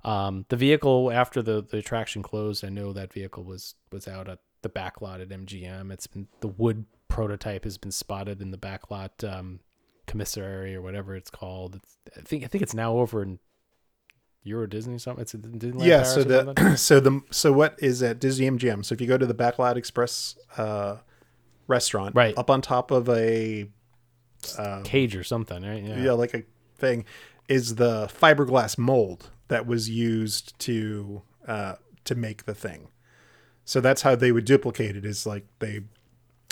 Um, the vehicle after the, the attraction closed, I know that vehicle was was out at the back lot at MGM. It's been the wood prototype has been spotted in the back lot um, commissary or whatever it's called. It's, I think I think it's now over in Euro Disney something. It's Disneyland. yeah. Paris So the so the so what is at Disney MGM? So if you go to the Backlot Express uh, restaurant, Right. up on top of a um, cage or something, right? Yeah. yeah, like a thing, is the fiberglass mold that was used to uh, to make the thing. So that's how they would duplicate it. Is like they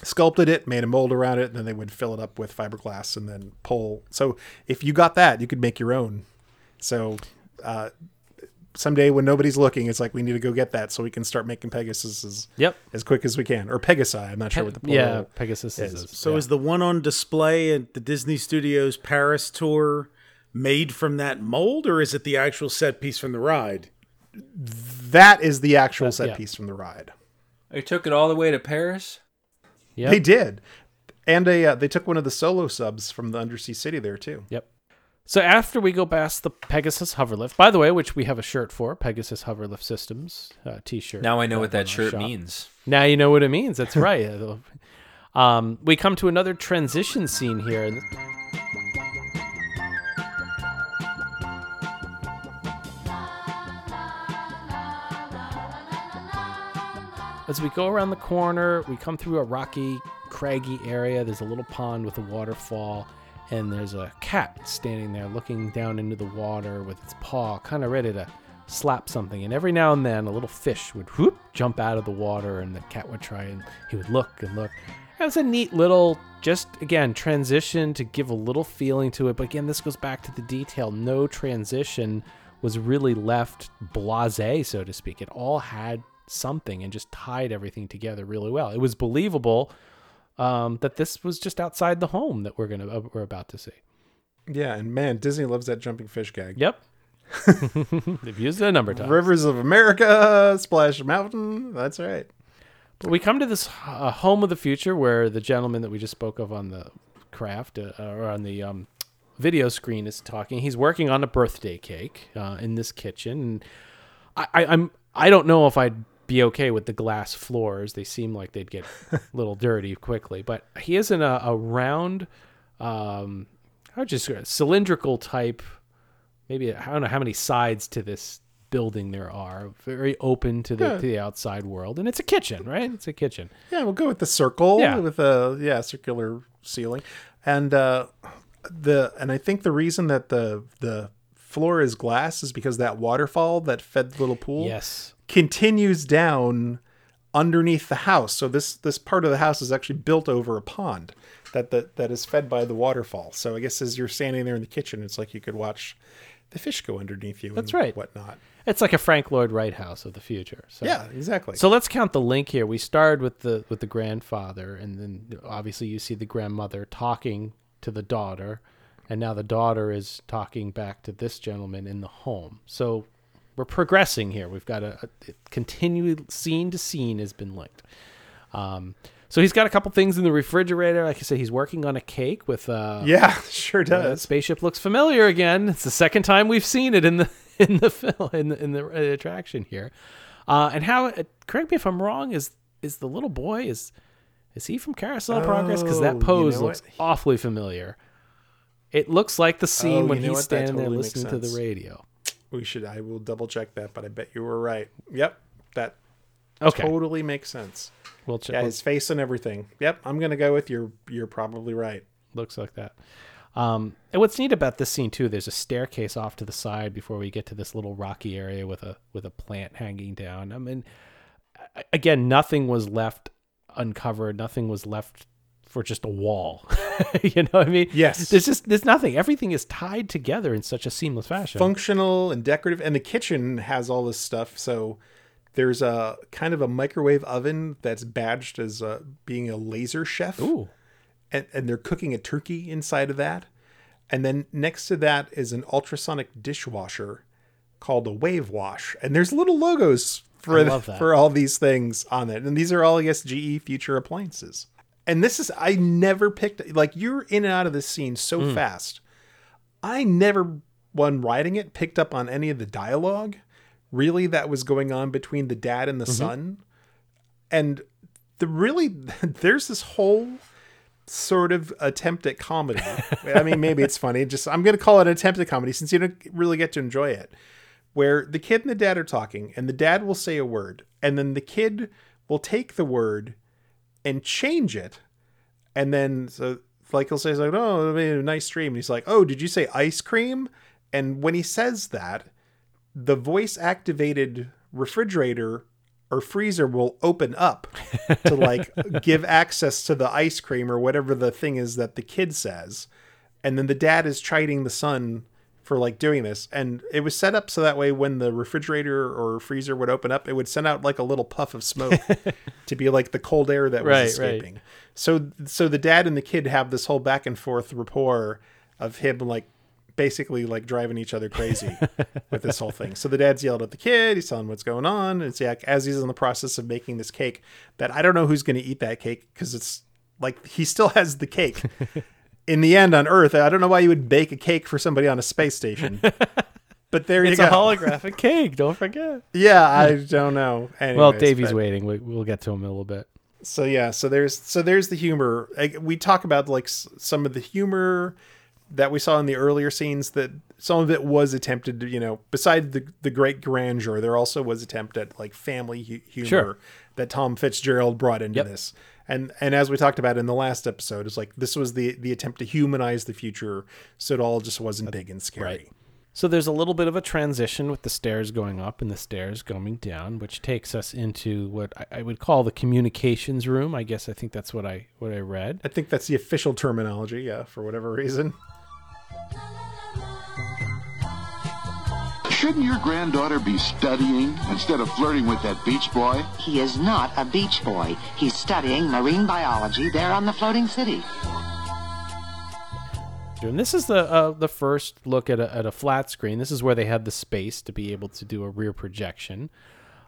sculpted it, made a mold around it, and then they would fill it up with fiberglass and then pull. So if you got that, you could make your own. So uh, someday when nobody's looking, it's like we need to go get that so we can start making Pegasus as, Yep. as quick as we can, or Pegasi. I'm not sure what the plural yeah, Pegasus is. is. So is the one on display at the Disney Studios Paris tour made from that mold, or is it the actual set piece from the ride? That is the actual set yeah. piece from the ride. They took it all the way to Paris. Yeah, They did, and a uh, they took one of the solo subs from the Undersea City there too. Yep. So after we go past the Pegasus Hoverlift, by the way, which we have a shirt for, Pegasus Hoverlift Systems uh, T-shirt. Now I know what that shirt shop. means. Now you know what it means. That's right. um, we come to another transition scene here. As we go around the corner, we come through a rocky, craggy area. There's a little pond with a waterfall, and there's a cat standing there looking down into the water with its paw, kind of ready to slap something. And every now and then, a little fish would whoop jump out of the water, and the cat would try and he would look and look. It was a neat little, just again, transition to give a little feeling to it. But again, this goes back to the detail. No transition was really left blase, so to speak. It all had something and just tied everything together really well. It was believable um, that this was just outside the home that we're gonna uh, we're about to see. Yeah, and man, Disney loves that jumping fish gag. Yep. They've used it a number of times. Rivers of America, Splash Mountain. That's right. But we come to this uh, home of the future where the gentleman that we just spoke of on the craft uh, or on the um, video screen is talking. He's working on a birthday cake uh, in this kitchen. And I, I, I'm I don't know if I'd be okay with the glass floors. They seem like they'd get a little dirty quickly. But he is in a, a round, um, how would just cylindrical type. Maybe I don't know how many sides to this building there are, very open to the Yeah. to the outside world, and it's a kitchen, right? It's a kitchen. Yeah, we'll go with the circle Yeah. with a yeah circular ceiling, and uh, the and I think the reason that the the floor is glass is because that waterfall that fed the little pool Yes. Continues down underneath the house. So this this part of the house is actually built over a pond that that, that is fed by the waterfall. So I guess as you're standing there in the kitchen, it's like you could watch the fish go underneath you. That's and right. Whatnot. It's like a Frank Lloyd Wright house of the future. So. Yeah, exactly. So let's count the link here. We started with the with the grandfather, and then obviously you see the grandmother talking to the daughter, and now the daughter is talking back to this gentleman in the home. So we're progressing here. We've got a, a continued scene to scene has been linked. Um, so he's got a couple things in the refrigerator. Like I said, he's working on a cake with. Uh, Yeah, sure does. spaceship looks familiar again. It's the second time we've seen it in the in the film in the, in the uh, attraction here. Uh, and Hal? Uh, correct me if I'm wrong. Is is the little boy is is he from Carousel of Progress? Because Oh, that you pose know looks what? awfully familiar. It looks like the scene Oh, when he's standing totally there listening to the radio. We should. I will double check that, but I bet you were right. Yep, that Okay. totally makes sense. We'll check. Yeah, his face and everything. Yep, I'm gonna go with you're. You're probably right. looks like that. Um, and what's neat about this scene too, there's a staircase off to the side before we get to this little rocky area with a with a plant hanging down. I mean, again, nothing was left uncovered. Nothing was left for just a wall. you know what I mean? Yes. There's just there's nothing. Everything is tied together in such a seamless fashion. Functional and decorative, and the kitchen has all this stuff. So there's a kind of a microwave oven that's badged as uh, being a laser chef. Ooh. And, and they're cooking a turkey inside of that. And then next to that is an ultrasonic dishwasher called a Wave Wash. And there's little logos for for all these things on it. And these are all, I guess, GE future appliances. And this is I never picked like you're in and out of this scene so Mm. fast. I never when writing it picked up on any of the dialogue really that was going on between the dad and the Mhm. son. And the really there's this whole sort of attempt at comedy. I mean, maybe it's funny. Just I'm going to call it an attempt at comedy since you don't really get to enjoy it. Where the kid and the dad are talking, and the dad will say a word, and then the kid will take the word and change it, and then so like he'll say like, "Oh, it'll be a nice stream." and he's like, "Oh, did you say ice cream?" And when he says that, the voice activated refrigerator or freezer will open up to like give access to the ice cream or whatever the thing is that the kid says. And then the dad is chiding the son for like doing this. And it was set up so that way when the refrigerator or freezer would open up, it would send out like a little puff of smoke to be like the cold air that was Right, right. escaping. So so the dad and the kid have this whole back and forth rapport of him like basically like driving each other crazy with this whole thing. So the dad's yelled at the kid, he's telling what's going on. And it's like as he's in the process of making this cake that I don't know who's gonna eat that cake because it's like he still has the cake. In the end on Earth, I don't know why you would bake a cake for somebody on a space station. But there you go. it's a holographic cake. Don't forget. Yeah, I don't know. well, Anyways, Davey's but- waiting. We, we'll get to him in a little bit. So yeah, so there's so there's the humor. We talk about like some of the humor that we saw in the earlier scenes. That some of it was attempted to, you know, beside the the great grandeur, there also was attempt at like family humor Sure. that Tom Fitzgerald brought into Yep. this. And and as we talked about in the last episode, it's like this was the the attempt to humanize the future, so it all just wasn't big and scary. Right. So there's a little bit of a transition with the stairs going up and the stairs going down, which takes us into what I, I would call the communications room. I guess I think that's what I what I read. I think that's the official terminology, yeah, for whatever reason. Shouldn't your granddaughter be studying instead of flirting with that beach boy? He is not a beach boy. He's studying marine biology there on the floating city. And this is the uh, the first look at a, at a flat screen. This is where they had the space to be able to do a rear projection.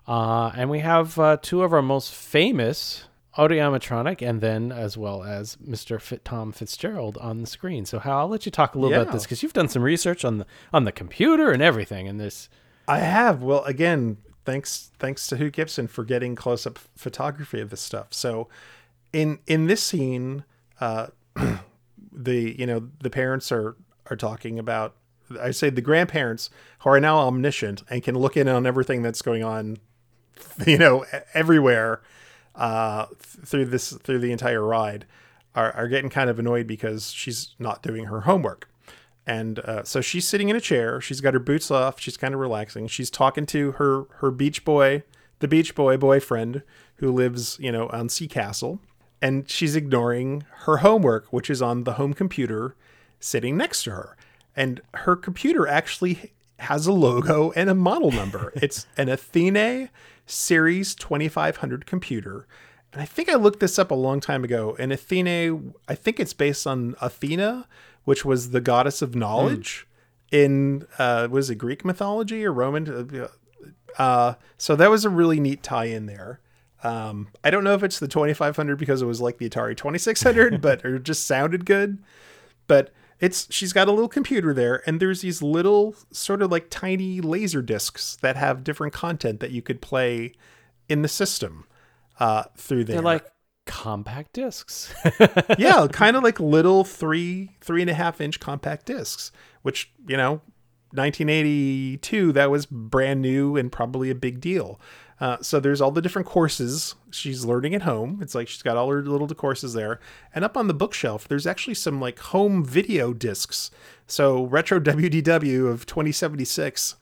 Uh, and we have uh, two of our most famous audiomatronic and then as well as Mr. Fit Tom Fitzgerald on the screen. So Hal, I'll let you talk a little about this because you've done some research on the on the computer and everything and this I have. Well, again, thanks thanks to Hugh Gibson for getting close up photography of this stuff. So, in in this scene, uh, the you know the parents are are talking about I say the grandparents who are now omniscient and can look in on everything that's going on, you know, everywhere uh, th- through this through the entire ride, are, are getting kind of annoyed because she's not doing her homework. And uh, so she's sitting in a chair. She's got her boots off. She's kind of relaxing. She's talking to her her beach boy, the beach boy boyfriend who lives, you know, on Sea Castle, and she's ignoring her homework, which is on the home computer sitting next to her. And her computer actually has a logo and a model number. it's an Athene Series 2500 computer. And I think I looked this up a long time ago. And Athena, I think it's based on Athena, which was the goddess of knowledge in, uh, was it Greek mythology or Roman? Uh, so that was a really neat tie in there. Um, I don't know if it's the 2500 because it was like the Atari 2600, but it just sounded good. But it's she's got a little computer there, and there's these little sort of like tiny laser discs that have different content that you could play in the system uh, through there. They're like compact discs. yeah, kind of like little three three and a half inch compact discs, which you know, 1982 that was brand new and probably a big deal. Uh, so there's all the different courses she's learning at home. It's like she's got all her little courses there, and up on the bookshelf there's actually some like home video discs. So retro WDW of 2076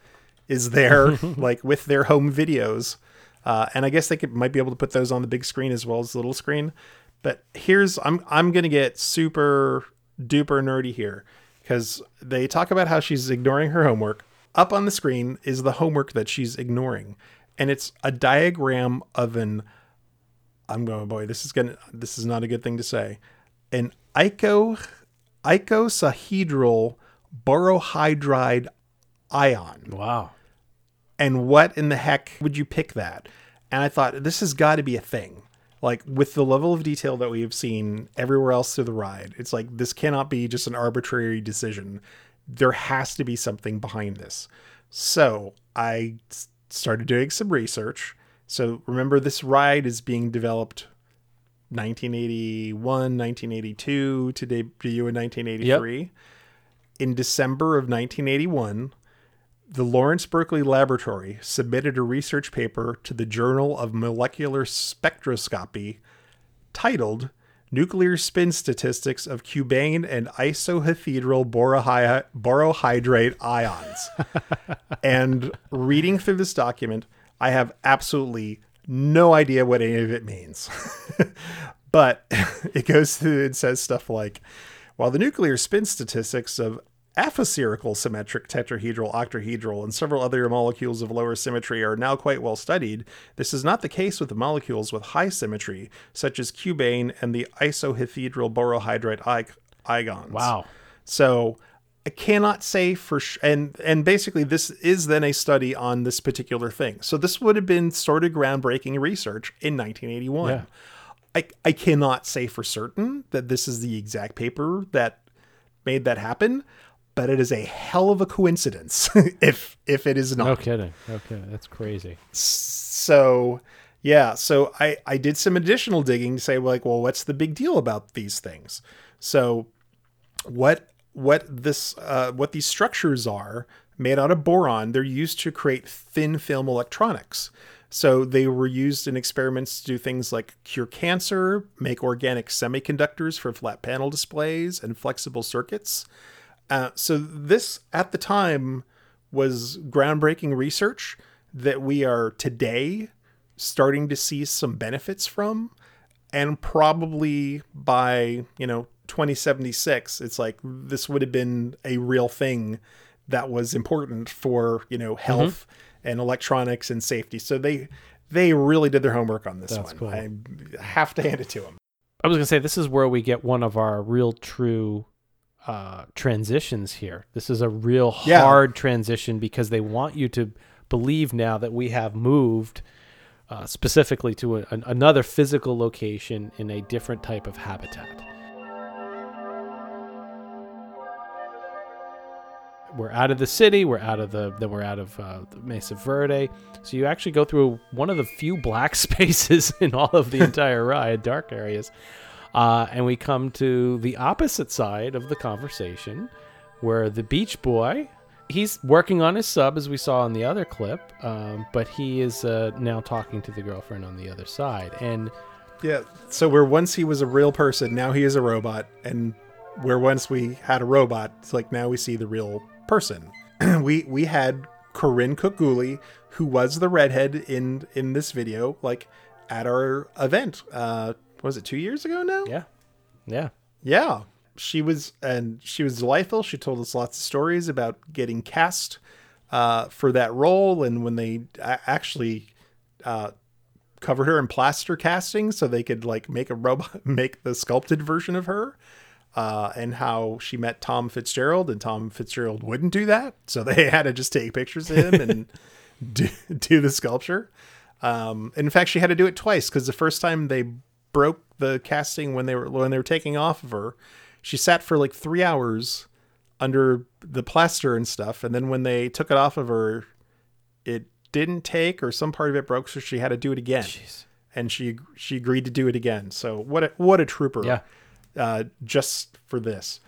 is there, like with their home videos. Uh, and I guess they could might be able to put those on the big screen as well as the little screen. But here's I'm I'm gonna get super duper nerdy here because they talk about how she's ignoring her homework. Up on the screen is the homework that she's ignoring, and it's a diagram of an. I'm going, boy, this is gonna this is not a good thing to say. An ico icosahedral borohydride ion. Wow. And what in the heck would you pick that? And I thought this has got to be a thing. Like with the level of detail that we have seen everywhere else through the ride, it's like this cannot be just an arbitrary decision. There has to be something behind this. So I started doing some research. So remember, this ride is being developed 1981, 1982 to debut in 1983. In December of 1981, the Lawrence Berkeley Laboratory submitted a research paper to the Journal of Molecular Spectroscopy titled Nuclear Spin Statistics of Cubane and Icosahedral borohy- Borohydrate Ions. and reading through this document, I have absolutely no idea what any of it means. but it goes through and says stuff like while the nuclear spin statistics of aphospherical symmetric tetrahedral octahedral and several other molecules of lower symmetry are now quite well studied this is not the case with the molecules with high symmetry such as cubane and the isohedral borohydride i- igons Wow. so I cannot say for sh- and and basically this is then a study on this particular thing. So this would have been sort of groundbreaking research in 1981. Yeah. I I cannot say for certain that this is the exact paper that made that happen, but it is a hell of a coincidence if if it is not. No kidding. Okay, that's crazy. So yeah, so I I did some additional digging to say like, well, what's the big deal about these things? So what what this uh, what these structures are made out of boron they're used to create thin film electronics so they were used in experiments to do things like cure cancer make organic semiconductors for flat panel displays and flexible circuits uh, so this at the time was groundbreaking research that we are today starting to see some benefits from. And probably by you know 2076 it's like this would have been a real thing that was important for you know health and electronics and safety. So they they really did their homework on this That's one. cool. i have to hand it to them I was gonna say this is where we get one of our real true uh, transitions here. This is a real Yeah. hard transition because they want you to believe now that we have moved uh, specifically to a, an, another physical location in a different type of habitat. We're out of the city. We're out of the. Then we're out of uh, the Mesa Verde. So you actually go through one of the few black spaces in all of the entire ride, dark areas, uh, and we come to the opposite side of the conversation, where the Beach Boy, he's working on his sub as we saw in the other clip, um, but he is uh, now talking to the girlfriend on the other side, and Yeah. So where once he was a real person, now he is a robot, and where once we had a robot, it's like now we see the real person. we we had Corinne Cookguli, who was the redhead in in this video, like at our event. Uh, was it two years ago now? Yeah. Yeah. Yeah. She was and she was delightful. She told us lots of stories about getting cast uh, for that role, and when they actually uh, covered her in plaster casting so they could like make a robot make the sculpted version of her uh, and how she met tom fitzgerald and tom fitzgerald wouldn't do that so they had to just take pictures of him and do, do the sculpture um, in fact she had to do it twice because the first time they broke the casting when they were when they were taking off of her. She sat for like three hours under the plaster and stuff and then when they took it off of her it didn't take or some part of it broke so she had to do it again. And she she agreed to do it again. So what a what a trooper Yeah. uh just for this.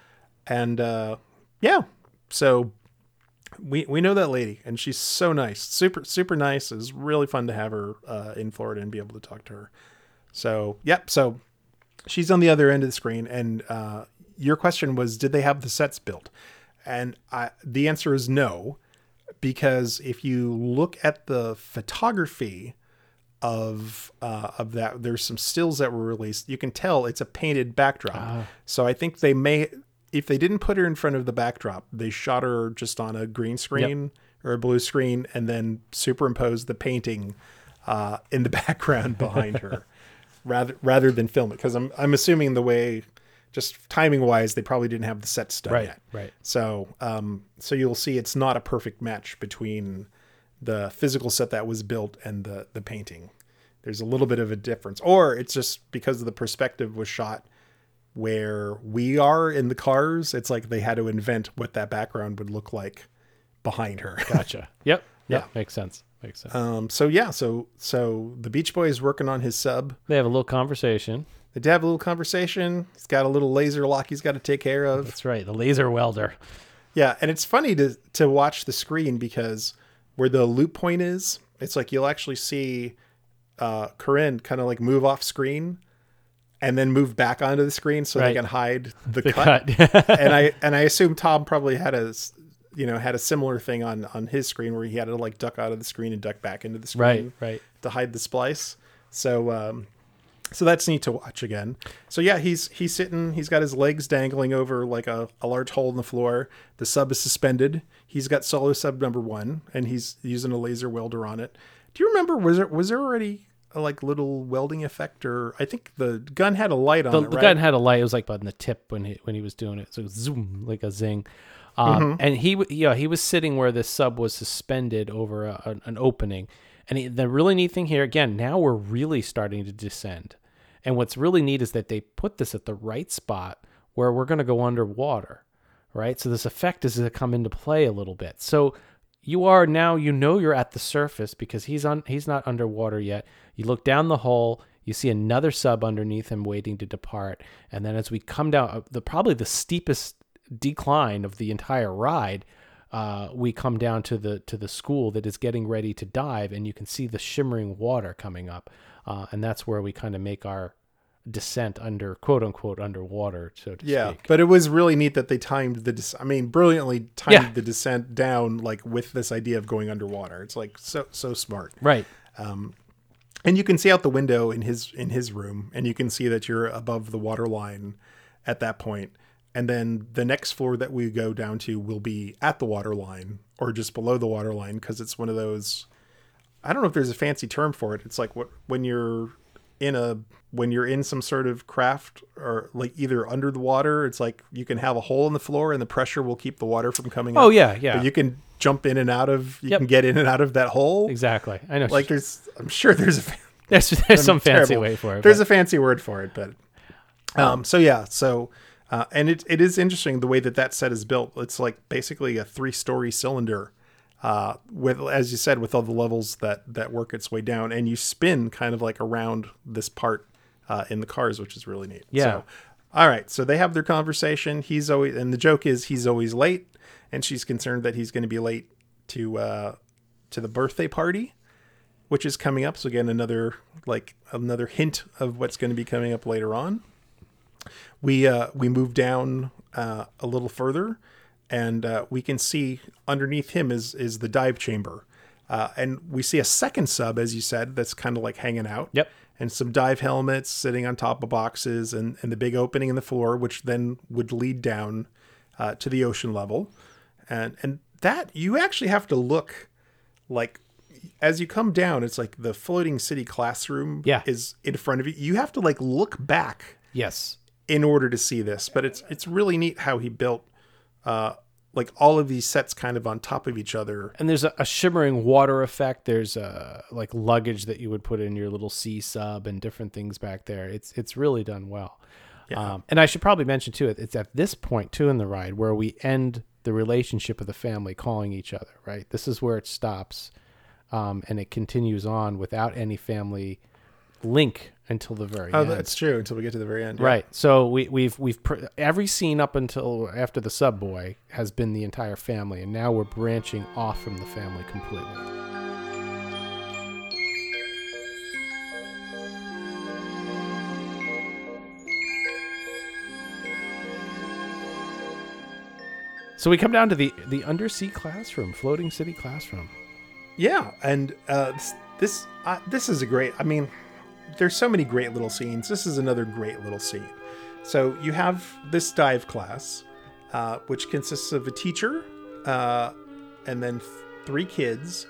And uh yeah. So we we know that lady and she's so nice. Super super nice. It's really fun to have her uh in florida and be able to talk to her so yep so she's on the other end of the screen and uh your question was did they have the sets built and I, the answer is no because if you look at the photography of uh, of that, there's some stills that were released. You can tell it's a painted backdrop. Ah. So I think they may, if they didn't put her in front of the backdrop, they shot her just on a green screen or a blue screen, and then superimposed the painting uh, in the background behind her, rather rather than film it. Because I'm I'm assuming the way, just timing wise, they probably didn't have the sets done Right, yet. right. So, um, so you'll see it's not a perfect match between the physical set that was built and the the painting. There's a little bit of a difference, or it's just because the perspective was shot where we are in the cars. It's like they had to invent what that background would look like behind her. Gotcha. Yep. Yeah. Makes sense. Makes sense. Um, so yeah, so so the Beach Boy is working on his sub. They have a little conversation. They have a little conversation. He's got a little laser lock he's got to take care of. That's right, the laser welder. Yeah, and it's funny to to watch the screen because where the loop point is, it's like you'll actually see uh Corinne kind of like move off screen and then move back onto the screen so Right. they can hide the, The cut. cut. and I and I assume Tom probably had a you know had a similar thing on on his screen where he had to like duck out of the screen and duck back into the screen Right, right. to hide the splice. So um so that's neat to watch again. So yeah, he's he's sitting, he's got his legs dangling over like a, a large hole in the floor. The sub is suspended. He's got solo sub number one, and he's using a laser welder on it. Do you remember was there was there already a like little welding effect or I think the gun had a light on The, it, the right? gun had a light. It was like on the tip when he when he was doing it. So zoom like a zing. Um, Mhm. And he, w- yeah, he was sitting where the sub was suspended over a, an, an opening. And he, the really neat thing here, again, now we're really starting to descend. And what's really neat is that they put this at the right spot where we're going to go underwater, right? So this effect is to come into play a little bit. So you are now, you know, you're at the surface because he's on, he's not underwater yet. You look down the hole, you see another sub underneath him waiting to depart, and then as we come down, uh, the probably the steepest decline of the entire ride, uh, we come down to the to the school that is getting ready to dive, and you can see the shimmering water coming up, uh, and that's where we kind of make our descent under quote unquote underwater, so to speak. Yeah, speak. but it was really neat that they timed the. Des- I mean, brilliantly timed Yeah. the descent down like with this idea of going underwater. It's like so so smart, Right. Um, and you can see out the window in his in his room, and you can see that you're above the water line at that point. And then the next floor that we go down to will be at the water line or just below the water line because it's one of those. I don't know if there's a fancy term for it. It's like what when you're in a when you're in some sort of craft or like either under the water, it's like you can have a hole in the floor and the pressure will keep the water from coming in. Oh, up. yeah, yeah. But you can jump in and out of you Yep. can get in and out of that hole. Exactly. I know. Like there's I'm sure there's a There's- there's I'm some fancy way for it, There's but- a fancy word for it, but um so yeah, so uh, and it, it is interesting the way that that set is built. It's like basically a three story cylinder, uh, with as you said, with all the levels that that work its way down, and you spin kind of like around this part uh, in the cars, which is really neat. Yeah. So, All right, so they have their conversation. He's always, and the joke is he's always late, and she's concerned that he's going to be late to uh, to the birthday party, which is coming up. So again, another like another hint of what's going to be coming up later on. We uh, we move down uh, a little further, and uh, we can see underneath him is is the dive chamber, uh, and we see a second sub, as you said, that's kind of like hanging out. Yep. And some dive helmets sitting on top of boxes, and, and the big opening in the floor, which then would lead down uh, to the ocean level, and and that you actually have to look like as you come down. It's like the floating city classroom Yeah. is in front of you. You have to like look back Yes. In order to see this. But it's it's really neat how he built uh like all of these sets kind of on top of each other. And there's a, a shimmering water effect. There's uh like luggage that you would put in your little sea sub and different things back there. It's it's really done well. Um, and I should probably mention too, it's at this point too in the ride where we end the relationship of the family calling each other. Right. This is where it stops, um, and it continues on without any family link until the very end. Oh, end. that's true until we get to the very end. yeah. Right. So we, we've we've pr- every scene up until after the subboy has been the entire family, and now we're branching off from the family completely. So we come down to the the undersea classroom, floating city classroom. Yeah, and uh, this this, uh, this is a great. I mean, there's so many great little scenes. This is another great little scene. So you have this dive class, uh, which consists of a teacher, uh, and then th- three kids,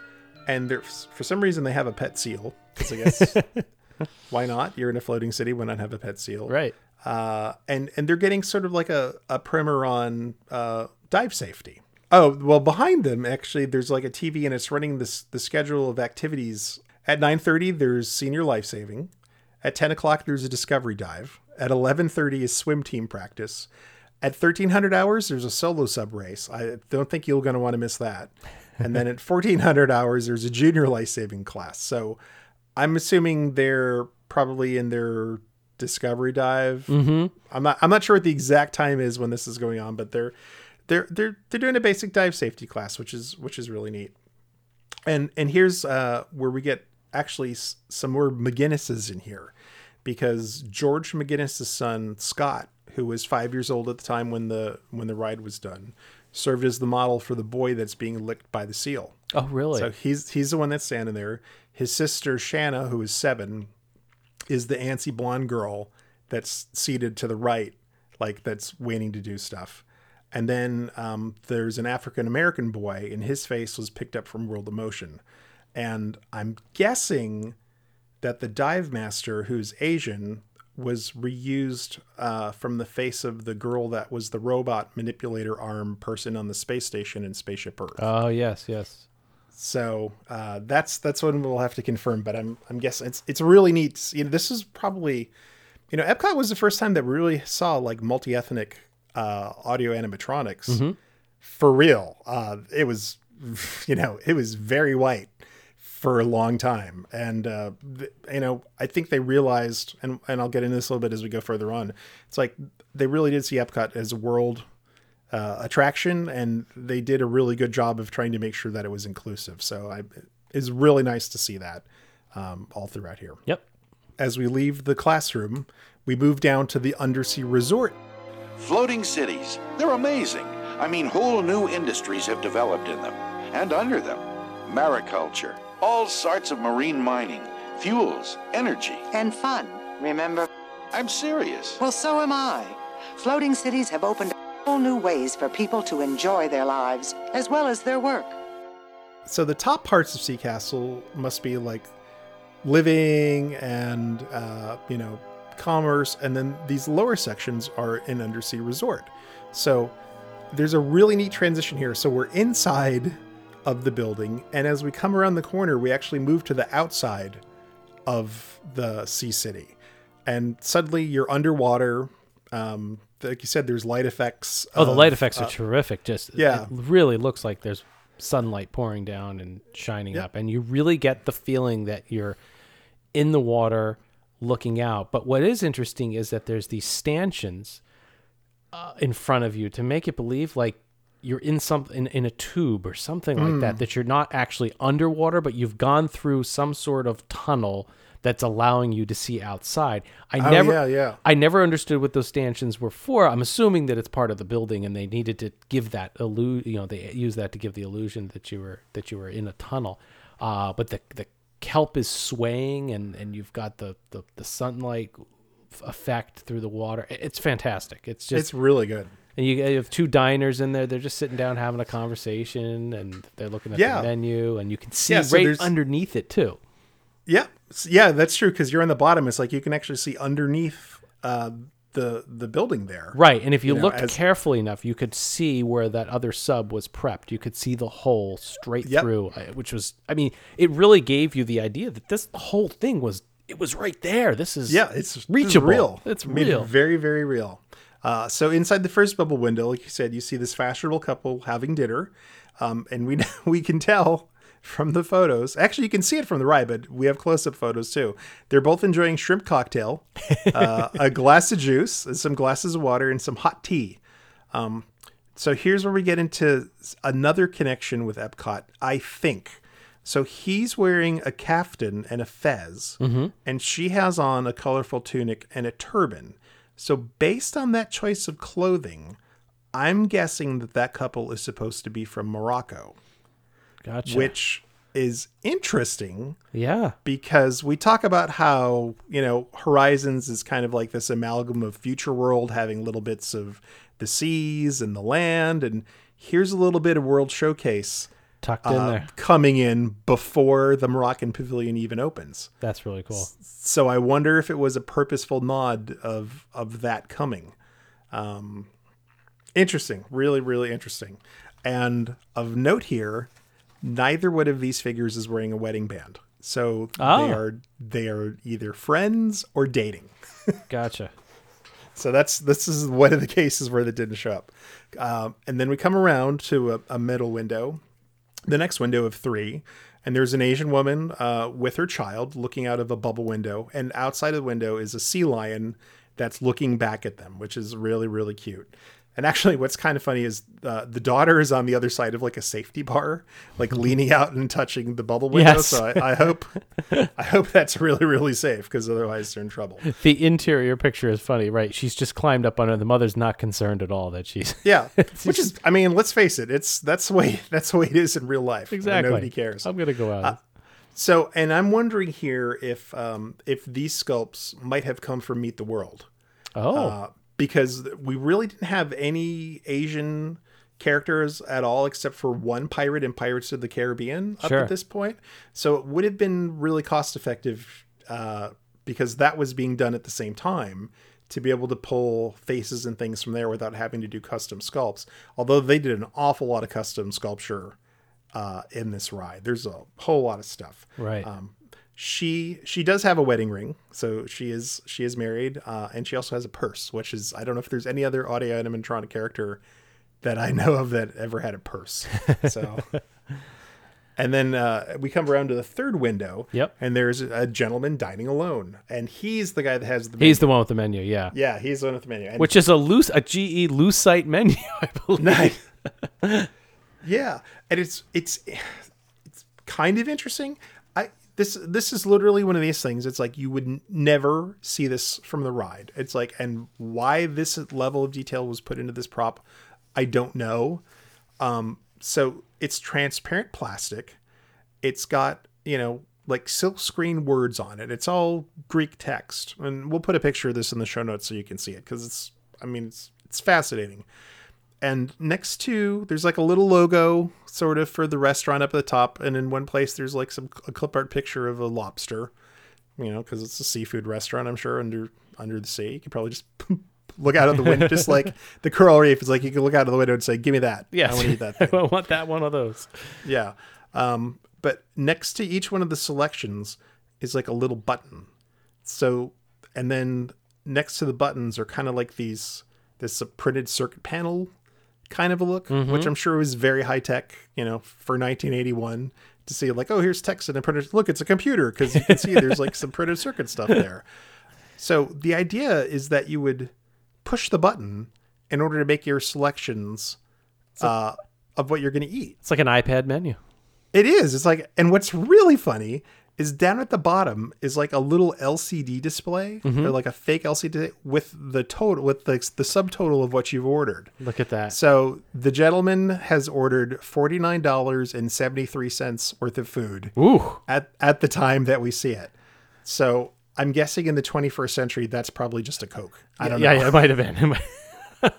and there's for some reason they have a pet seal because I guess why not? You're in a floating city. Why not have a pet seal? Right. Uh, and and they're getting sort of like a a primer on uh, dive safety. Oh well, behind them actually, there's like a TV and it's running this the schedule of activities. At 9:30, there's senior life saving. At 10 o'clock, there's a discovery dive. At 11:30 is swim team practice. At 1300 hours, there's a solo sub race. I don't think you're going to want to miss that. And then at 1400 hours, there's a junior life saving class. So I'm assuming they're probably in their discovery dive. Mhm. I'm not. I'm not sure what the exact time is when this is going on, but they're they're they're they're doing a basic dive safety class, which is which is really neat. And and here's uh, where we get actually s- some more McGinnises in here, because George McGinnis's son Scott, who was five years old at the time when the when the ride was done, served as the model for the boy that's being licked by the seal. Oh, really? So he's he's the one that's standing there. His sister Shanna, who is seven, is the antsy blonde girl that's seated to the right, like that's waiting to do stuff. And then um, there's an African American boy, and his face was picked up from World of Motion. And I'm guessing that the dive master, who's Asian, was reused uh, from the face of the girl that was the robot manipulator arm person on the space station in Spaceship Earth. Oh yes, yes. So uh, that's that's what we'll have to confirm. But I'm I'm guessing it's it's really neat. You know, this is probably, you know, Epcot was the first time that we really saw like multi ethnic uh, audio animatronics Mhm. for real. Uh, it was, you know, it was very white for a long time, and uh, th- you know, I think they realized, and and I'll get into this a little bit as we go further on. It's like they really did see Epcot as a world uh, attraction, and they did a really good job of trying to make sure that it was inclusive. So I, it's really nice to see that um, all throughout here. Yep. As we leave the classroom, we move down to the undersea resort. Floating cities, they're amazing. I mean, whole new industries have developed in them and under them. Mariculture, all sorts of marine mining, fuels, energy. And fun, remember? I'm serious. Well, so am I. Floating cities have opened whole new ways for people to enjoy their lives as well as their work. So the top parts of Sea Castle must be like living and uh, you know commerce, and then these lower sections are an undersea resort. So there's a really neat transition here. So we're inside of the building, and as we come around the corner, we actually move to the outside of the sea city, and suddenly you're underwater. Um, like you said, there's light effects. Oh, the light effects uh, are terrific. Just yeah. it really looks like there's sunlight pouring down and shining Yep. up, and you really get the feeling that you're in the water, looking out. But what is interesting is that there's these stanchions uh, in front of you to make it believe like you're in some in, in a tube or something like that Mm. that you're not actually underwater but you've gone through some sort of tunnel that's allowing you to see outside i Oh, never yeah, yeah. i never understood what those stanchions were for i'm assuming that it's part of the building and they needed to give that illusion you know they use that to give the illusion that you were that you were in a tunnel uh, but the the kelp is swaying and and you've got the the, the sunlight effect through the water it's fantastic it's just It's really good. And you you have two diners in there. They're just sitting down having a conversation, and they're looking at Yeah. the menu, and you can see Yeah, so right underneath it too. Yeah, yeah, that's true. Because you're on the bottom, it's like you can actually see underneath uh, the the building there. Right, and if you, know, looked as- carefully enough, you could see where that other sub was prepped. You could see the hole straight Yep. through, uh, which was, I mean, it really gave you the idea that this whole thing was, it was right there. This is yeah, it's reachable. real. It's real. very, very real. Uh, so inside the first bubble window, like you said, you see this fashionable couple having dinner, um, and we we can tell from the photos. Actually, you can see it from the ride, but we have close-up photos too. They're both enjoying shrimp cocktail, uh, a glass of juice, and some glasses of water, and some hot tea. Um, so here's where we get into another connection with Epcot, I think. So he's wearing a caftan and a fez, Mhm. and she has on a colorful tunic and a turban. So based on that choice of clothing, I'm guessing that that couple is supposed to be from Morocco, Gotcha. which is interesting yeah. because we talk about how you know horizons is kind of like this amalgam of future world having little bits of the seas and the land and here's a little bit of world showcase Tucked in there. coming in before the moroccan pavilion even opens That's really cool. so i wonder if it was a purposeful nod of of that coming um interesting really really interesting and of note here neither one of these figures is wearing a wedding band so Ah. they are they are either friends or dating Gotcha. so that's this is one of the cases where that didn't show up um, and then we come around to a, a middle window the next window of three and there's an asian woman uh, with her child looking out of a bubble window and outside of the window is a sea lion that's looking back at them which is really really cute and actually what's kind of funny is uh, the daughter is on the other side of like a safety bar like leaning out and touching the bubble window Yes. so I, I hope i hope that's really really safe because otherwise they're in trouble The interior picture is funny, right? She's just climbed up on her. The mother's not concerned at all that she's. Yeah, which is, I mean, let's face it, it's that's the way that's the way it is in real life. Exactly. nobody cares. I'm gonna go out. Uh, so, and I'm wondering here if um, if these sculpts might have come from Meet the World. Oh. Uh, because we really didn't have any Asian characters at all except for one pirate in Pirates of the Caribbean up Sure. at this point. So it would have been really cost effective uh, because that was being done at the same time to be able to pull faces and things from there without having to do custom sculpts. Although they did an awful lot of custom sculpture uh, in this ride. There's a whole lot of stuff. Right. Um, she she does have a wedding ring, so she is she is married, uh, and she also has a purse, which is I don't know if there's any other audio animatronic character that I know of that ever had a purse. So. And then uh, we come around to the third window. Yep. And there's a gentleman dining alone, and he's the guy that has the. He's the one with the menu, yeah. Yeah, he's the one with the menu. And Which is a loose, a GE Lucite menu, I believe. yeah, and it's it's it's kind of interesting. This this is literally one of these things. It's like you would n- never see this from the ride. It's like, and why this level of detail was put into this prop, I don't know. Um, so it's transparent plastic. It's got you know like silk screen words on it. It's all Greek text, and we'll put a picture of this in the show notes so you can see it because it's I mean it's it's fascinating and next to there's like a little logo sort of for the restaurant up at the top and in one place there's like some a clip art picture of a lobster you know because it's a seafood restaurant i'm sure under under the sea. You could probably just look out of the window just like the coral reef is like you can look out of the window and say give me that. Yeah i want to eat that thing. I want that one of those. yeah. Um but next to each one of the selections is like a little button. So and then next to the buttons are kind of like these this uh, printed circuit panel kind of a look which Mhm. i'm sure was very high tech you know for 1981 to see like oh here's text and a printer. look it's a computer because you can see there's like some printed circuit stuff there So the idea is that you would push the button in order to make your selections uh, of what you're going to eat. It's like an iPad menu. It is. It's like, and what's really funny is down at the bottom is like a little LCD display Mhm. or like a fake LCD with the total, with the, the subtotal of what you've ordered. Look at that. So the gentleman has ordered forty nine dollars and seventy three cents worth of food. Ooh. At at the time that we see it. So I'm guessing in the 21st century, that's probably just a Coke. I don't yeah, know. Yeah, it might have been.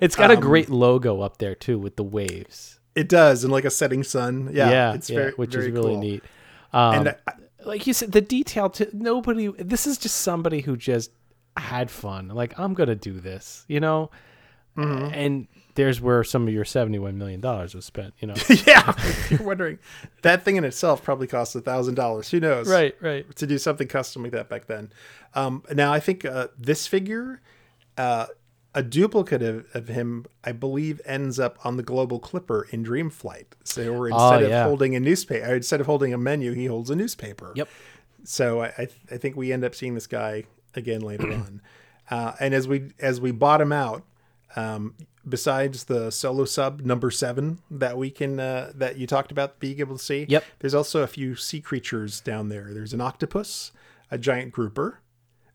It's got a Um, great logo up there too with the waves. It does, and like a setting sun. Yeah, yeah, it's yeah, very, which very is really cool. neat. Um, And I- like you said, the detail to nobody. This is just somebody who just had fun. Like I'm gonna do this, you know. Mhm. And there's where some of your seventy-one million dollars was spent. You know. yeah, you're wondering that thing in itself probably cost a thousand dollars. Who knows? Right, right. To do something custom like that back then. Um, now I think uh, this figure, uh, a duplicate of, of him, I believe, ends up on the Global Clipper in Dream Flight. So where Oh, instead yeah. of holding a newspaper, instead of holding a menu, he holds a newspaper. Yep. So I, I, I think we end up seeing this guy again later on. Uh, and as we as we bottom out, um, besides the solo sub number seven that we can uh, that you talked about being able to see, Yep. There's also a few sea creatures down there. There's an octopus, a giant grouper,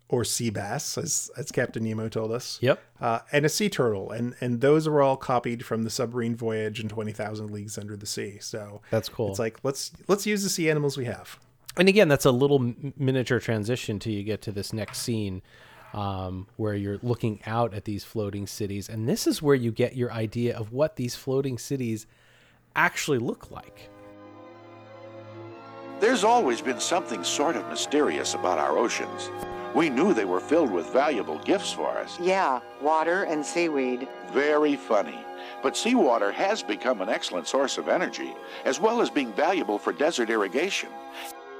or sea bass, as as Captain Nemo told us. Yep. Uh, and a sea turtle, and and those were all copied from the submarine voyage and Twenty Thousand Leagues Under the Sea. So That's cool. It's like let's let's use the sea animals we have. and again, that's a little miniature transition till you get to this next scene, um, where you're looking out at these floating cities, and this is where you get your idea of what these floating cities actually look like. There's always been something sort of mysterious about our oceans. We knew they were filled with valuable gifts for us. Yeah, water and seaweed. Very funny. But seawater has become an excellent source of energy, as well as being valuable for desert irrigation.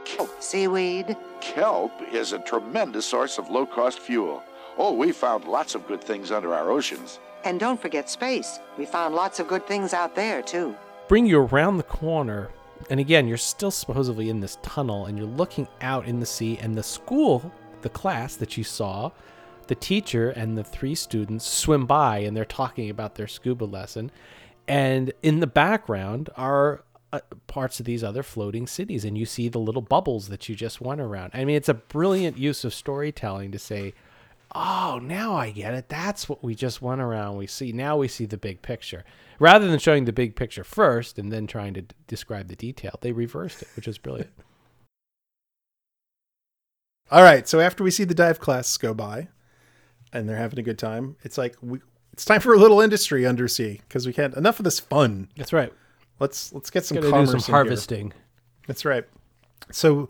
Kelp. Seaweed. Kelp is a tremendous source of low cost fuel. Oh, we found lots of good things under our oceans. And don't forget space. We found lots of good things out there, too. bring you around the corner and again you're still supposedly in this tunnel and you're looking out in the sea and the school the class that you saw the teacher and the three students swim by and they're talking about their scuba lesson and in the background are uh, parts of these other floating cities and you see the little bubbles that you just went around i mean it's a brilliant use of storytelling to say oh, now I get it. That's what we just went around. We see now we see the big picture. Rather than showing the big picture first and then trying to d- describe the detail, they reversed it, which is brilliant. All right, so after we see the dive class go by, and they're having a good time, it's like we it's time for a little industry undersea because we can't enough of this fun. That's right. Let's let's get some commerce some in here. harvesting. That's right. So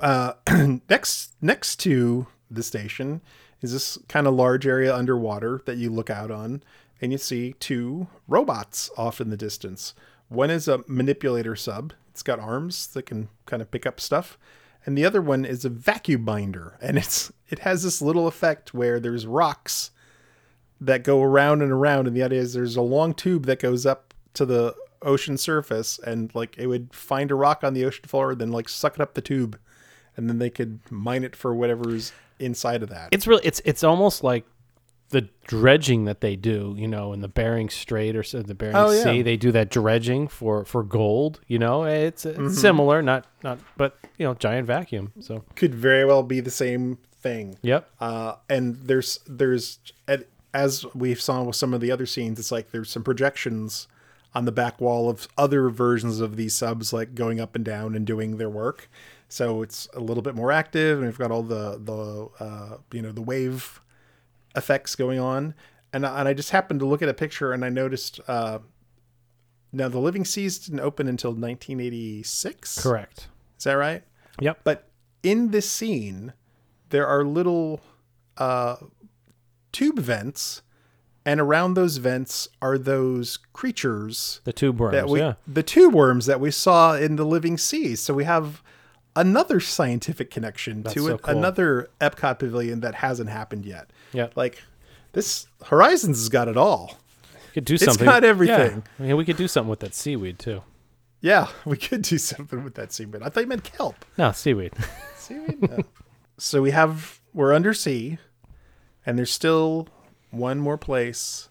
uh, next next to the station is this kind of large area underwater that you look out on, and you see two robots off in the distance. One is a manipulator sub. It's got arms that can kind of pick up stuff. And the other one is a vacuum binder, and it's it has this little effect where there's rocks that go around and around, and the idea is there's a long tube that goes up to the ocean surface, and like it would find a rock on the ocean floor, then like suck it up the tube, and then they could mine it for whatever's inside of that. It's really it's it's almost like the dredging that they do, you know, in the Bering Strait or the Bering Oh, yeah. Sea, they do that dredging for for gold. You know, it's, it's Mhm. similar, not not, but you know, giant vacuum. So could very well be the same thing. Yep. Uh, and there's there's as we saw with some of the other scenes, it's like there's some projections on the back wall of other versions of these subs, like going up and down and doing their work. So it's a little bit more active, and we've got all the the uh, you know the wave effects going on. And I- and I just happened to look at a picture, and I noticed. Uh, now the Living Seas didn't open until 1986. Correct. Is that right? Yep. But in this scene, there are little uh, tube vents, and around those vents are those creatures. The tube worms, That we, yeah. The tube worms that we saw in the Living Seas. So we have another scientific connection That's to so it, cool. another Epcot pavilion that hasn't happened yet. Yeah. Like this Horizons has got it all. could do It's something. got everything. Yeah. Yeah, we could do something with that seaweed too. Yeah, we could do something with that seaweed. I thought you meant kelp. No, seaweed. Seaweed? No. so we have we're undersea, and there's still one more place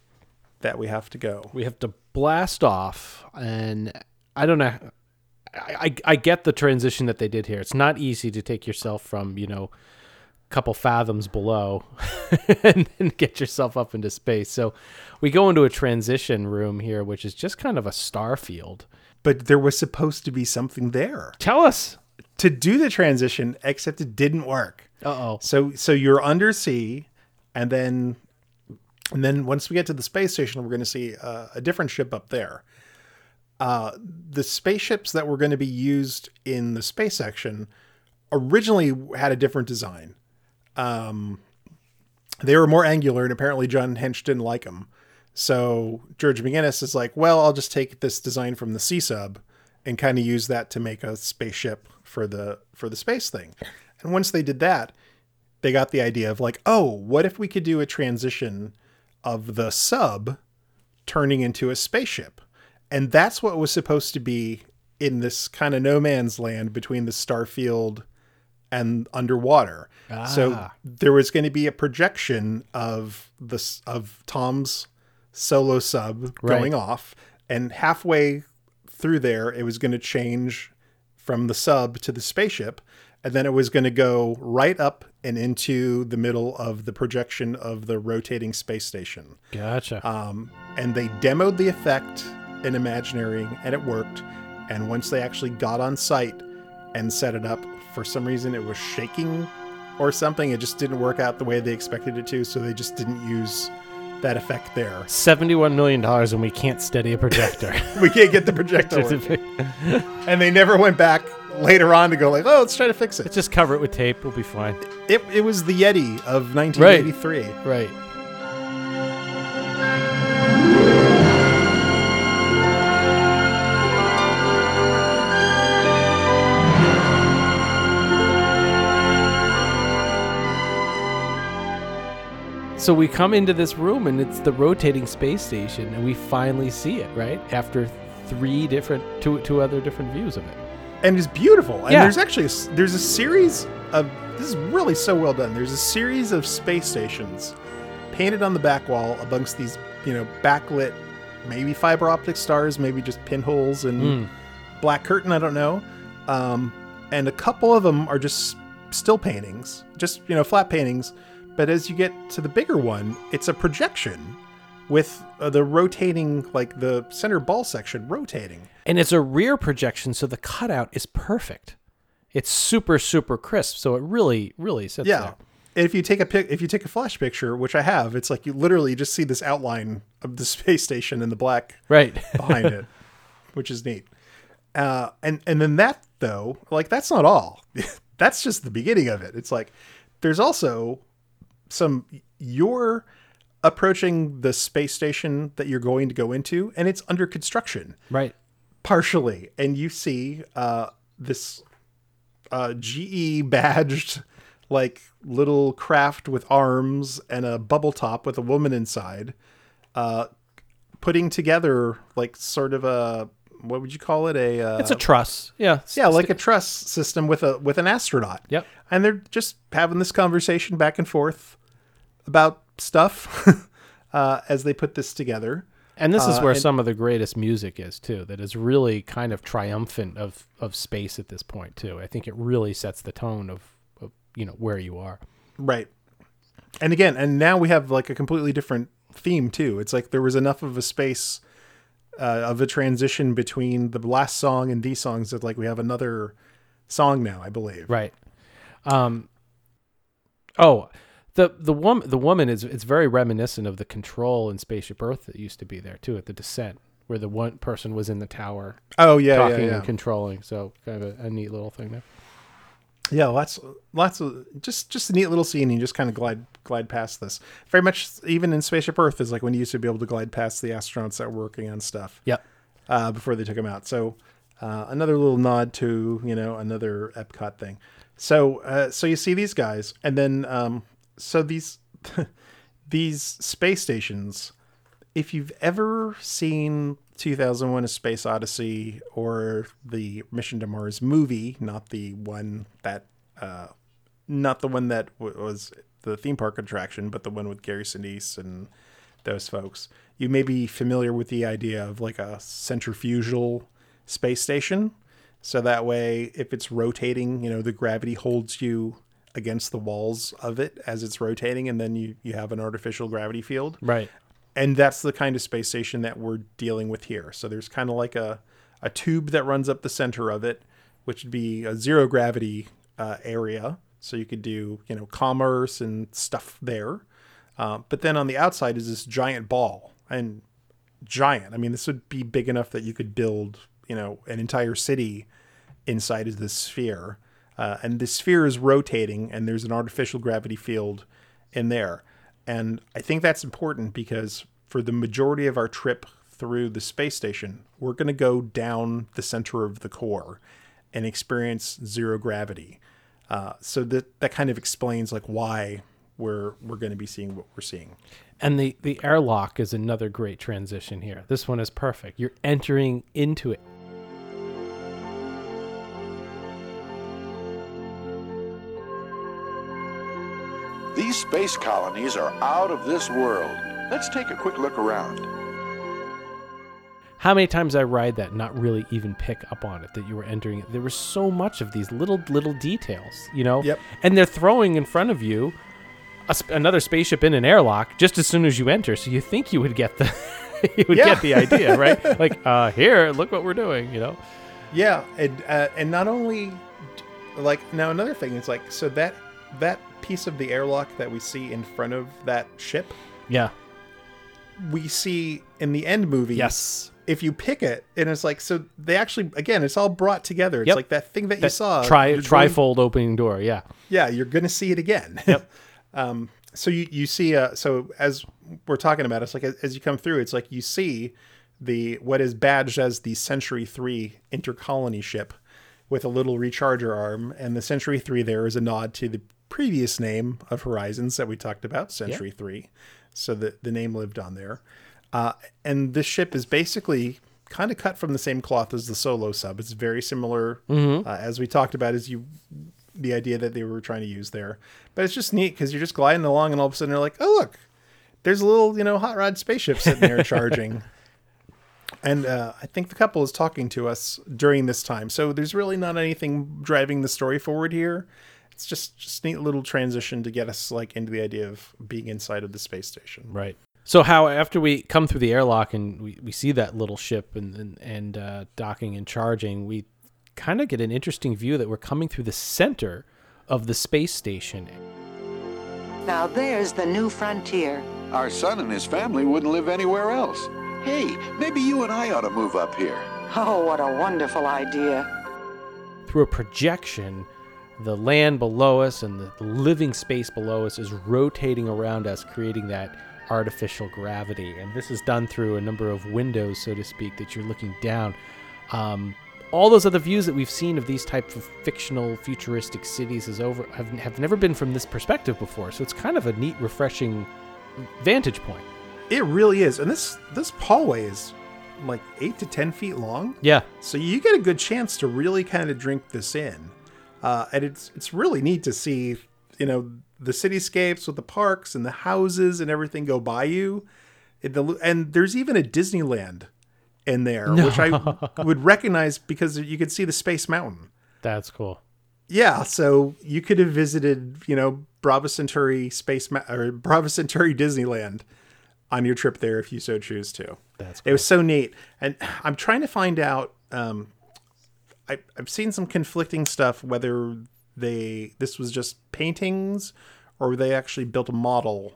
that we have to go. We have to blast off, and I don't know. I, I, I get the transition that they did here. It's not easy to take yourself from you know couple fathoms below and then get yourself up into space. So we go into a transition room here, which is just kind of a star field. But there was supposed to be something there. Tell us to do the transition, except it didn't work. Uh oh. So so you're undersea, and then and then once we get to the space station, we're going to see uh, a different ship up there. Uh, the spaceships that were going to be used in the space section originally had a different design. Um, they were more angular, and apparently John Hench didn't like them. So George McGinnis is like, well, I'll just take this design from the sea sub and kind of use that to make a spaceship for the for the space thing. And once they did that, they got the idea of like, oh, what if we could do a transition of the sub turning into a spaceship? And that's what was supposed to be in this kind of no man's land between the starfield and underwater. So Ah. there was going to be a projection of this of Tom's solo sub Right. going off and halfway through there it was going to change from the sub to the spaceship and then it was going to go right up and into the middle of the projection of the rotating space station. Gotcha. Um, and they demoed the effect in Imagineering, and it worked. And once they actually got on site and set it up, for some reason it was shaking or something. It just didn't work out the way they expected it to, so they just didn't use that effect there. Seventy-one million dollars, and we can't steady a projector. we can't get the projector and they never went back later on to go like, oh, let's try to fix it. Let's just cover it with tape. We'll be fine. It, it was the Yeti of 1983. Right. So we come into this room and it's the rotating space station, and we finally see it, right? After three different, two, two other different views of it. and it's beautiful. And Yeah. there's actually a there's a series of this is really so well done. There's a series of space stations painted on the back wall amongst these you know backlit, maybe fiber optic stars, maybe just pinholes and Mm. black curtain. I don't know. Um, and a couple of them are just still paintings, just you know flat paintings. But as you get to the bigger one, it's a projection with uh, the rotating like the center ball section rotating. And it's a rear projection, so the cutout is perfect. It's super, super crisp, so it really, really sits yeah. there. If you take a pic, if you take a flash picture, which I have, it's like you literally just see this outline of the space station in the black Right. behind it, which is neat. Uh, and and then that though, like that's not all. that's just the beginning of it. It's like there's also some you're approaching the space station that you're going to go into, and it's under construction Right. partially, and you see uh, this uh, GE badged like little craft with arms and a bubble top with a woman inside, uh, putting together like sort of a what would you call it a uh, It's a truss. Yeah. yeah like a truss system with a with an astronaut. Yep. And they're just having this conversation back and forth about stuff uh, as they put this together. And this is Uh, where and- some of the greatest music is too. That is really kind of triumphant of of space at this point too. I think it really sets the tone of, of you know where you are. Right. And again, and now we have like a completely different theme too. It's like there was enough of a space uh, of a transition between the last song and these songs that like we have another song now, I believe. Right. Um. Oh, the the woman the woman is it's very reminiscent of the control in Spaceship Earth that used to be there too at the descent, where the one person was in the tower. Oh, yeah, yeah, talking yeah. and controlling. So kind of a, a neat little thing there. Yeah, lots lots of just just a neat little scene. You just kind of glide glide past this. Very much even in Spaceship Earth is like when you used to be able to glide past the astronauts that were working on stuff. Yep. Uh, before they took them out. So uh, another little nod to you know another Epcot thing. So uh, so you see these guys, and then um, so these these space stations. If you've ever seen 2001: A Space Odyssey or the Mission to Mars movie, not the one that uh, not the one that w- was the theme park attraction, but the one with Gary Sinise and those folks. You may be familiar with the idea of like a centrifugal space station. So that way, if it's rotating, you know, the gravity holds you against the walls of it as it's rotating, and then you, you have an artificial gravity field. Right. And that's the kind of space station that we're dealing with here. So there's kind of like a, a tube that runs up the center of it, which would be a zero gravity uh, area. So you could do, you know, commerce and stuff there. Uh, but then on the outside is this giant ball and giant. I mean, this would be big enough that you could build, you know, an entire city inside of this sphere. Uh, and the sphere is rotating, and there's an artificial gravity field in there. And I think that's important because for the majority of our trip through the space station, we're going to go down the center of the core and experience zero gravity. Uh, so that that kind of explains like why we're we're going to be seeing what we're seeing. And the the airlock is another great transition here. This one is perfect. You're entering into it. Space colonies are out of this world. Let's take a quick look around. How many times I ride that, not really even pick up on it that you were entering it. There was so much of these little little details, you know. Yep. And they're throwing in front of you a, sp- another spaceship in an airlock just as soon as you enter, so you think you would get the you would Yeah. get the idea, right? like, uh, here, look what we're doing, you know. Yeah, and uh, and not only like now another thing is like so that that piece of the airlock that we see in front of that ship, Yeah. we see in the end movie. Yes. If you pick it, and it's like so they actually again, it's all brought together. It's Yep. like that thing that, you saw. tri you're going- trifold opening door, yeah. yeah, you're gonna see it again. Yep. um, so you you see uh so as we're talking about, it's like as, as you come through, it's like you see the what is badged as the Century Three intercolony ship with a little recharger arm, and the Century Three there is a nod to the previous name of Horizons that we talked about, Century Three. So the the name lived on there, uh, and this ship is basically kind of cut from the same cloth as the Solo sub. It's very similar, Mhm. uh, as we talked about, as you the idea that they were trying to use there. But it's just neat because you're just gliding along, and all of a sudden you're like, oh look, there's a little you know hot rod spaceship sitting there charging. And uh, I think the couple is talking to us during this time, so there's really not anything driving the story forward here. It's just just neat little transition to get us like into the idea of being inside of the space station. Right. So how after we come through the airlock and we, we see that little ship and and, and uh, docking and charging, we kind of get an interesting view that we're coming through the center of the space station. Now there's the new frontier. Our son and his family wouldn't live anywhere else. Hey, maybe you and I ought to move up here. Oh, what a wonderful idea. Through a projection, the land below us and the, living space below us is rotating around us, creating that artificial gravity. And this is done through a number of windows, so to speak, that you're looking down. Um, all those other views that we've seen of these type of fictional futuristic cities is over have, have never been from this perspective before. So it's kind of a neat, refreshing vantage point. It really is, and this this hallway is like eight to ten feet long. Yeah. So you get a good chance to really kind of drink this in, uh, and it's it's really neat to see you know the cityscapes with the parks and the houses and everything go by you. The- and there's even a Disneyland in there, which I would recognize because you could see the Space Mountain. That's cool. Yeah, so you could have visited, you know, Brava Centauri Space Ma- or Brava Centauri Disneyland on your trip there if you so choose to. That's cool. It was so neat, and I'm trying to find out. Um, I, I've seen some conflicting stuff whether they this was just paintings or they actually built a model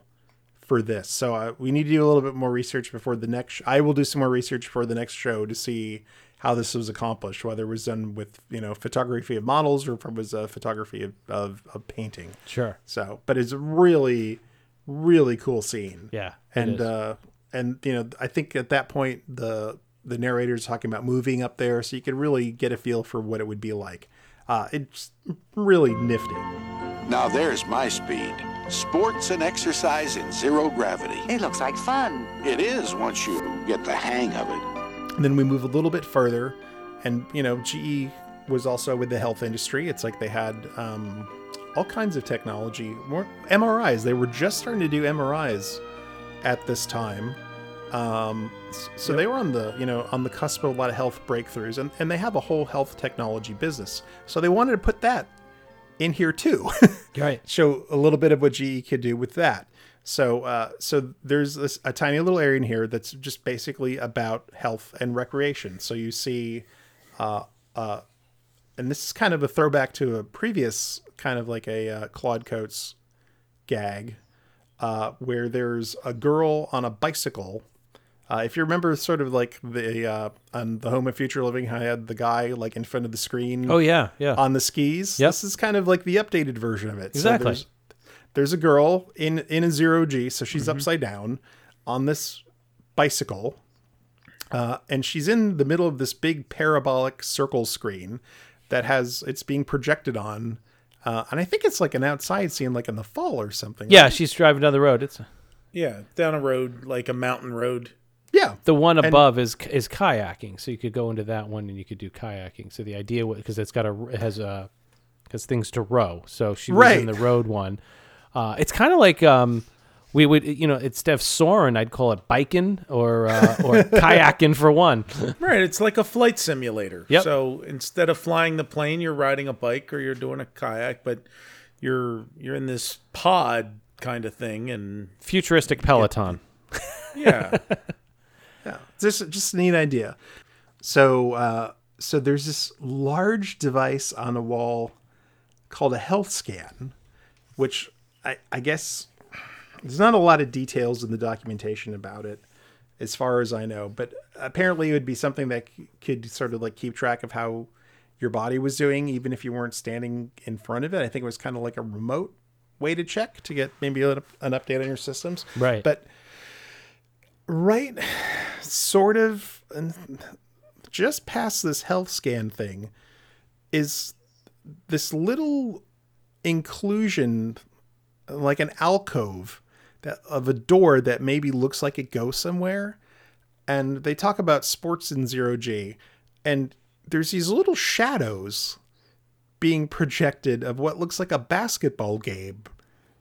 for this. So uh, we need to do a little bit more research before the next. Sh- I will do some more research for the next show to see how this was accomplished, whether it was done with you know photography of models or if it was a photography of, of, of painting. Sure. So, but it's a really, really cool scene. Yeah, and uh, and you know, I think at that point the the narrator's talking about moving up there, so you could really get a feel for what it would be like. Uh, it's really nifty. Now there's my speed. Sports and exercise in zero gravity. It looks like fun. It is once you get the hang of it. And then we move a little bit further, and you know, GE was also with the health industry. It's like they had um, all kinds of technology. More MRIs. They were just starting to do MRIs at this time. Um, so they were on the you know on the cusp of a lot of health breakthroughs, and, and they have a whole health technology business. So they wanted to put that in here too. right. Show a little bit of what GE could do with that. So uh, so there's this a tiny little area in here that's just basically about health and recreation. So you see, uh, uh, and this is kind of a throwback to a previous kind of like a uh, Claude Coats gag, uh, where there's a girl on a bicycle. Uh, if you remember, sort of like the uh, on the Home of Future Living, I had the guy like in front of the screen. Oh, yeah, yeah. On the skis. Yep. This is kind of like the updated version of it. So Exactly. there's, there's a girl in in a zero G, so she's upside down on this bicycle, uh, and she's in the middle of this big parabolic circle screen that has it's being projected on, uh, and I think it's like an outside scene, like in the fall or something. Yeah, right? she's driving down the road. It's A- Yeah, down a road like a mountain road. Yeah, the one And- above is is kayaking, so you could go into that one and you could do kayaking. So the idea was because it's got a it has a has things to row. So she was in the road one. Uh, it's kind of like um, we would you know instead of soaring, I'd call it biking or uh, or kayaking for one. Right, it's like a flight simulator. Yep. So instead of flying the plane, you're riding a bike or you're doing a kayak, but you're you're in this pod kind of thing and Futuristic Peloton. yeah. Yeah, just just a neat idea. So uh, so there's this large device on a wall called a health scan, which I, I guess there's not a lot of details in the documentation about it, as far as I know. But apparently, it would be something that c- could sort of like keep track of how your body was doing, even if you weren't standing in front of it. I think it was kind of like a remote way to check to get maybe an update on your systems. Right. But right sort of just past this health scan thing is this little inclusion like an alcove that of a door that maybe looks like it goes somewhere. And they talk about sports in zero g. And there's these little shadows being projected of what looks like a basketball game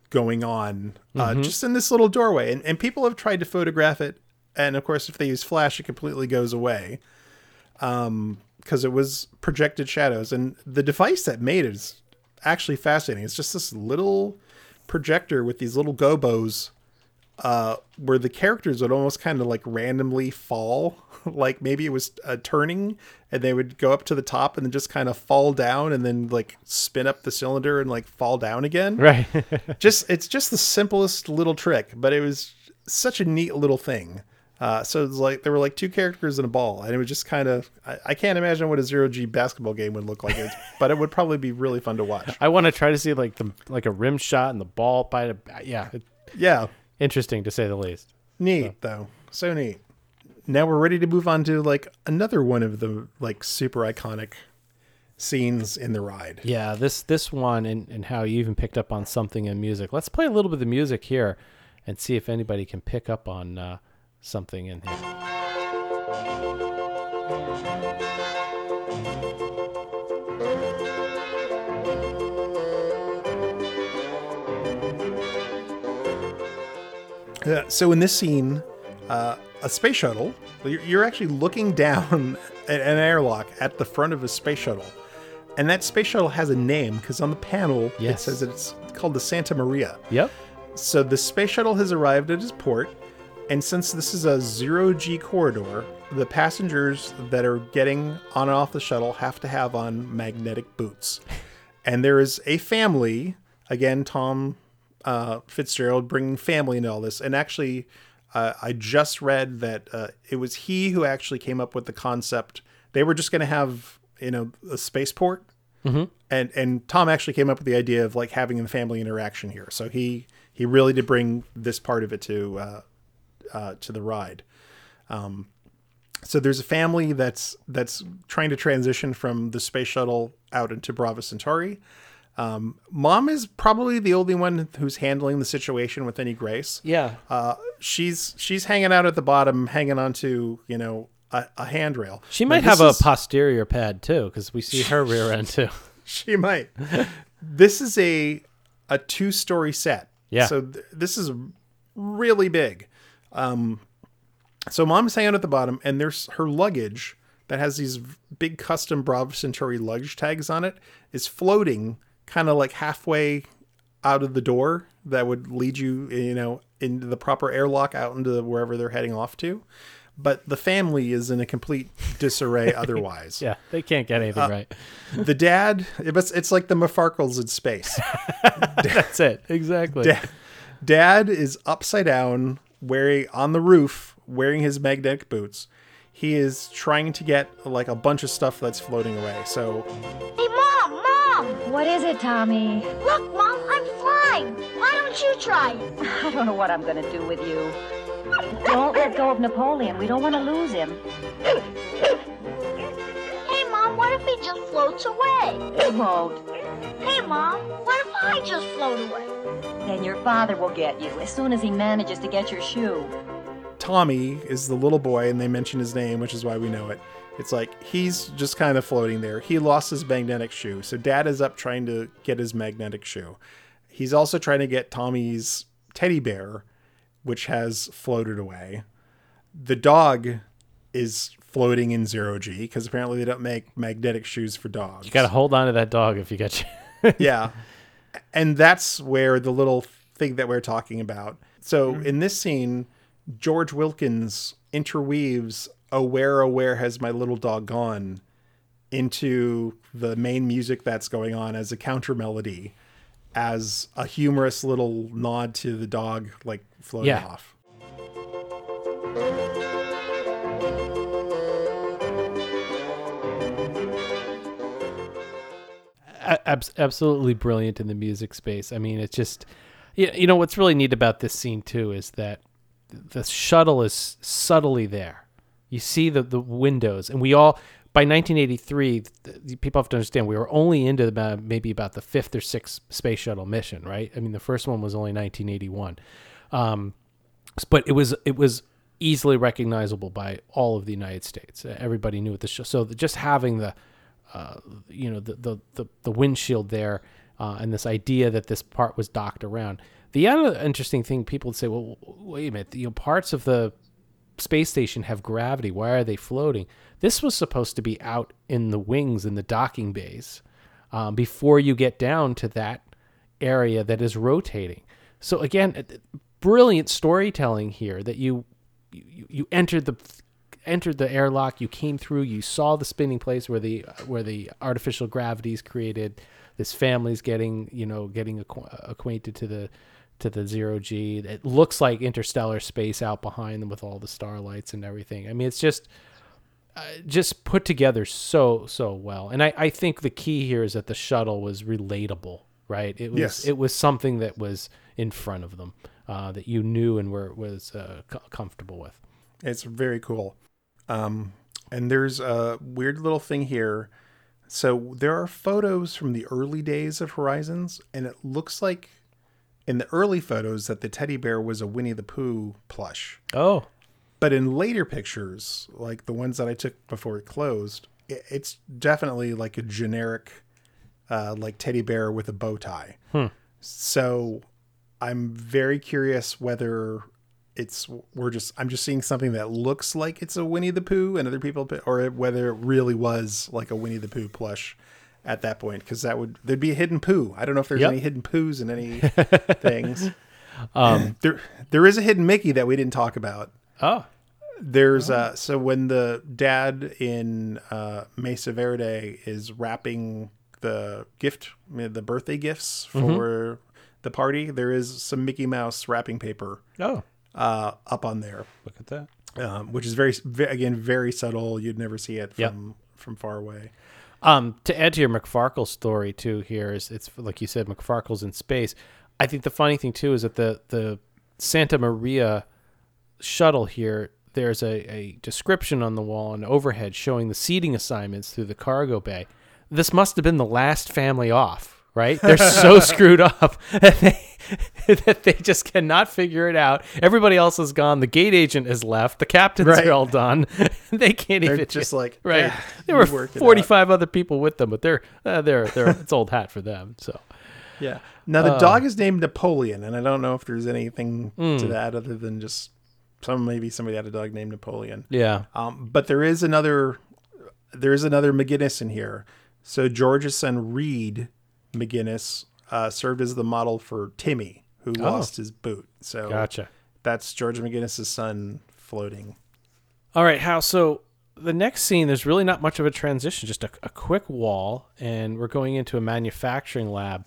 going on uh, Mhm. just in this little doorway. And, and people have tried to photograph it. And of course if they use flash it completely goes away um because it was projected shadows. And the device that made it is actually fascinating. It's just this little projector with these little gobos uh where the characters would almost kind of like randomly fall. Like maybe it was uh, turning and they would go up to the top and then just kind of fall down and then like spin up the cylinder and like fall down again. Right. just it's just the simplest little trick but it was such a neat little thing. Uh, so it's like there were like two characters and a ball and it was just kind of I, I can't imagine what a zero g basketball game would look like. But it would probably be really fun to watch. I want to try to see like the like a rim shot and the ball by the yeah it- yeah interesting to say the least. Neat though. So neat. Now we're ready to move on to like another one of the like super iconic scenes in the ride. Yeah, this this one and, and how you even picked up on something in music. Let's play a little bit of the music here and see if anybody can pick up on uh, something in here. Uh, so in this scene, uh, a space shuttle, you're, you're actually looking down at an airlock at the front of a space shuttle. And that space shuttle has a name because on the panel Yes. it says it's called the Santa Maria. Yep. So the space shuttle has arrived at its port, and since this is a zero G corridor, the passengers that are getting on and off the shuttle have to have on magnetic boots. And there is a family, again, Tom uh, Fitzgerald bringing family into all this. And actually, uh, I just read that uh, it was he who actually came up with the concept. They were just going to have, you know, a spaceport Mhm. and and Tom actually came up with the idea of like having a family interaction here. So he he really did bring this part of it to uh, uh, to the ride. Um, so there's a family that's that's trying to transition from the space shuttle out into Brava Centauri. Um, Mom is probably the only one who's handling the situation with any grace. Yeah. Uh, she's she's hanging out at the bottom, hanging onto you know a, a handrail. She might have a is- posterior pad too, because we see her rear end too. she might. this is a a two story set. Yeah. So th- this is really big. Um, so mom's hanging out at the bottom, and there's her luggage that has these big custom Brava Centauri luggage tags on it is floating kind of like halfway out of the door that would lead you, you know, into the proper airlock out into wherever they're heading off to. But the family is in a complete disarray otherwise. Yeah, they can't get anything Uh, right. The dad, it's, it's like the Mafarkles in space. That's it. Exactly. Dad, dad is upside down, wearing on the roof, wearing his magnetic boots. He is trying to get like a bunch of stuff that's floating away. So Hey, Mom! Mom! What is it, Tommy? Look, Mom, I'm flying. Why don't you try it? I don't know what I'm going to do with you. Don't let go of Napoleon. We don't want to lose him. Hey, Mom, what if he just floats away? He won't. Hey, Mom, what if I just float away? Then your father will get you as soon as he manages to get your shoe. Tommy is the little boy, and they mention his name, which is why we know it. It's like he's just kind of floating there. He lost his magnetic shoe. So dad is up trying to get his magnetic shoe. He's also trying to get Tommy's teddy bear, which has floated away. The dog is floating in zero G because apparently they don't make magnetic shoes for dogs. You got to hold on to that dog if you got you. yeah. And that's where the little thing that we're talking about. So mm-hmm. in this scene, George Wilkins interweaves "Oh Where, Oh Where Has My Little Dog Gone" into the main music that's going on as a counter melody, as a humorous little nod to the dog like floating Yeah. off. Absolutely brilliant in the music space. I mean, it's just, you know, what's really neat about this scene too is that the shuttle is subtly there. You see the the windows, and we all by 1983, th- the- people have to understand we were only into about maybe about the fifth or sixth space shuttle mission, right? I mean, the first one was only 1981, um, but it was it was easily recognizable by all of the United States. Uh, Everybody knew what the show. So the, just having the uh, you know the the the, the windshield there uh, and this idea that this part was docked around. The other interesting thing people would say, well, wait a minute, you know, parts of the space station have gravity. Why are they floating? This was supposed to be out in the wings in the docking bays um, before you get down to that area that is rotating. So again, uh, brilliant storytelling here that you you, you entered the entered the airlock you came through you saw the spinning place where the where the artificial gravity is created this family's getting you know getting acqu- acquainted to the to the zero g it looks like interstellar space out behind them with all the starlights and everything i mean it's just uh, just put together so so well and I, I think the key here is that the shuttle was relatable right it was Yes. it was something that was in front of them uh, that you knew and were was uh, co- comfortable with It's very cool. Um, and there's a weird little thing here. So there are photos from the early days of Horizons, and it looks like in the early photos that the teddy bear was a Winnie the Pooh plush. Oh. But in later pictures, like the ones that I took before it closed, it's definitely like a generic, uh, like teddy bear with a bow tie. Hmm. So I'm very curious whether it's we're just I'm just seeing something that looks like it's a Winnie the Pooh and other people or whether it really was like a Winnie the Pooh plush at that point because that would there'd be a hidden poo. I don't know if there's Yep. any hidden poos in any things. Um, there there is a hidden Mickey that we didn't talk about. Oh. There's uh so when the dad in uh Mesa Verde is wrapping the gift the birthday gifts for Mhm. the party, there is some Mickey Mouse wrapping paper. Oh. Uh up on there. Look at that. Um, which is very ve- again very subtle. You'd never see it Yep. from from far away. Um, to add to your McFarkle story too, here is it's like you said, McFarkle's in space. I think the funny thing too is that the the Santa Maria shuttle here, there's a, a description on the wall and overhead showing the seating assignments through the cargo bay. This must have been the last family off, right? They're so screwed up that they, that they just cannot figure it out. Everybody else is gone. The gate agent is left. The captains Right. are all done. they can't They're even just like, right. "Ah, there were out." 45 other people with them, but they're uh, they're they're it's old hat for them. So Yeah. Now the Uh, dog is named Napoleon, and I don't know if there's anything to Mm. that other than just some maybe somebody had a dog named Napoleon. Yeah. Um, but there is another there is another McGinnis in here. So George's son Reed McGinnis uh, served as the model for Timmy, who Oh. lost his boot. So Gotcha. That's George McGinnis's son floating. All right, how So the next scene, there's really not much of a transition, just a, a quick wall, and we're going into a manufacturing lab.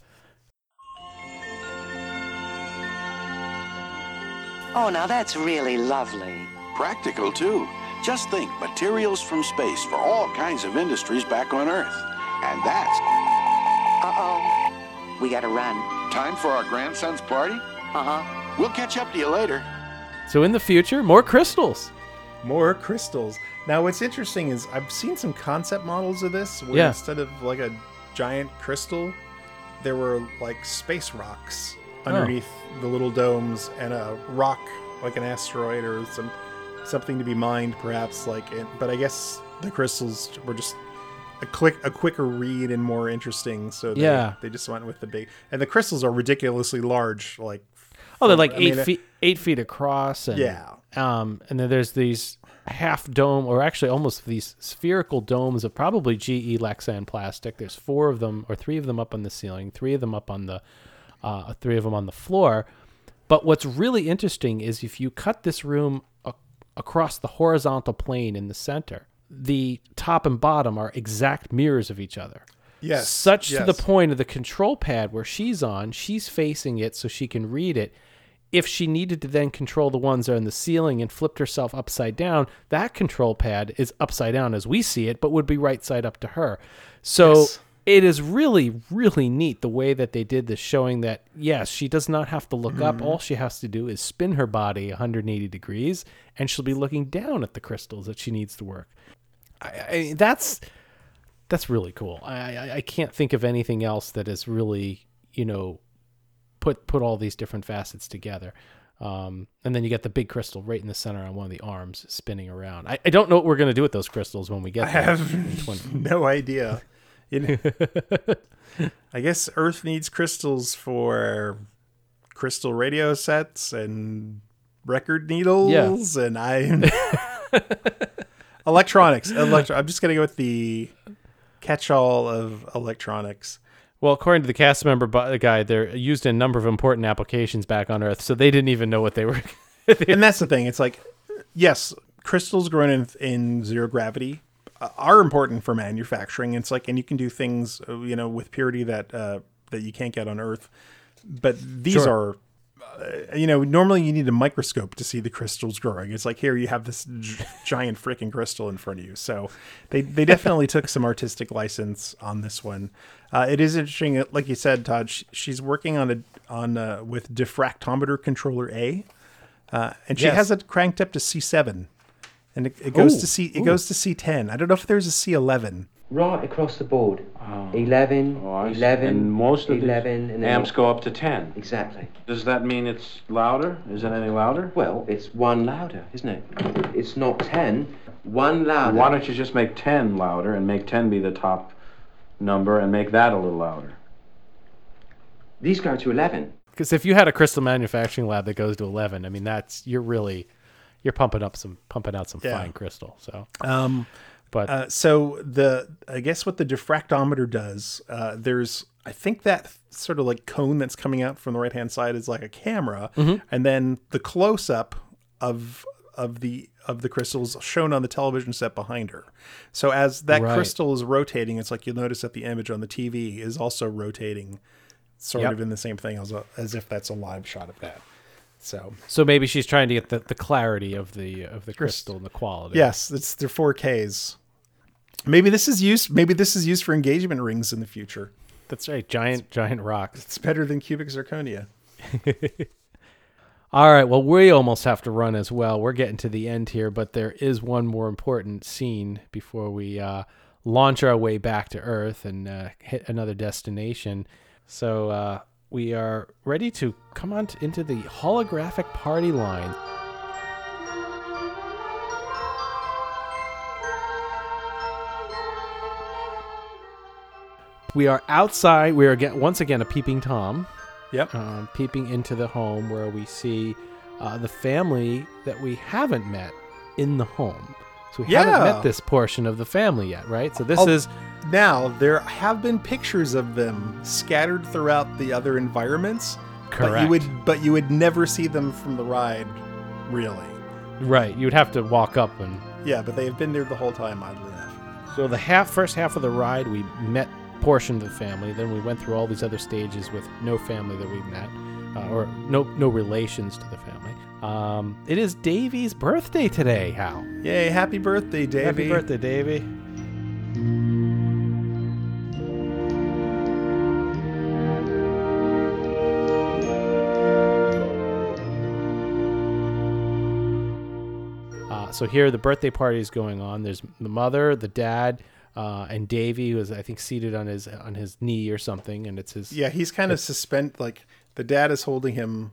Oh, now that's really lovely. Practical, too. Just think materials from space for all kinds of industries back on Earth. And that's. Uh oh. We gotta run. Time for our grandson's party? Uh huh. We'll catch up to you later. So in the future, more crystals. More crystals. Now, what's interesting is I've seen some concept models of this where Yeah. instead of like a giant crystal, there were like space rocks Oh. underneath the little domes and a rock like an asteroid or some something to be mined, perhaps. Like, it, but I guess the crystals were just a quick a quicker read and more interesting. So they, Yeah. they just went with the big and the crystals are ridiculously large. Like, Oh, they're like I eight mean, feet, eight feet across, and Yeah. um, and then there's these half dome, or actually almost these spherical domes of probably GE Lexan plastic. There's four of them, or three of them up on the ceiling, three of them up on the, uh, three of them on the floor. But what's really interesting is if you cut this room a- across the horizontal plane in the center, the top and bottom are exact mirrors of each other. Yes, Such to the point of the control pad where she's on, she's facing it so she can read it. If she needed to then control the ones that are in the ceiling and flipped herself upside down, that control pad is upside down as we see it, but would be right side up to her. So Yes. it is really, really neat the way that they did this, showing that yes, she does not have to look up. Mhm. All she has to do is spin her body 180 degrees, and she'll be looking down at the crystals that she needs to work. I, I, that's that's really cool. I, I I can't think of anything else that has really you know put put all these different facets together. Um, and then you get the big crystal right in the center on one of the arms spinning around. I, I don't know what we're going to do with those crystals when we get I there. have no idea. I guess Earth needs crystals for crystal radio sets and record needles, Yeah. and I electronics. Electro- I'm just gonna go with the catch-all of electronics. Well, according to the cast member guide, they're used in a number of important applications back on Earth, so they didn't even know what they were. and that's the thing. It's like, yes, crystals grown in, in zero gravity uh, are important for manufacturing. It's like, and you can do things, uh, you know, with purity that uh, that you can't get on Earth. But these Sure. are, you know, normally you need a microscope to see the crystals growing. It's like here you have this gi- giant freaking crystal in front of you. So they they definitely took some artistic license on this one. Uh, it is interesting, uh, like you said, Todd. sh- she's working on a on uh, with diffractometer controller A. Uh, and she Yes. has it cranked up to C7, and it, it goes Ooh, to C. It ooh. goes to C10. I don't know if there's a C11. Right across the board. 11, Oh, I see. 11, and most of 11, these and then amps go up to 10. Exactly. Does that mean it's louder? Is it any louder? Well, it's one louder, isn't it? It's not 10, one louder. Why don't you just make 10 louder and make 10 be the top number and make that a little louder? These go to 11. Because if you had a crystal manufacturing lab that goes to 11, I mean, that's you're really you're pumping up some pumping out some Yeah. fine crystal. So, Um, but uh, so the I guess what the diffractometer does, uh, there's I think that sort of like cone that's coming out from the right hand side is like a camera, Mhm. and then the close up of of the of the crystals shown on the television set behind her. So as that Right. crystal is rotating, it's like you'll notice that the image on the TV is also rotating, sort Yep. of in the same thing as a, as if that's a live shot of that. So so maybe she's trying to get the, the clarity of the of the crystal and the quality. Yes, it's they're 4Ks. Maybe this is used. Maybe this is used for engagement rings in the future. That's right. Giant giant rocks. It's better than cubic zirconia. All right. Well, we almost have to run as well. We're getting to the end here, but there is one more important scene before we uh, launch our way back to Earth and uh, hit another destination. So uh, we are ready to come on t- into the holographic party line. We are outside. We are again, once again a peeping Tom. Yep. Um, peeping into the home where we see uh, the family that we haven't met in the home. So we haven't met this portion of the family yet, right? So this Oh, is now there have been pictures of them scattered throughout the other environments. But Correct. you would but you would never see them from the ride, really. right. You would have to walk up and Yeah, but they have been there the whole time, oddly enough. So the half first half of the ride, we met portion of the family. Then we went through all these other stages with no family that we've met, uh, or no no relations to the family. Um, it is Davy's birthday today. Hal. Yay! Happy birthday, Davy! Happy birthday, Davy. Uh, so here the birthday party is going on. There's the mother, the dad, uh, and Davy, who is I think seated on his on his knee or something, and it's his Yeah, he's kind of it's- suspend like the dad is holding him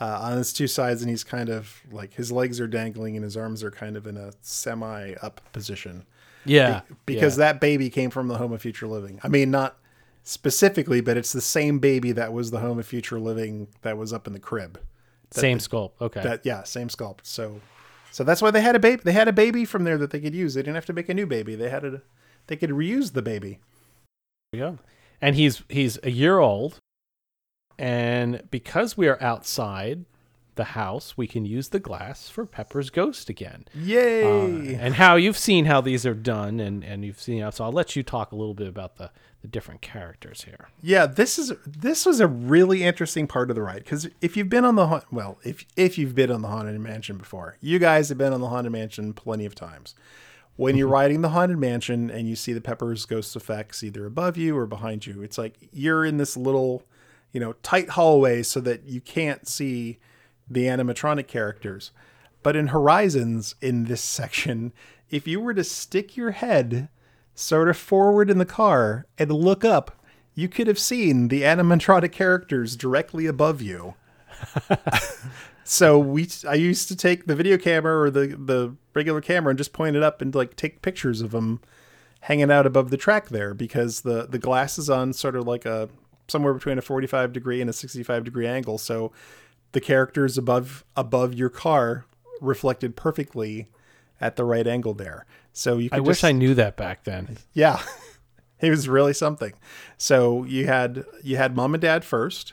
uh, on his two sides, and he's kind of like his legs are dangling and his arms are kind of in a semi up position. Yeah, because yeah. that baby came from the home of future living. I mean, not specifically, but it's the same baby that was the home of future living that was up in the crib. That Same the- sculpt. Okay. That yeah, same sculpt. So, so that's why they had a baby. They had a baby from there that they could use. They didn't have to make a new baby. They had a, they could reuse the baby. Go. And he's he's a year old, and because we are outside the house, we can use the glass for Pepper's ghost again. Yay! Uh, and how you've seen how these are done, and and you've seen. So I'll let you talk a little bit about the the different characters here. Yeah, this is this was a really interesting part of the ride because if you've been on the haunt, well, if if you've been on the haunted mansion before, you guys have been on the haunted mansion plenty of times. When you're mm-hmm. riding the haunted mansion and you see the Pepper's ghost effects either above you or behind you, it's like you're in this little, you know, tight hallway so that you can't see the animatronic characters. But in Horizons, in this section, if you were to stick your head sort of forward in the car and look up, you could have seen the animatronic characters directly above you. so we, I used to take the video camera or the the regular camera and just point it up and like take pictures of them hanging out above the track there because the the glass is on sort of like a somewhere between a 45 degree and a 65 degree angle. So the characters above above your car reflected perfectly at the right angle there. So you could I wish just- I knew that back then. yeah. he was really something. So you had you had mom and dad first,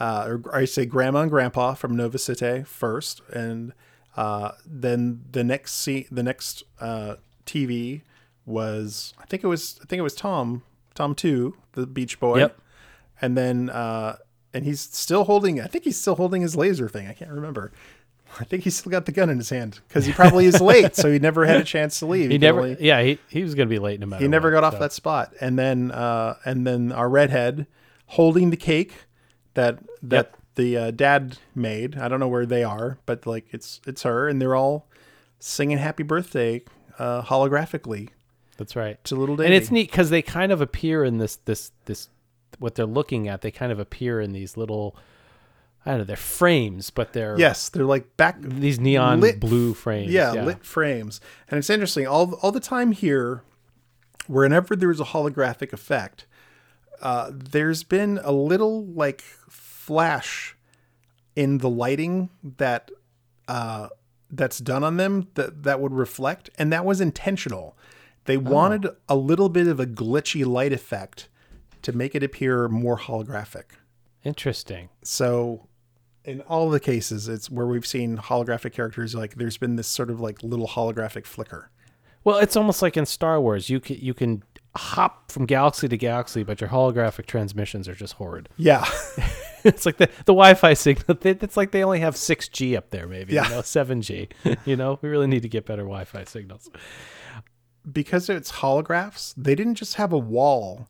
uh, or I say grandma and grandpa from Nova City first, and uh, then the next se- the next uh, TV was I think it was I think it was Tom Tom two the Beach Boy, Yep. and then uh, and he's still holding I think he's still holding his laser thing I can't remember. I think he's still got the gun in his hand because he probably is late, so he never had a chance to leave. He could never. only- yeah, he, he was going to be late no matter. he never what, got off so. that spot and then uh and then our redhead holding the cake that that Yep. the uh, dad made i don't know where they are but like it's it's her and they're all singing happy birthday uh holographically That's right. to little And it's neat because they kind of appear in this this this what they're looking at. They kind of appear in these little. I don't know. They're frames, but they're yes they're like back these neon lit- blue frames. yeah, lit frames and it's interesting all all the time here whenever there's a holographic effect uh there's been a little like flash in the lighting that uh that's done on them that that would reflect and that was intentional they wanted a little bit of a glitchy light effect to make it appear more holographic Interesting. so in all the cases it's where we've seen holographic characters like there's been this sort of like little holographic flicker Well, it's almost like in Star Wars. You can you can hop from galaxy to galaxy, but your holographic transmissions are just horrid. yeah it's like the, the Wi-Fi signal. It's like they only have six G up there, maybe. Yeah. You know, seven G. you know, we really need to get better Wi-Fi signals. because it's holographs they didn't just have a wall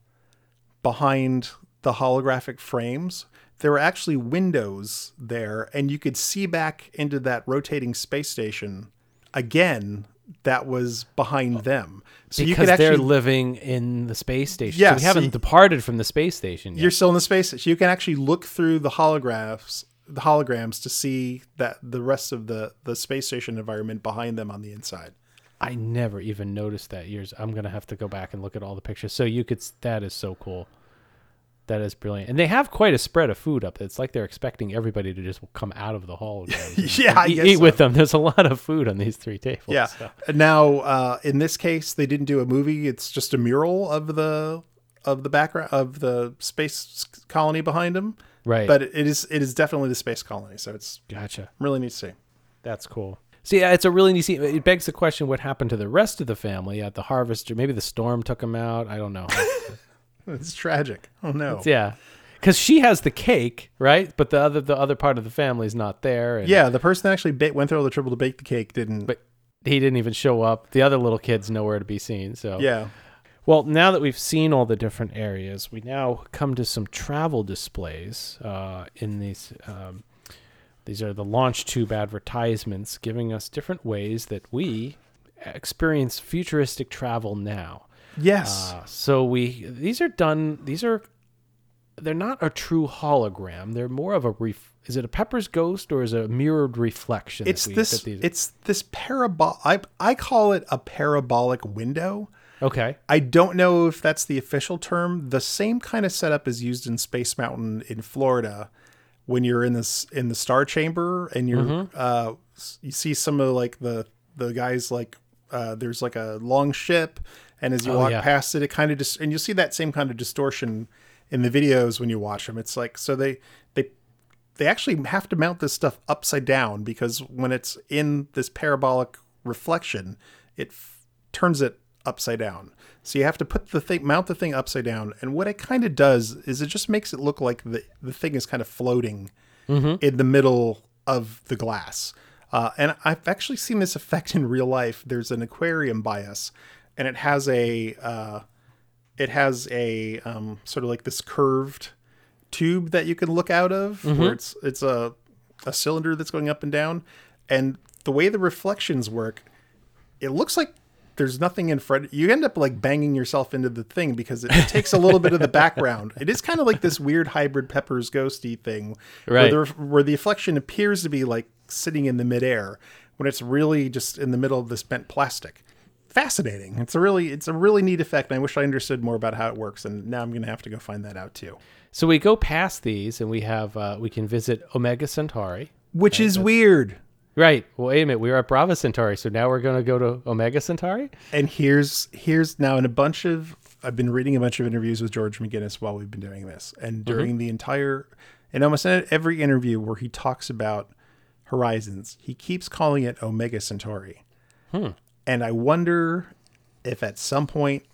behind the holographic frames there were actually windows there and you could see back into that rotating space station again that was behind them so because you could they're living in the space station. Yeah, so we haven't you- departed from the space station yet. You're still in the space station. You can actually look through the holographs, the holograms, to see that the rest of the the space station environment behind them on the inside. I never even noticed that years. I'm gonna have to go back and look at all the pictures. So you could. That is so cool. That is brilliant, and they have quite a spread of food up. It's like they're expecting everybody to just come out of the and- Yeah, eat, guess eat with them. There's a lot of food on these three tables. Yeah. so. Now, uh, in this case, they didn't do a movie. It's just a mural of the of the background of the space colony behind them. Right. But it is it is definitely the space colony. So it's Gotcha. really neat to see. That's cool. See, yeah, it's a really neat scene. It begs the question: What happened to the rest of the family at the harvester? Maybe the storm took them out. I don't know. It's tragic. Oh no. yeah, because she has the cake, right? But the other the other part of the family is not there. And Yeah, the person that actually ba- went through all the trouble to bake the cake didn't. But he didn't even show up. The other little kid's nowhere to be seen. So Yeah. Well, now that we've seen all the different areas, we now come to some travel displays uh, in these. Um, these are the launch tube advertisements giving us different ways that we experience futuristic travel now. Yes. Uh, so we these are done. These are they're not a true hologram. They're more of a ref. Is it a Pepper's ghost or is it a mirrored reflection? it's we- this these- it's this parabol I I call it a parabolic window. Okay. I don't know if that's the official term. The same kind of setup is used in Space Mountain in Florida when you're in this in the star chamber and you're Mhm. uh you see some of like the the guys like uh there's like a long ship and as you Oh, walk yeah. past it it kind of just and you'll see that same kind of distortion in the videos when you watch them. It's like so they they they actually have to mount this stuff upside down because when it's in this parabolic reflection, it f- turns it upside down. So you have to put the thing, mount the thing upside down, and what it kind of does is it just makes it look like the the thing is kind of floating Mhm. in the middle of the glass. Uh, and I've actually seen this effect in real life. There's an aquarium by us, and it has a uh, it has a um, sort of like this curved tube that you can look out of Mhm. where it's it's a a cylinder that's going up and down and the way the reflections work it looks like there's nothing in front you end up like banging yourself into the thing because it, it takes a little bit of the background it is kind of like this weird hybrid peppers ghosty thing Right. where the, where the reflection appears to be like sitting in the midair when it's really just in the middle of this bent plastic fascinating it's a really it's a really neat effect and i wish i understood more about how it works and now i'm gonna have to go find that out too So we go past these and we have uh, we can visit Omega Centauri, which is weird right? Well, wait a minute, we were at Brava Centauri, so now we're going to go to Omega Centauri. And here's here's now in a bunch of I've been reading a bunch of interviews with George McGinnis while we've been doing this, and during the entire in almost every interview where he talks about Horizons, he keeps calling it Omega Centauri. Hmm. And I wonder if at some point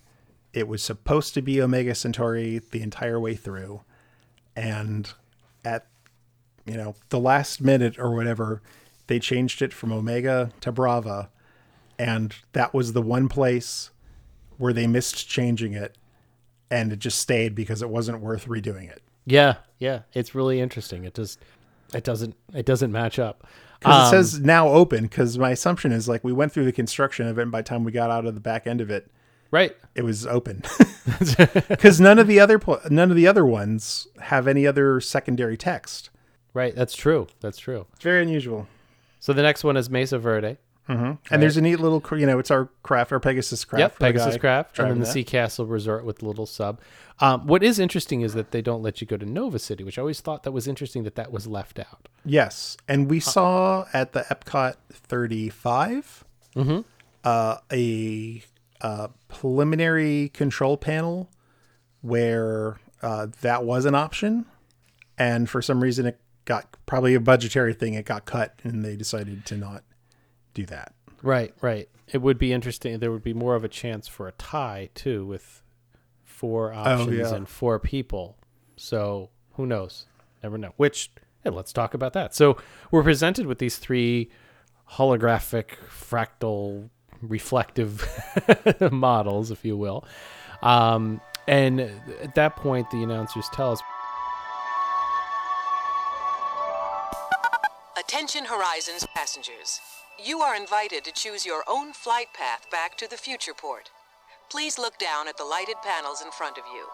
it was supposed to be Omega Centauri the entire way through, and at you know the last minute or whatever they changed it from Omega to Brava, and that was the one place where they missed changing it, and it just stayed because it wasn't worth redoing it. Yeah, yeah, it's really interesting. It just it doesn't it doesn't match up Because Um, it says now open. Because my assumption is like we went through the construction of it, and by the time we got out of the back end of it, right, it was open. Because none of the other none of the other ones have any other secondary text. right. That's true. That's true. It's very unusual. So the next one is Mesa Verde. Hmm And there's a neat little, you know, it's our craft, our Pegasus craft. Yep, Pegasus Craft, and then the that. Sea Castle Resort with the little sub. Um, what is interesting is that they don't let you go to Nova City, which I always thought that was interesting that that was left out. Yes, and we saw at the Epcot 35 Mhm. uh, a uh, preliminary control panel where uh, that was an option, and for some reason it got probably a budgetary thing. It got cut, and they decided to not do that. Right, right. It would be interesting. There would be more of a chance for a tie too, with four options yeah. and four people. So who knows? Never know. Which, hey, let's talk about that. So we're presented with these three holographic, fractal, reflective models, if you will. Um, and at that point, the announcers tell us Attention Horizons passengers. You are invited to choose your own flight path back to the future port. Please look down at the lighted panels in front of you.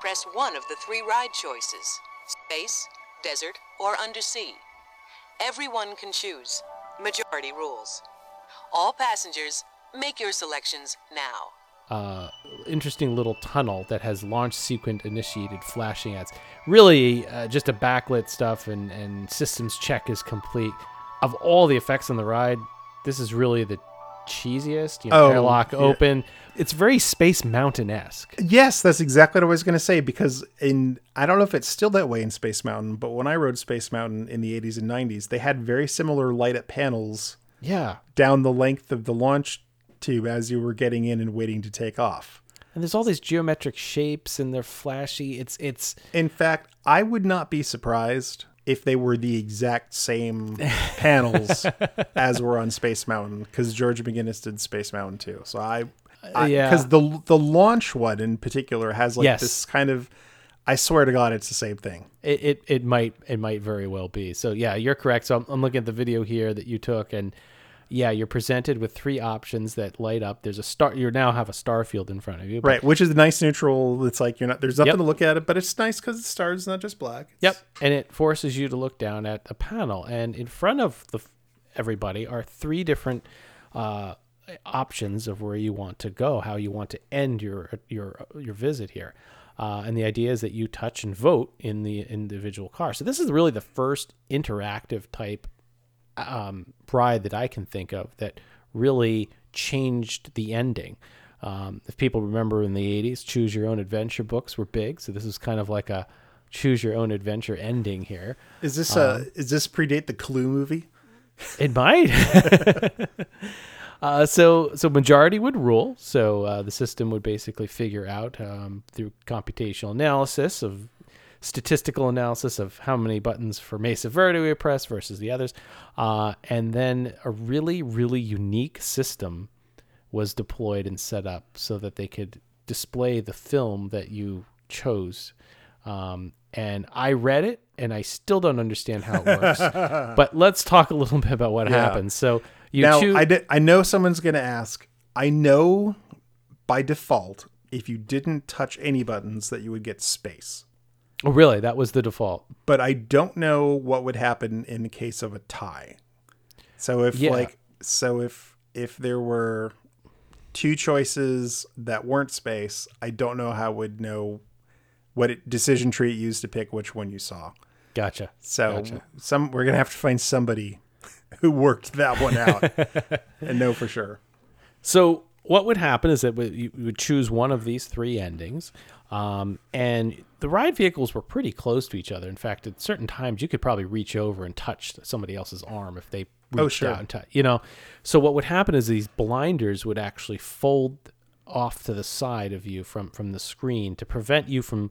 Press one of the three ride choices space, desert, or undersea. Everyone can choose. Majority rules. All passengers, Make your selections now. uh, interesting little tunnel that has launch sequence initiated flashing ads. Really, uh, just a backlit stuff and, and systems check is complete. Of all the effects on the ride, this is really the cheesiest. You know, Oh, airlock yeah. open. It's very Space Mountain esque. Yes, that's exactly what I was going to say because in I don't know if it's still that way in Space Mountain, but when I rode Space Mountain in the 80s and 90s, they had very similar light up panels Yeah. down the length of the launch tube as you were getting in and waiting to take off. And there's all these geometric shapes and they're flashy. It's it's In fact, I would not be surprised if they were the exact same panels as were on Space Mountain because George McGinnis did Space Mountain too. So I, I uh, yeah. because the the launch one in particular has like Yes. this kind of. I swear to God, it's the same thing. it, it it might it might very well be. So yeah, you're correct. So I'm, I'm looking at the video here that you took, and yeah, you're presented with three options that light up. There's a star. You now have a star field in front of you. Right, which is a nice neutral. It's like you're not. There's nothing Yep. to look at it, but it's nice because the stars not just black. Yep, and it forces you to look down at a panel, and in front of the everybody are three different uh, options of where you want to go, how you want to end your your your visit here. Uh, and the idea is that you touch and vote in the individual car. So this is really the first interactive type um, ride that I can think of that really changed the ending. Um, if people remember in the 80s, choose your own adventure books were big. So this is kind of like a choose your own adventure ending here. Is this Um, uh is this predate the Clue movie? It might. uh, so so majority would rule. So uh, the system would basically figure out um, through computational analysis of statistical analysis of how many buttons for Mesa Verde we press versus the others, uh, and then a really really unique system was deployed and set up so that they could display the film that you chose. Um, and I read it, and I still don't understand how it works. but let's talk a little bit about what Yeah. happens. So you now, choose. I did, I know someone's going to ask. I know by default, if you didn't touch any buttons, that you would get space. Oh, really? That was the default. But I don't know what would happen in the case of a tie. So if Yeah. like, so if if there were two choices that weren't space, I don't know how I would know what it, decision tree it used to pick which one you saw. Gotcha. So Gotcha. some we're gonna have to find somebody who worked that one out and know for sure. So what would happen is that you you would choose one of these three endings, um, and the ride vehicles were pretty close to each other. In fact, at certain times you could probably reach over and touch somebody else's arm if they reached Oh, sure. out and touch. You know, so what would happen is these blinders would actually fold off to the side of you from from the screen to prevent you from.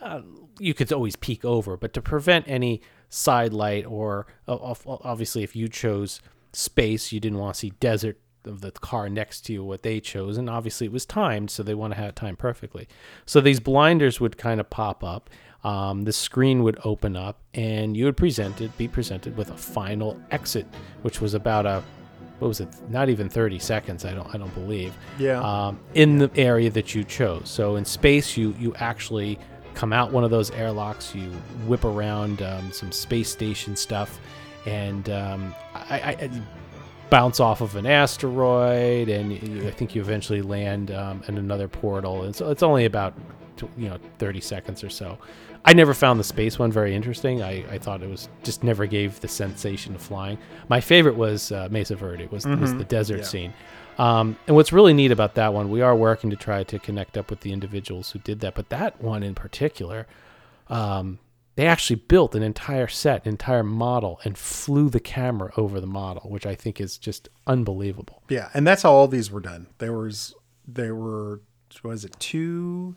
Uh, you could always peek over, but to prevent any side light or uh, obviously if you chose space, you didn't want to see desert of the car next to you what they chose and obviously it was timed so they want to have it timed perfectly so these blinders would kind of pop up um, the screen would open up and you would presented be presented with a final exit which was about a what was it not even 30 seconds i don't i don't believe Yeah. um, in the area that you chose so in space you you actually come out one of those airlocks you whip around um, some space station stuff and um, I, I bounce off of an asteroid, and you, I think you eventually land um, in another portal. And so it's only about you know 30 seconds or so. I never found the space one very interesting. I, I thought it was just never gave the sensation of flying. My favorite was uh, Mesa Verde. It was was Mhm. the desert Yeah. scene. Um, and what's really neat about that one, we are working to try to connect up with the individuals who did that. But that one in particular, um, they actually built an entire set, an entire model, and flew the camera over the model, which I think is just unbelievable. Yeah, and that's how all these were done. There was there were was it two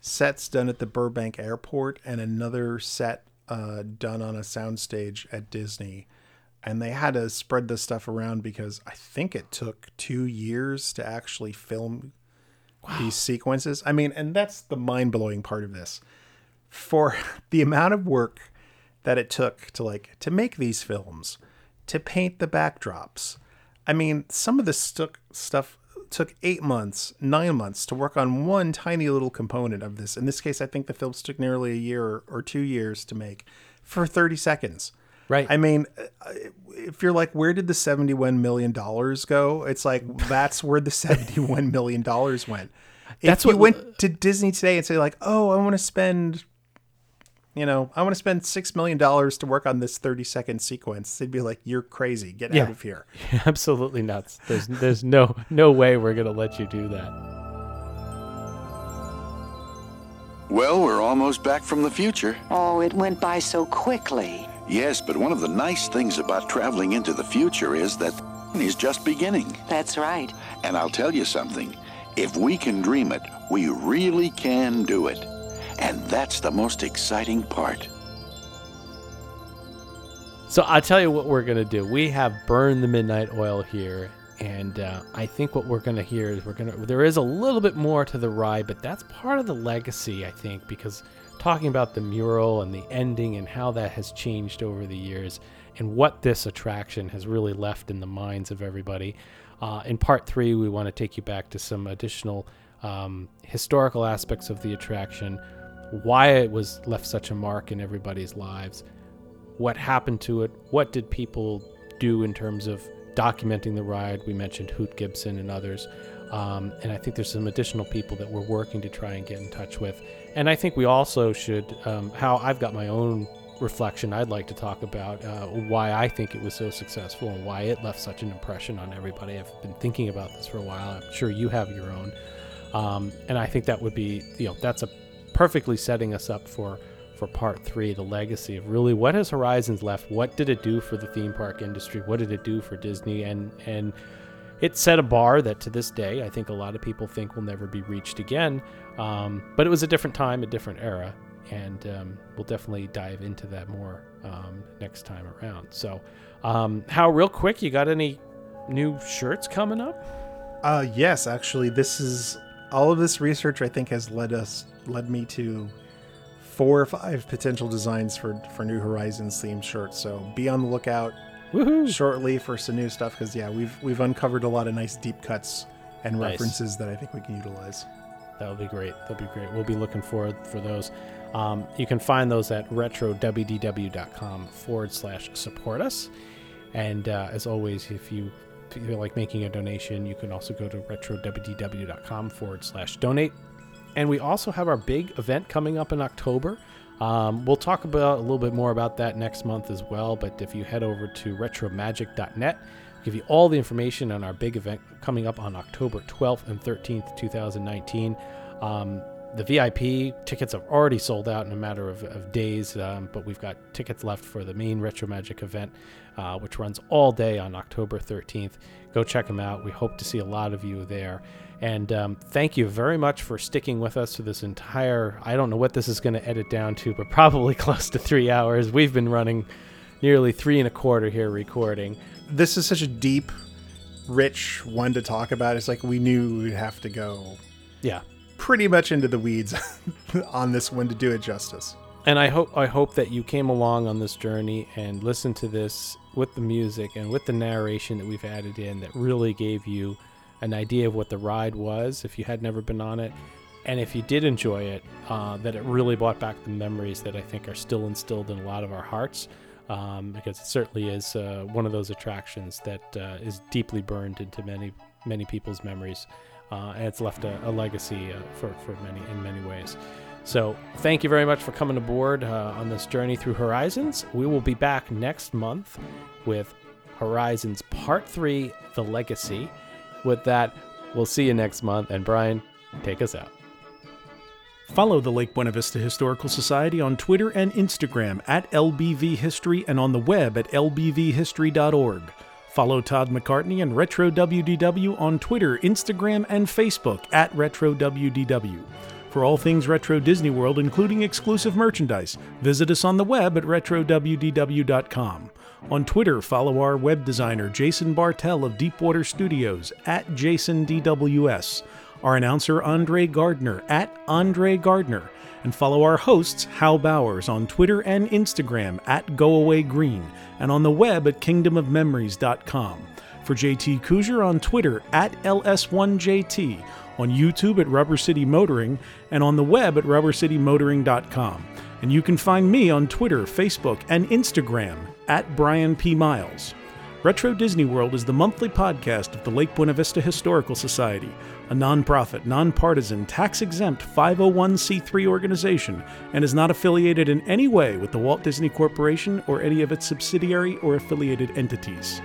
sets done at the Burbank Airport and another set uh, done on a soundstage at Disney. And they had to spread this stuff around because I think it took two years to actually film these sequences. I mean, and that's the mind blowing part of this. For the amount of work that it took to like to make these films, to paint the backdrops. I mean, some of this stuck stuff took eight months, nine months to work on one tiny little component of this. In this case, I think the films took nearly a year or two years to make for 30 seconds. Right. I mean, uh, if you're like, where did the $71 million go? It's like, that's where the $71 million went. If That's you what- went to Disney today and say, like, oh, I want to spend, you know, I want to spend $6 million to work on this 30 second sequence, they'd be like, you're crazy. Get out of here. Absolutely nuts. There's there's no no way we're gonna let you do that. Well, we're almost back from the future. Oh, it went by so quickly. Yes, but one of the nice things about traveling into the future is that is just beginning. That's right. And I'll tell you something. If we can dream it, we really can do it. And that's the most exciting part. So I'll tell you what we're gonna do. We have burned the midnight oil here, and uh, I think what we're gonna hear is we're gonna. There is a little bit more to the ride, but that's part of the legacy, I think, because talking about the mural and the ending and how that has changed over the years, and what this attraction has really left in the minds of everybody. Uh, in part three, we want to take you back to some additional um, historical aspects of the attraction, why it was left such a mark in everybody's lives what happened to it, what did people do in terms of documenting the ride. We mentioned Hoot Gibson and others. Um, and I think there's some additional people that we're working to try and get in touch with. And I think we also should, um, how I've got my own reflection I'd like to talk about, uh, why I think it was so successful and why it left such an impression on everybody. I've been thinking about this for a while. I'm sure you have your own. Um, and I think that would be, you know, that's a perfectly setting us up for for part three, the legacy of really what has Horizons left? What did it do for the theme park industry? What did it do for Disney? And and it set a bar that to this day I think a lot of people think will never be reached again. Um, but it was a different time, a different era, and um, we'll definitely dive into that more um, next time around. So, um, how real quick, you got any new shirts coming up? Uh, yes, actually, this is all of this research. I think has led us led me to four or five potential designs for for New Horizons themed shirts. So be on the lookout shortly for some new stuff because yeah, we've we've uncovered a lot of nice deep cuts and Nice. references that I think we can utilize. That would be great. That'll be great. We'll be looking forward for those. Um, you can find those at retrowdw.com forward slash support us. And uh, as always, if you feel like making a donation, you can also go to retrowdw.com forward slash donate. And we also have our big event coming up in October. Um, we'll talk about a little bit more about that next month as well. But if you head over to retromagic.net, I'll give you all the information on our big event coming up on October 12th and 13th, 2019. Um, the VIP tickets have already sold out in a matter of, of days, um, but we've got tickets left for the main Retro Magic event, uh, which runs all day on October 13th. Go check them out. We hope to see a lot of you there. And um, thank you very much for sticking with us through this entire. I don't know what this is going to edit down to, but probably close to three hours. We've been running nearly three and a quarter here recording. This is such a deep, rich one to talk about. It's like we knew we'd have to go Yeah. pretty much into the weeds on this one to do it justice. And I hope I hope that you came along on this journey and listened to this with the music and with the narration that we've added in that really gave you an idea of what the ride was if you had never been on it. And if you did enjoy it, uh, that it really brought back the memories that I think are still instilled in a lot of our hearts. Um, because it certainly is uh, one of those attractions that uh, is deeply burned into many many people's memories, uh, and it's left a, a legacy uh, for for many in many ways. So thank you very much for coming aboard uh, on this journey through Horizons. We will be back next month with Horizons Part Three: The Legacy. With that, we'll see you next month. And Brian, take us out. Follow the Lake Buena Vista Historical Society on Twitter and Instagram at LBV History and on the web at lbvhistory.org. Follow Todd McCartney and Retro WDW on Twitter, Instagram, and Facebook at Retro WDW. For all things Retro Disney World, including exclusive merchandise, visit us on the web at retrowdw.com. On Twitter, follow our web designer Jason Bartell of Deepwater Studios at JasonDWS, our announcer Andre Gardner at Andre Gardner, and follow our hosts Hal Bowers on Twitter and Instagram at GoAwayGreen and on the web at kingdomofmemories.com. For JT Kujar on Twitter at LS1JT, on YouTube at Rubber City Motoring, and on the web at rubbercitymotoring.com. And you can find me on Twitter, Facebook, and Instagram at Brian P. Miles. Retro Disney World is the monthly podcast of the Lake Buena Vista Historical Society, a nonprofit, nonpartisan, tax exempt 501c3 organization, and is not affiliated in any way with the Walt Disney Corporation or any of its subsidiary or affiliated entities.